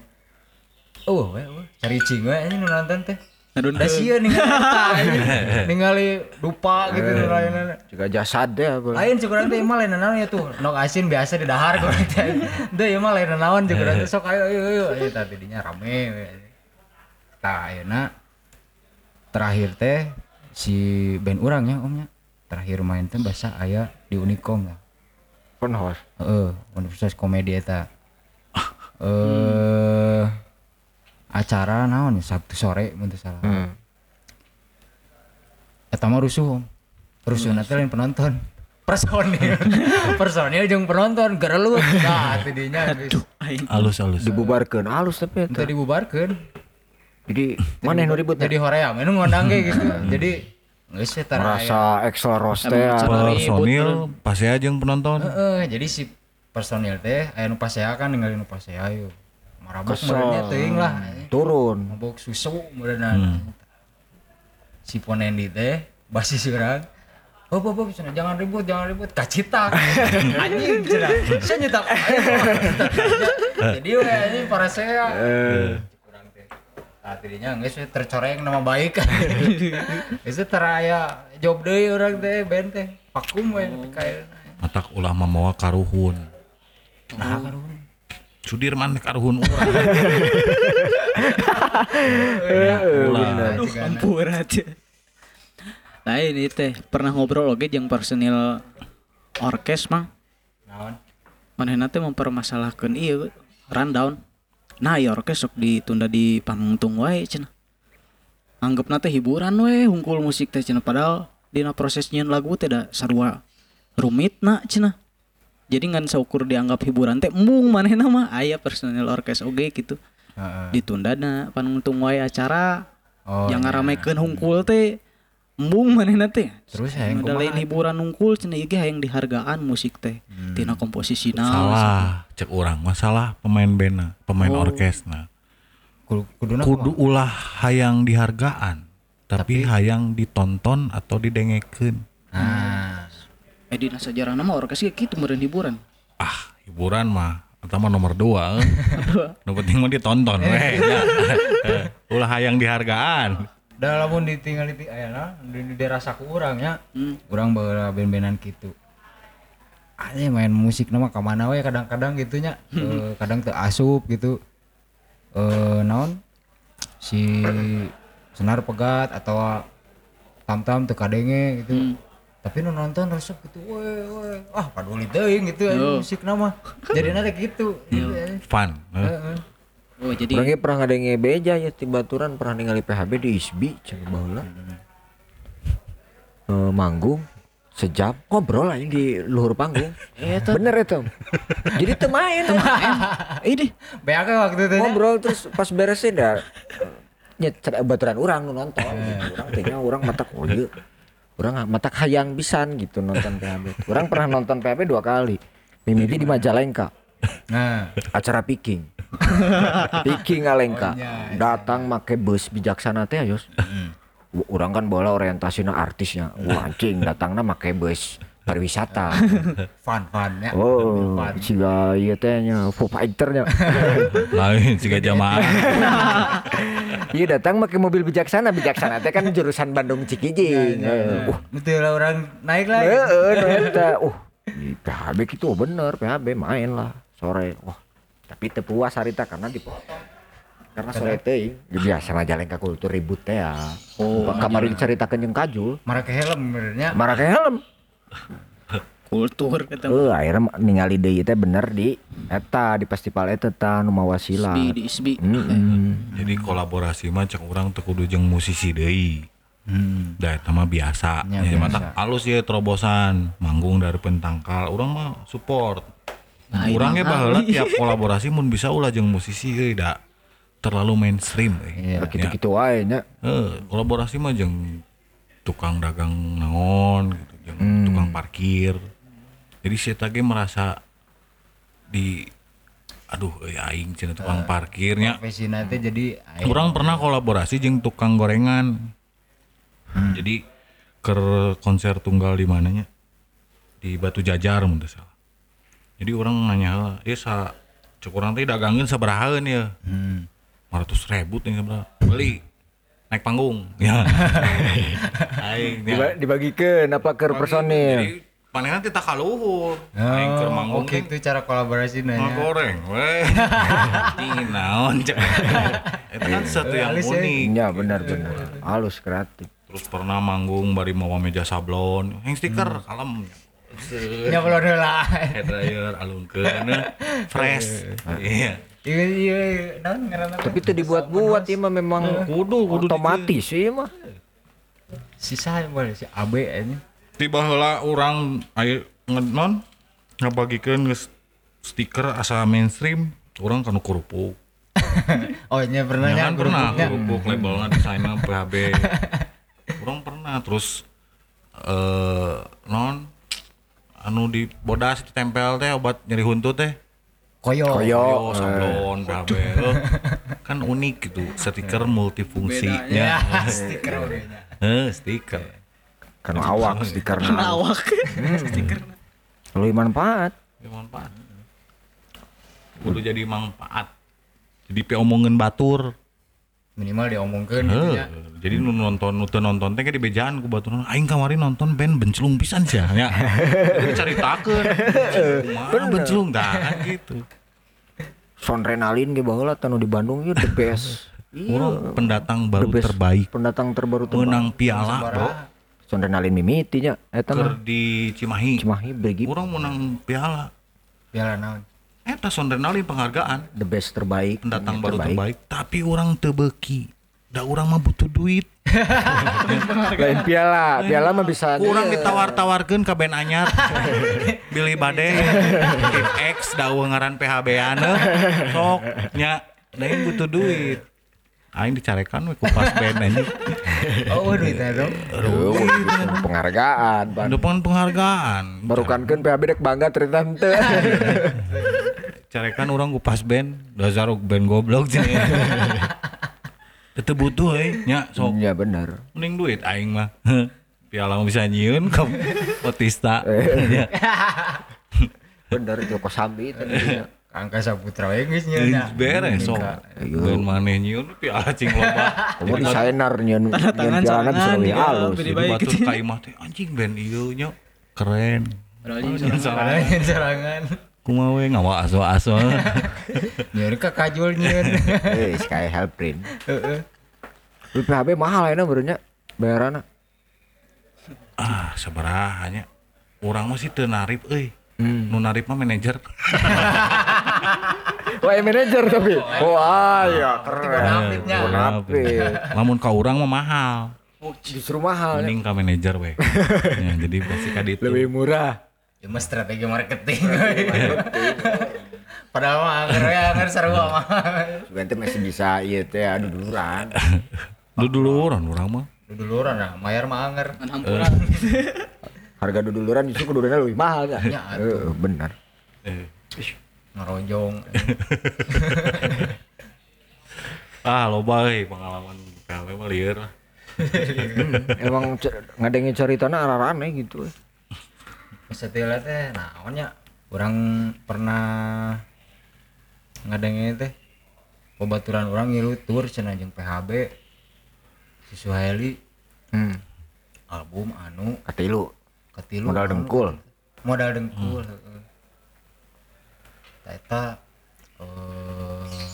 Oh, we, we. cari cing we ini nonton teh. Aduh, Da sieun ningali eta, ningali dupa gitu nu lainna. Juga jasad deh apa. Lain cek urang teh mah lain naon ya tuh. Nok asin biasa di dahar kok teh. Teu ieu mah lain naon urang teh sok ayo ayo ayo. Ayo tadi dinya rame. Tah ayeuna terakhir teh si band urang ya omnya. Terakhir main teh bahasa aya di Unicom ya. Pun host. Heeh, Universitas Komedi eta. Eh acara naon ya Sabtu sore mun salah. Hmm. Eta mah rusuh. Om. Rusuh nanti lain penonton. Personil. Personil jeung penonton gerelut. Nah, tidinya. Alus alus. Dibubarkeun halus tapi eta. teu dibubarkeun. Jadi mana nu ribut Jadi hoream anu ngondang ge gitu. Jadi geus teh tara aya. merasa ekstra roste ya. Personil pasea jeung penonton. Heeh, jadi si personil teh aya nu pasea kan ningali nu pasea yeuh. Marabok meureunnya teuing lah. turun. mabok susu meureunna. Si Ponendi teh basi urang. Oh, oh, oh, jangan ribut, jangan ribut. Kacitak. anjing cenah. Saya nyetak. Ayo, Jadi anjing para saya. Nah, tidinya geus we tercoreng nama baik. Teh teraya job deui urang teh band teh. Vakum we kayak. Matak ulah mamawa karuhun. Nah, karuhun. Sudirman karuhun urang. Ulah. Aduh, ampun aja. Nah ini teh pernah ngobrol oke jeung personil orkes mang. Naon? Manehna teh mempermasalahkeun ieu rundown. Nah, ieu orkes sok ditunda di pangtung wae cenah. Anggap teh hiburan we hungkul musik teh cenah padahal dina proses nyieun lagu teh da sarua rumit na cenah. Jadi ngan saukur dianggap hiburan teh embung manehna mah aya personil orkes oge gitu. Heeh. Ditunda na panungtung wae acara. Oh, yang ngaramekeun hungkul teh embung manehna teh. Terus hayang Ada lain hiburan hungkul cenah ieu ge hayang dihargaan musik teh. Tina komposisina. Salah, cek orang masalah pemain band pemain orkes nah. Kudu kudu ulah hayang dihargaan tapi, hayang ditonton atau didengekeun Nah, Eh dina sejarah nama kasih gitu meureun hiburan. ah hiburan mah atau mah nomor dua eh. nu penting mah ditonton weh nya. Eh, ulah hayang dihargaan da lamun ditinggal di ayana di, di daerah saku urang ya. Hmm. Urang baheula band-bandan kitu. Aja main musik nama ke mana we kadang-kadang gitunya Eh, kadang teu asup gitu eh naon si senar pegat atau tam-tam teu kadenge gitu tapi nu nonton resep gitu weh weh ah paduli teuing gitu Yo. musik nama jadi nanti gitu Gitu, ya. fun. Heeh. Oh jadi Orangnya pernah ngadenge beja ya di baturan pernah ningali PHB di ISBI cek baheula. Eh, manggung sejam ngobrol aja di luhur panggung. Bener itu. Jadi teu main. deh Beak waktu itu nya. ngobrol terus pas beresin dah cer- baturan orang nonton gitu. Urang teh nya urang matak oh ieu. Urang matak hayang pisan gitu nonton PHB. Urang pernah nonton PHB dua kali. Mimiti di Majalengka. nah acara picking picking Alengka Oh, iya, iya. datang make bus bijaksana teh ayos Urang kan bola orientasina artisnya. Wah anjing datangna make bus pariwisata. Fun fun ya. Oh fun. siga ieu teh nya Foo Fighter-nya. Lain siga jamaah iya datang make mobil bijaksana. Bijaksana teh kan jurusan Bandung Cikijing. Eh, uh. Betul lah orang naik heeh nu eta uh di PHB gitu bener. PHB main lah sore. Wah tapi teu puas harita karena dipotong karena sore teh ya biasa Majalengka kultur ribut teh ya. Oh kamari diceritakeun jeung kajul. Marah ke helm benernya marah ke helm. Kultur kata eh akhirnya ningali deui teh bener di eta di festival eta ta nu mawa sila Isbi di Isbi. Mm-mm. jadi kolaborasi mah cek orang teu kudu jeung musisi deui. Hmm. da eta mah biasa. Ya, ya, biasa. mata alus ya terobosan. Manggung dari pentangkal orang mah support. Nah, orangnya iya, baheula kali. tiap kolaborasi mun bisa ulah jeung musisi euy da terlalu mainstream. Iya. gitu-gitu wae nya Eh, kolaborasi mah jeung tukang dagang naon gitu, jeung Hmm. tukang parkir. Jadi si eta ge merasa di aduh euy aing cenah Eh. tukang parkirnya. profesi nanti jadi aing. Orang pernah kolaborasi jeung tukang gorengan. Hmm. Jadi ke konser tunggal di mananya? Di Batu Jajar mun teu salah. Jadi orang nanya heula, "Eh sa cek urang teh dagangkeun sabarahaeun ya?" hmm. 500 ribu nih. Beli naik panggung. Ya. Aing ya. Diba- dibagikeun apa ke personil teh tak kaluhur. Aing keur Oh, manggung oke teh itu cara kolaborasi nanya goreng, weh. Ini naon cek. Itu kan satu yang Alis ya. unik. ya benar benar halus kreatif Terus pernah manggung bari mawa meja sablon, yang stiker kalem. ya belum ada lah Hair dryer alungkeun fresh. Iya. Iya iya naon ngaranna tapi itu dibuat-buat ya mah memang Kudu kudu otomatis sih mah sisa boleh si AB ini Tiba heula urang aya non ngabagikeun geus stiker asa mainstream, urang kanu kerupuk. oh iya pernah Ya nya kan pernah kerupuk labelnya desainnya PHB. Urang pernah terus eh non anu di bodas ditempel teh obat nyeri huntu teh. Koyo Koyo. Yo, sablon. Eh, kan unik gitu, stiker multifungsi. ya Ya. stiker odenya Eh, stiker. kan awak stiker Karena awak. lebih manfaat Jadi manfaat. Kudu jadi manfaat. Jadi pe omongin batur. Minimal diomongkeun gitu ya jadi nu nonton nu nonton teh di bejaan ku baturan aing kamari nonton band benclung pisan sia. Nya. Jadi caritakeun. Kumaha benclung dah kan gitu. sonrenalin ge baheula tanu di Bandung ieu the best. Urang pendatang baru terbaik. Pendatang terbaru terbaik. Menang piala bro. Sonrenalin mimiti nya. Eta di Cimahi. Cimahi beri Urang menang piala. piala naon Eta sondrenalin penghargaan. The best terbaik. Pendatang baru terbaik, tapi orang teu beuki. Da urang mah butuh duit. lain piala. Piala mah bisa Kurang ditawar-tawarkeun ka band anyar. Billy Bade, Tim X daeuh ngaran PHB-an sok nya. Da aing butuh duit. Aing dicarekan we ku pas band anjing. oh duit itu Aduh, penghargaan Pan. Depan penghargaan. baru kan PHB dek bangga cerita henteu carekan orang ku pas band dasar band goblok cenah Teu butuh euy nya sok Iya benar. mending duit aing mah piala mah bisa nyieun ka otista Ya. Benar Joko Sambi tadi. Angka saputra we geus nya beres sok band maneh nyieun piala cing loba Kamu desainer tangan pialana sorangan bisa lebih gitu, halus. jadi batur ka imah teh anjing band ieu nya keren. Padahal Oh. Soalnya serangan. Kumaha we ngawa aso-aso. Nyari ke kajul nyeun. Eh, Sky Helprin. Heeh. PHB mahal ya benernya bayaranna. ah sabaraha nya urang mah sih teu narip euy. Hmm. nu narip mah manajer Wah, manajer tapi. Wah, ya keren. Bonafitnya. Bonafit. lamun ka urang mah mahal Justru mahal. ya. mending ka manajer we ya, jadi pasti ka ditu Lebih murah. ya mah strategi marketing padahal mah anger we anger sarua mah Sebenarnya masih bisa iya teh adu duluran. duduluran urang mah duluran nah mayar mah anger Kan hampuran. Harga duluran justru kudurannya lebih mahal kan? Ya, benar. eh. Ngeronjong ah loba euy pengalaman PHW mah lieur lah Emang ce- ngadengin ceritanya arah aneh gitu. setelah teh naonnya orang pernah ngadengin teh pembaturan orang ngilu tur cenah jeung PHB si Suhaili Hmm. album anu Katilu. ketilu Modal anu, dengkul. modal dengkul Tah eta eh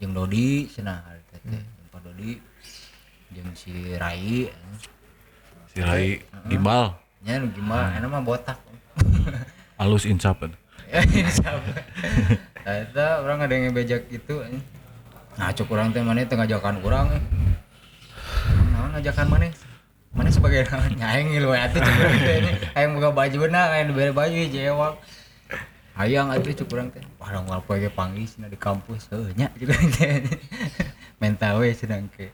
jeung Dodi teh jeung Pak Dodi jeung si Rai eh. si Rai gimbal nya nu gimana enak mah botak. Alus insap ya Allah nah itu orang ada yang bejak gitu eh. nah cuk orang teh mana tengah ngajakan orang eh. nah ngajakan mana? Mana sebagai nyaeng ngilu atuh cuk ini hayang buka baju na hayang dibere baju jewak hayang atuh cuk urang teh orang wal poe panggil cenah di kampus heuh nya gitu teh menta we cenah ke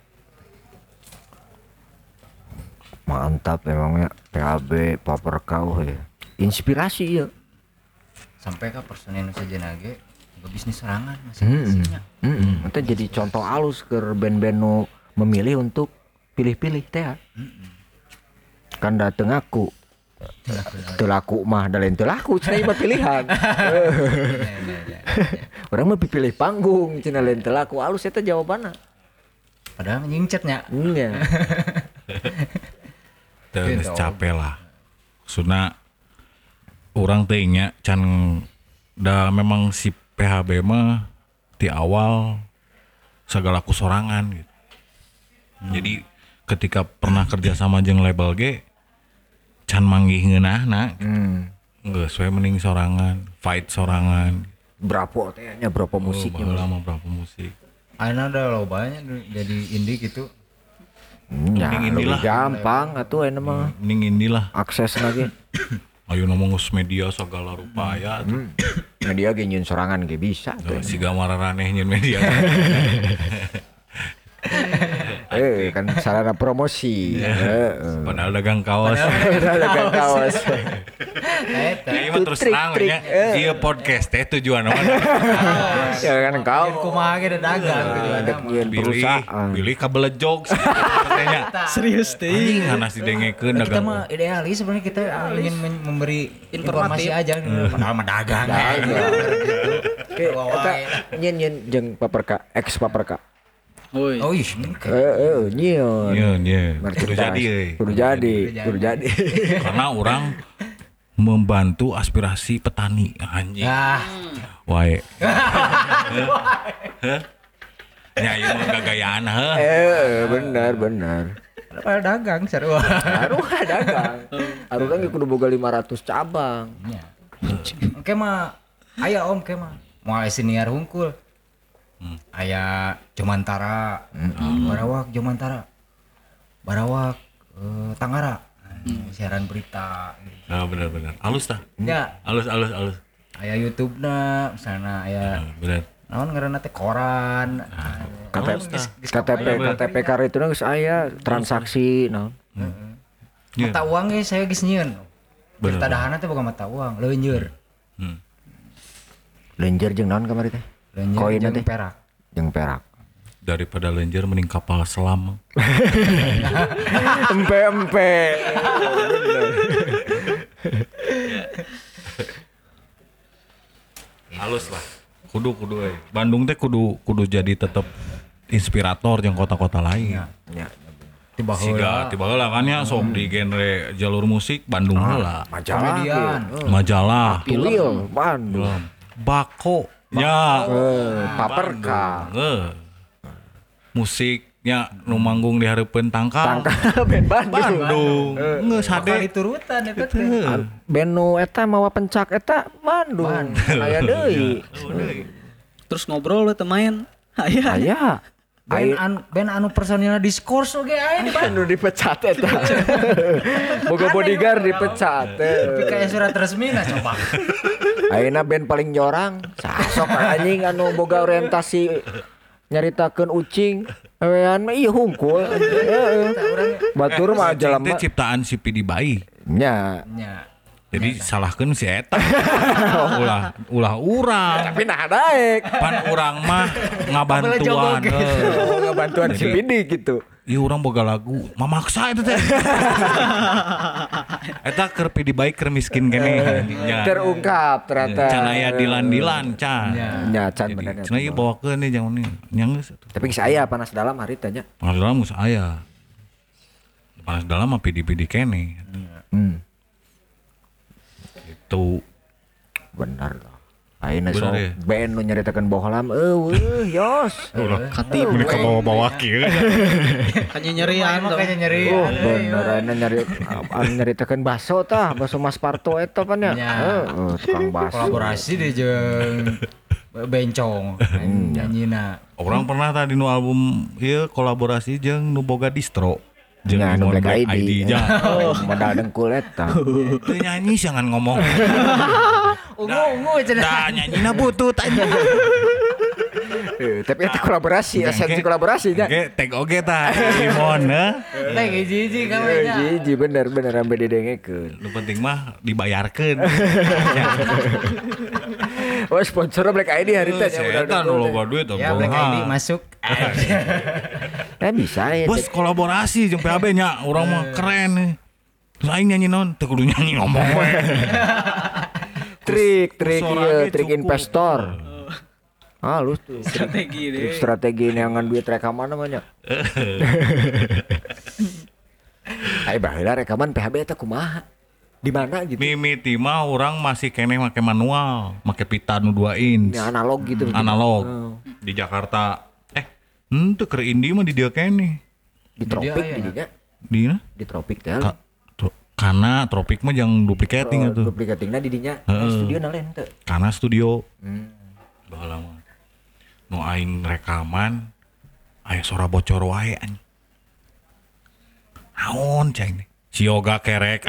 Mantap emangnya PHB paper kau ya. Inspirasi ya. sampai ke personil saja nage ke bisnis serangan masih Hmm. bisnisnya Hmm. Itu jadi contoh halus ke band-band memilih untuk pilih-pilih teh. Kan dateng aku. Telaku mah dan lain telaku cina mah pilihan. Orang mah pilih panggung cina lain telaku halus eta jawabanna. padahal nyingcetnya Iya. Terus capek lah. Suna orang tehnya can da memang si PHB mah di awal segala sorangan gitu. Jadi ketika pernah kerja sama jeung label G can manggih ngeunahna Hmm. Enggak, saya mending sorangan, fight sorangan. Berapa teh nya berapa musiknya. Musiknya lama berapa musik. Aina ada lo banyak jadi indie gitu Hmm, Ya, Mending lebih inilah. gampang atuh aya mah Mending inilah, akses lagi. ayo ngomong media segala rupa ya. tuh. Media ge nyieun sorangan ge bisa tuh. Si gambar raneh nyeun media. Eh kan sarana promosi. Heeh. Padahal dagang kaos. Dagang kaos. Eta mah terus terang trik. ya. Iya podcast teh tujuan mana? Ya kan kau kumaha ge da dagang gitu nyieun Pilih, perusahaan. pilih kabel jog. Katanya. Serius teh. Anjing hanas didengekeun kita dagang. mah idealis sebenarnya kita ingin men- memberi informasi aja padahal mah dagang gitu Oke, eta nyieun nyieun jeung paperka, ex paperka. Woi. oh ih Eh, eh, nyieun. Iya, iya. Kudu jadi euy. Kudu jadi, kudu jadi. Karena orang membantu aspirasi petani anjing. ya Wae. Heh? Ya ieu mah gagayaan heuh. Eh, benar, benar. padahal dagang sarua Aruh dagang. Aruh kan kudu boga 500 cabang. Ya. oke mah aya om ke mah mau senior hungkul aya Jomantara Barawak Jomantara Barawak eh, Tanggara siaran berita gitu. Nah, benar-benar. Halus tah. ya Halus, halus, halus. aya YouTube na misalnya aya Nah, benar. naon ngaranna teh koran KTP, KTP, KTP kar itu geus aya transaksi naon. Iya. mata uang ge saya geus nyieun berita dahana teh boga mata uang leunjeur Hmm. Lenjer jeung naon kamari teh? Lenjer Koin teh perak. jeung perak. Daripada lenjer mending kapal selam. empe empe. Halus lah. Kudu kudu eh. Bandung teh kudu kudu jadi tetep inspirator yang kota-kota lain. Ya. Tiba Siga tiba heula kan ya sok di genre jalur musik Bandung heula. Majalah. komedian. Majalah, Tuil Bandung. Bako, ya, Eh, paperka. eh. Musiknya nu manggung di hareupeun tangkal. band Bandung. Bandung. Geus Bakal hade. diturutan eta teh. Band nu eta mawa pencak eta Bandung. Aya deui. Terus ngobrol teu main. Aya. Aya. Band anu band anu personilna diskors oge aya di Anu dipecat eta. Boga bodyguard dipecat. Tapi kayak surat resmi nah coba. Ayeuna band paling jorang, sasok anjing anu boga orientasi nyaritakeun ucing. Ewean mah ieu hungkul. Batur mah jelema ciptaan si Pidi Bayi. nya. Nya. Jadi salahkeun si eta. ulah ulah urang. Tapi nah daek. Pan urang mah ngabantuan. Heuh. Oh, ngabantuan si Bidi gitu. Ieu urang boga lagu, mamaksa eta teh. eta keur Pidi Bayi keur miskin kene. Ya. Terungkap ternyata. Can aya dilan-dilan can. Nya can bener. cenah ieu bawakeun nih jangan nih. Nyang geus atuh. Tapi saya panas dalam hari tanya. Panas dalam geus aya. Panas dalam mah pidi-pidi kene. Hmm. Itu Benar loh. Ayeuna Bener sok ya? band nu nyaritakeun bohlam eueuh yos. Katip Ini ke bawa-bawa kieu. Kanya nyerian tuh. Makanya nyeri. Oh, bener ayeuna nyari anu nyaritakeun baso tah, baso Mas Parto eta pan ya. Heeh, tukang baso. Kolaborasi deh jeung bencong nyanyina. Orang pernah tadi nu album ieu kolaborasi jeung nu boga distro. Anu Imon Black ID. nya. Oh, modal dengkul eta. Teu nyanyi jangan ngomong. Ungu ungu cenah. Da nyanyina butut aja. Eh, Tapi itu kolaborasi, esensi kolaborasi nya. Oke, tag oge tah Imon heuh. Teh hiji-hiji kamu Eh, nya. Jiji bener bener sampai didengekeun. Nu penting mah dibayarkeun. Oh sponsornya Black ID hari teh. Eta nu loba duit Ya Black ID masuk. Eh bisa ya. Bos kolaborasi jeung PHB nya, urang mah keren nih. Terus aing nyanyi non, teu kudu nyanyi ngomong we. Trik trik iya, trik investor. Halus tuh. Strategi deh. Strategi neangan duit rekaman namanya. Ayo baheula rekaman PHB eta kumaha? Di mana gitu? Mimiti mah urang masih kene make manual, make pita nu 2 inch. Ini analog gitu. Analog. Oh. Di Jakarta. Eh, henteu keur indie mah di dia kene. Di tropik di dinya. Di na? Di tropik teh. Ka, tro, karena tropik mah yang duplicating atuh. Duplikatingna di dinya. Eh, Studio na lain teu. Karena studio. Hmm. Baheula mah. Nu aing rekaman aya suara bocor wae anjing. Naon cai nih? Si yoga kerek.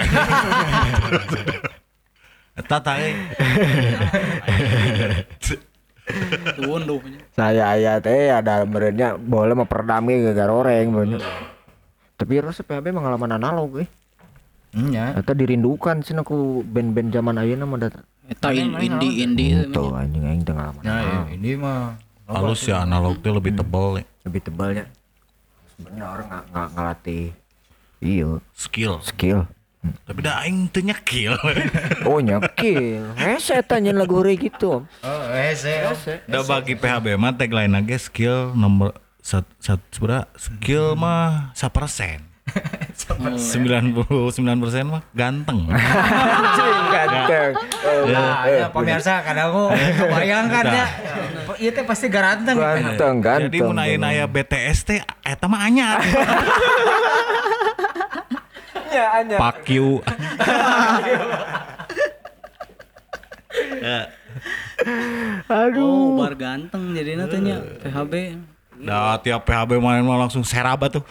Eta eh. Nya. Saya aya teh ada merenya boleh mah perdami gara oreng banyak. Tapi rasa PHB pengalaman analog eh. Nya. Eta dirindukan sih aku band-band zaman ayeuna mah data. Eta in- indie-indie Tuh anjing aing teu ngalaman. Nah, ini mah Halus ya analog teh lebih tebal ya. Lebih tebalnya. Bener nggak nggak ngelatih. Iya, Skill. skill. Tapi dah aing teu nyekil. Oh nyakil. Hese tanya lagu re gitu. Oh, hese. Da bagi PHB mah tagline lagi skill nomor sat, sat, seberapa skill mah 1%. 99% mah ganteng. Anjing ganteng. Nah, ya pemirsa kadang aku kebayangkan ya. Ieu teh pasti garanteng. Ganteng, ganteng. Jadi mun aya BTS teh eta mah anyar. Ya, anya. Fuck you. Oh, bar ganteng jadi nantinya PHB. Nah, tiap PHB main mah langsung seraba tuh.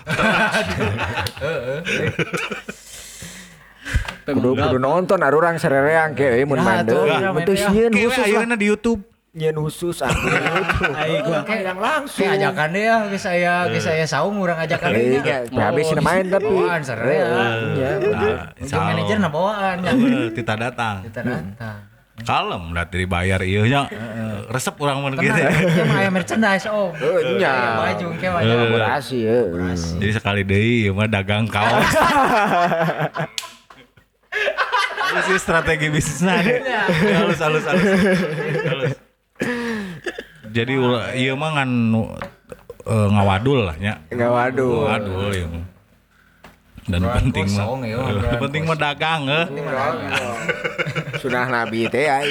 Kudu kudu nonton ada orang serereang ke mun Nah, main deui. sieun Oke, khusus lah. ayeuna di YouTube. Nyeun khusus aku itu. Kayak yang langsung. Kayak ajakan deh ya, geus saya geus saya saung urang ajakan nya. Iya, PHB sih main tapi. Bawaan sare ya. Iya. Nah, manajer na bawaan ya. Eh, Tita datang. Kita datang. kalem dah dibayar iya nya resep orang mun gitu Tenang, mah aya merchandise om. Eh, nya. Aya baju ke mah. Kolaborasi ya. jadi sekali deui ieu mah dagang kaos Itu sih strategi bisnisnya deh. halus halus halus halus jadi ulah- ieu mah ngan eh, ngawadul lah nya ngawadul ieu mah dan Brand penting mah kosong, ya, eh, penting mah dagang eh. Sunah Nabi teh ya.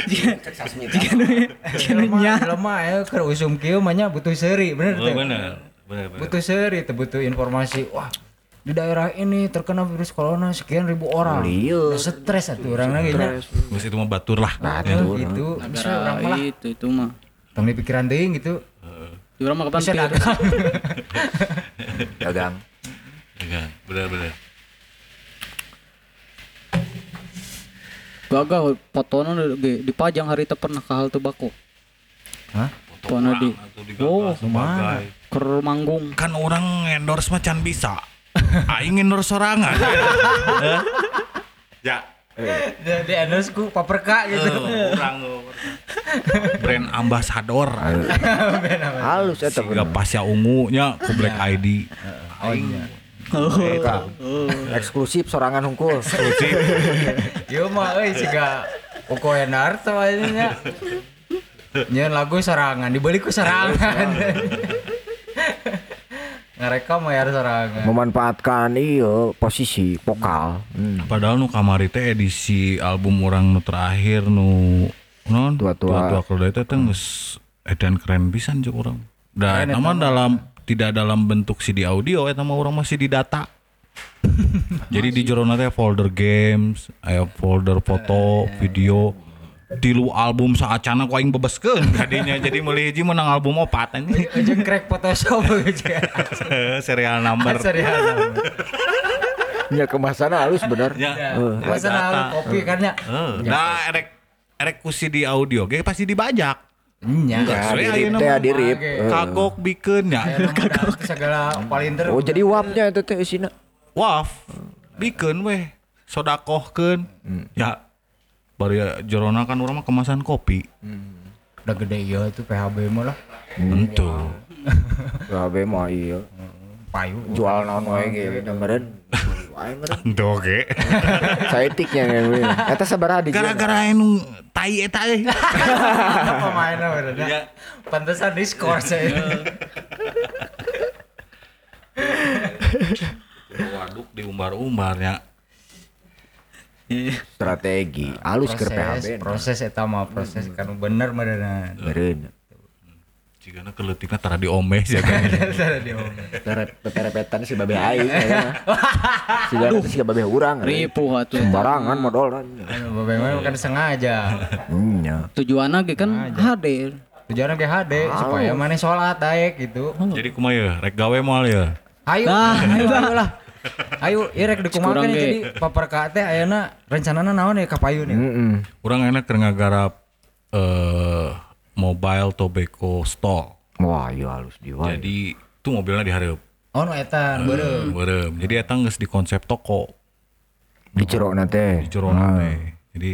Lemah, lemah ya keur usum kieu mah nya butuh seuri, bener Oh, teh. bener bener bener Butuh seuri, teu butuh informasi. Wah, di daerah ini terkena virus corona sekian ribu orang. Iya. Udah stres atuh urang lagi nya. Geus itu mah batur lah Ya, gitu. Bisa urang Gara malah itu itu mah. tong dipikiran teuing gitu. Di urang mah kapan Bisa dagang. Dagang. Bener bener Gagal fotona ge dipajang hari teu pernah ka hal tebako. Hah? Fotona di oh lumayan. ker manggung. kan orang endorse macan bisa aing endorse sorangan Eh? ya Di endorse ku paperka gitu. orang brand ambassador Halus eta Siga pasya ungu nya ku Black ID Oh iya. Eta. Eksklusif sorangan hungkul. Ieu mah euy siga Koko Enarto aja nya. Nyeun lagu sorangan, dibeli ku sorangan. Ngarekam mayar sorangan. Memanfaatkan iya posisi vokal. Hmm. padahal nu kamari teh edisi album orang nu terakhir nu non Tua-tua. tua keluar teh teh geus edan keren pisan cek urang da eta mah dalam tidak dalam bentuk CD audio eta mah urang masih di data jadi di jero teh folder games aya folder foto video di lu album saacana ku aing bebeskeun kadinya jadi meuli hiji menang album opat anjing Jeung crack Photoshop serial number Serius. Ya kemasannya halus bener. Ya. Masa nalu kopi kan nya. Heeh. Nah, erek erek ku CD audio ge pasti dibajak. Nya. Ya, dirip. Eh. Kagok bikin ya. Kagok segala palinter. Oh jadi wapnya itu teh isina. Waf. Bikin weh. Sodakohkeun. Ya. Baru ya jorona kan urang mah kemasan kopi. Udah gede iya itu PHB mah lah. Tentu. Gawe mah iya. Payu. Jual naon wae ge meureun. Wae meureun. Tentu oke. Saeutiknya ge. Eta sabaraha di Gara-gara anu tai eta euy. Pemainnya bener Ya. Pantesan diskor saya. Waduk diumbar-umbarnya. Strategi. Halus keur Proses, PHB. proses eta mah proses kan bener beneran. Meureun. Jigana keleutikna tara diomeh ya kan. Peperepetan si babe aing ya. Si gana si babe urang. Ripuh atuh. Sembarangan modal. Anu bagaimana kan sengaja. Hmm, ya. Tujuanna ge kan hadir. Tujuannya ke HD supaya mana sholat daek gitu. Jadi kumaha ya? Rek gawe moal ya. Ayo, Nah, ayo, ayo lah. Ayo, irek dikumakan ge. jadi paper teh ayeuna rencanana naon ya kapayun ya. Heeh. Urang enak keur ngagarap eh mobile tobacco stall. Wah, iya halus di wae. Jadi itu mobilnya dihareup. Oh, nu eta nu beureum. Beureum. Jadi eta geus di konsep toko Di cerokna teh. di Corona teh. Jadi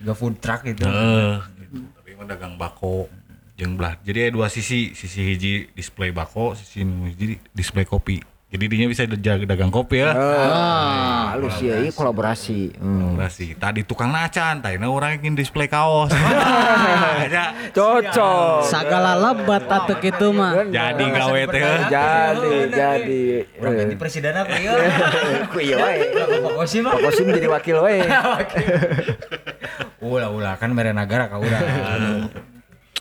Juga food truck itu. eh gitu. Tapi mah dagang bako jeung belah. Jadi ada dua sisi, sisi hiji display bako, sisi nu hiji display kopi. Jadi dinya bisa jaga dagang kopi ya. Ah, halus ya, ini kolaborasi. Hmm. Kolaborasi. Tadi tukang nacan, tadi orang ingin display kaos. Ya. Cocok. Sagala lebat atuh kitu mah. Jadi gawe teh. Jadi, jadi. Urang ganti presiden apa ya? Ku iya wae. Jadi wakil wae. Ulah ulah kan mere nagara ka urang.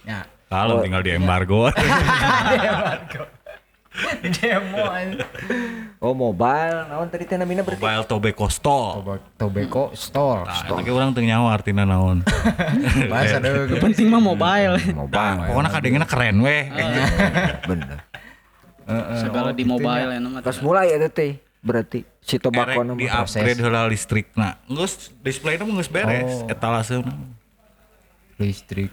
Ya. Kalau tinggal di embargo. Demo. Oh, mobile. Naon tadi teh namina berarti? Mobile tobacco stall. Tobacco store. Nah, tapi orang teu nyawa artina naon. Bahasa deug. Penting mah mobile. Mobile. Pokoknya kadengena keren weh. Bener. Segala di mobile ya nama. Terus mulai eta teh berarti si tobacco Erek di nama. upgrade heula listrikna. Geus displayna mah geus beres etalasena. Listrik.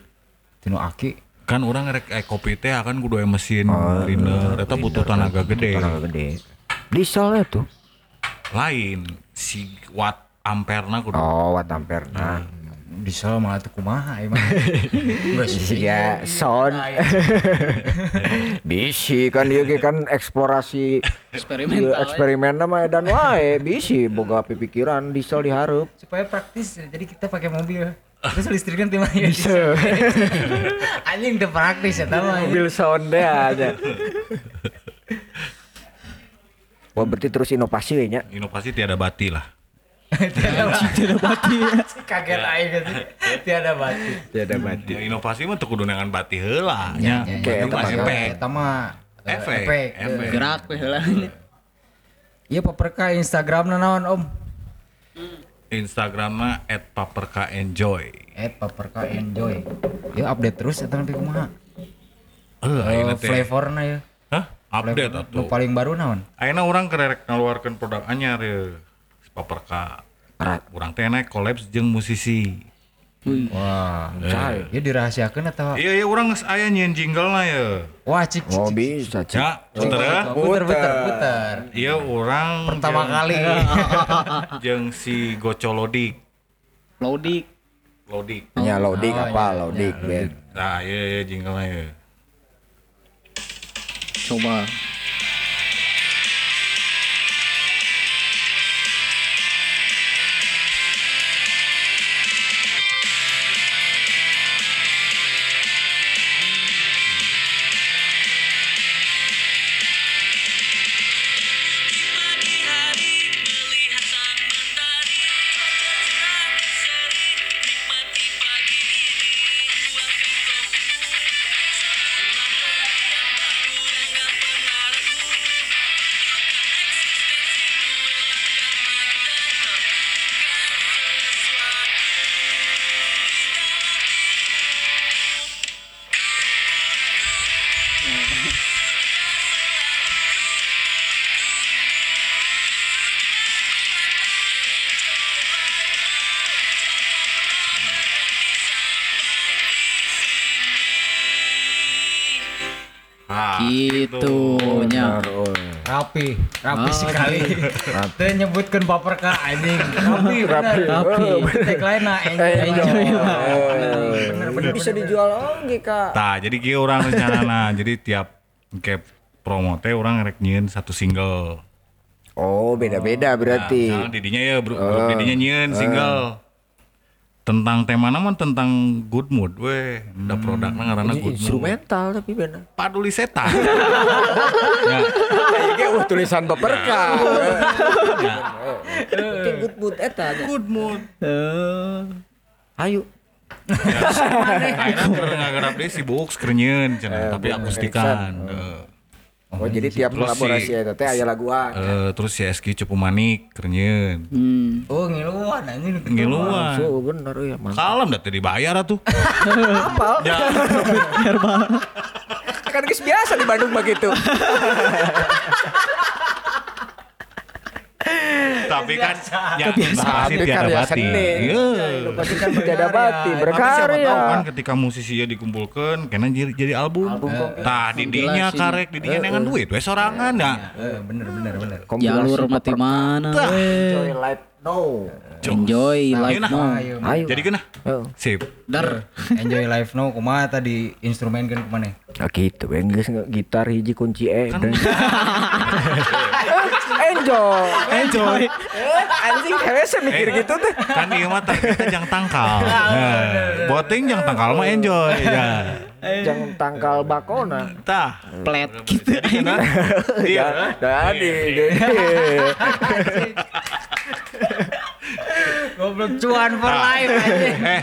Tinu aki. Kan orang rek eh, kopi teh akan kudu mesin grinder eta butuh tenaga gede. Tenaga gede. Diesel tuh. Lain si watt amperna kudu Oh, watt ampere. Nah. di Solo malah tuh kumaha emang. Geus Ya, sound. Bisi kan dia ge kan eksplorasi eksperimental Iya, eksperimen nama dan wae bisi boga pikiran diesel dihareup. supaya praktis jadi kita pakai mobil. Terus listriknya tim aja. Anjing udah praktis ya tahu. Mobil sound deh aja. Wah berarti terus inovasi nya. Inovasi tiada bati lah. Tiada bati. Kaget aja gitu. Tiada bati. Tiada mati. Ya, inovasi mah teu kudu dengan bati heula nya. Bati eta mah mah efek. Eh, Efek. efek. Gerak heula Iya paperka Instagram naon Om? Instagramna @paperkaenjoy. Eh paperka enjoy. Ya update terus eta nanti kumaha. Eh, ayeuna Eh, teh. flavorna ya. Hah? Update atuh. paling baru naon? Ayeuna urang kerek ngaluarkeun produk anyar ya. Paperka. Urang teh naik collabs jeung musisi. Wah, Cai. ya dirahasiakeun atau Iya iya urang geus aya nyieun jingle na ya. Wah, cik cik. Oh bisa cik. Ya, puter ya. Puter puter puter. Iya urang Pertama jeung- kali. jeung si Gocolodik. lodik Lodik. Ya loading apa loading band. Nah, iya iya jingle ya. coba Nah, gitunya Rapi, rapi sekali. Teu nyebutkeun paperka anjing. Rapi, rapi. Rapi. Tagline na enjoy. Enjoy. Bener bener Bisa dijual lagi kak. Tah, jadi kieu urang rencanana. jadi tiap kayak promo teh urang rek nyieun satu single. Oh beda-beda berarti. Nah, didinya ya bro, grup didinya nyieun single. Tentang tema naman tentang good mood weh. Da produkna ngaranna Ini good mood. instrumental tapi benar. Paduli setan. ya, Kayaknya uh tulisan beperka. ya. Oke good mood eta. Good mood. Ayo. Akhirnya keur ngagarap deui si Books keur nyieun cenah, tapi akustikan. Heeh. Oh jadi tiap Terus kolaborasi si- eta teh aya laguan. Eh, terus si Eski Cupu Manik keur nyieun. hmm. Oh, ngiluan anjing. Ngiluan. So bener ya mantap. Kalem dah teh dibayar atuh. Ya, Kan geus biasa di Bandung begitu. tapi kan ya Tapi pasti tiada karya bati. seni. Iya. Pasti kan tiada bati Tapi siapa berkarya. tahu kan ketika musisinya dikumpulkan kena jadi, jadi album. Tah didinya karek didinya dengan duit we sorangan ya. Eh, bener bener bener. jalur mati mana Enjoy life no. enjoy life Nah, no Ayo. Jadi kena Oh. sip. dar Enjoy life no kumaha tadi instrumen kan ke mana? Nah gitu, yang geus gitar hiji kunci E. dan- Enjoy. Enjoy. Anjing hese mikir gitu tuh. Kan ieu mah targetnya jang tangkal. Nah, boting jang tangkal mah enjoy ya. Jangan tangkal bakona. Tah. plet gitu Kena. Iya. Dadi. Goblok cuan for life anjing. Eh,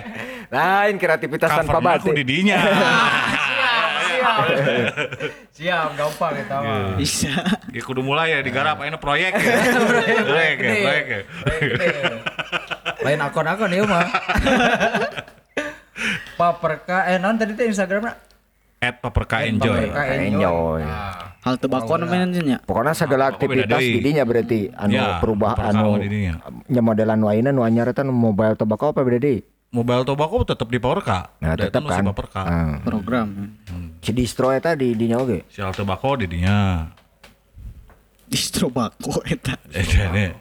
Lain kreativitas tanpa cover aku batik. didinya. Siap. Siap, gampang eta mah. bisa Ya kudu mulai ya digarap ayeuna proyek. ya. Proyek ya, proyek ya. Lain akun-akun ieu mah. Paperka eh non tadi teh Instagramna At paperka enjoy. Paperka Enjoy. Nah, hal tebakon namanya nya Pokoknya segala aktivitas deui? didinya berarti anu Ya, perubahan anu nya modelan waina nu anyar eta nu mobile tobacco apa beda deui? Mobile tobacco tetap di paperka. Nah, Da tetep eta nu si kan. paperka. Ah. program Si distro eta di dinya oge. Si al tobacco didinya. distro bako eta Eta ne.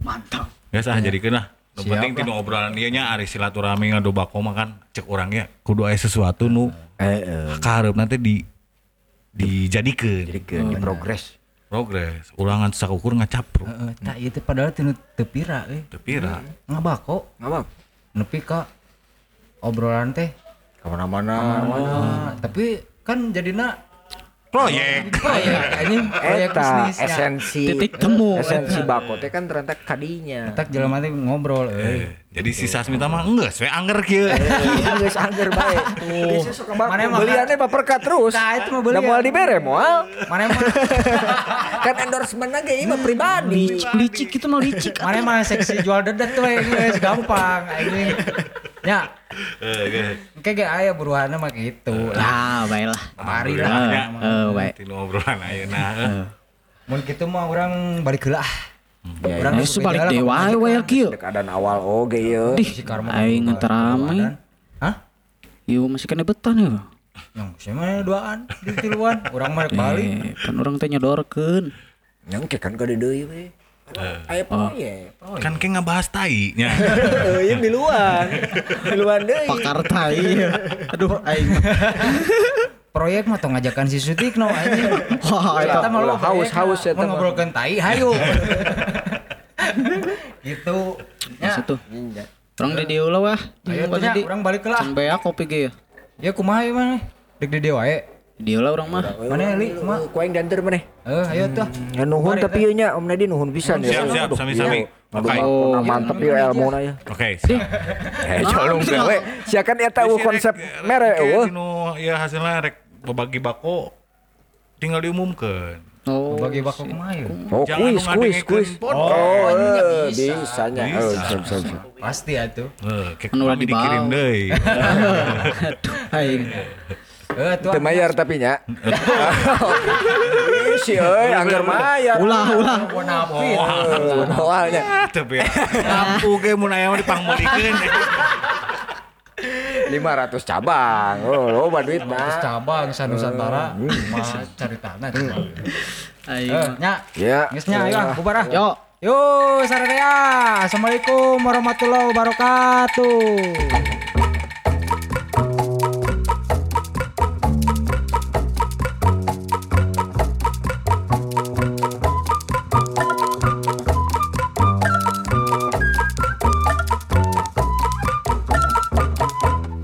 mantap Geus ah jadi lah Nu penting tinu obrolan ieu nya ari silaturahmi ngadu bako mah kan cek urangnya kudu aya sesuatu nu Eh, eh. kaharep nanti di dijadikeun Jadi ke di progres. progres ulangan sakukur ngacapruk Heeh, tak itu padahal tinu tepira euy. teu pira Ngabako Ngapa? Nepi ka obrolan teh. Ke mana-mana. Ah, tapi kan jadinya proyek proyek ini proyek bisnis ya. esensi Titik temu. esensi bako teh kan ternyata kadinya. Tak jelema teh ngobrol euy. Eh, jadi si Sasmita mah geus we anger kieu Iya geus angger bae. Bako. Mana mah- Beliannya baperkat terus. Nah, itu mah belian. Da moal dibere moal. Mana mah kan endorsement ge ieu mah pribadi. licik itu mah licik mana mah seksi jual dedet tuh geus gampang anjing. Ya, Eh, kayak gak aya buruhanna mah gitu. lah baiklah Mari lah. eh baik tinu obrolan ayeuna heuh. Mun kitu mah urang balik heula. Ya, Urang Eh, geus balik beda lah dewa ke we kieu Dek adan awal oge ieu. Dih, si Karma aing kan ngeterame. Hah? Ieu masih kena betan ya. Yang siapa duaan di tiluan, urang mah rek balik. Eh, kan orang teh nyodorkeun. Nyangke kan ka deui we. Aya proyek. kan kayak ngebahas tai nya Euy di luar. Di luar deui. Pakar tai. Aduh aing. Proyek mah tong ngajakan si Sutikno anjing. Wah, Eta mah lo ulah haus, haus ya eta mah. ngobrolkeun tai hayu. gitu. Ya. Situ. Orang di dieu lah wah. Ayo tanya, urang balik heula. can beak kopi ge ya. Ya kumaha ieu mah? Dek di dewa wae. Di dieu lah urang mah. Mana li kumaha? Ku aing diantar maneh. Eh, ayo tuh. Ya nuhun tapi ieu nya Om Nadi nuhun pisan ya. Siap, siap, sami-sami. iya. Oke. Oh, mantep ya ilmu na ya. oke siap. Eh, colong teh we. Siakan eta konsep mere eueuh. ya hasilnya rek berbagi bako tinggal diumumkan Oh. Bagi bako kumaha ieu? Oh, kuis, kuis, kuis. Oh, eh, bisa. bisa nya. Siap. Pasti atuh. Eh, Anu dibawa. dikirim deui. Aduh aing. Eh, tuh. Mayar tapi nya. Si euy anggar mayar. Ulah ulah. Eh, Awalnya. Tapi ya, lampu ge mun aya mah dipangmolikeun. 500 cabang. Oh, loba duit mah. cabang Sanusantara mah cari tanah. Aing. Eh, nya. Ya. Geus nya ayo ah, bubar ah. Yo. Yo, saradaya. Assalamualaikum warahmatullahi wabarakatuh.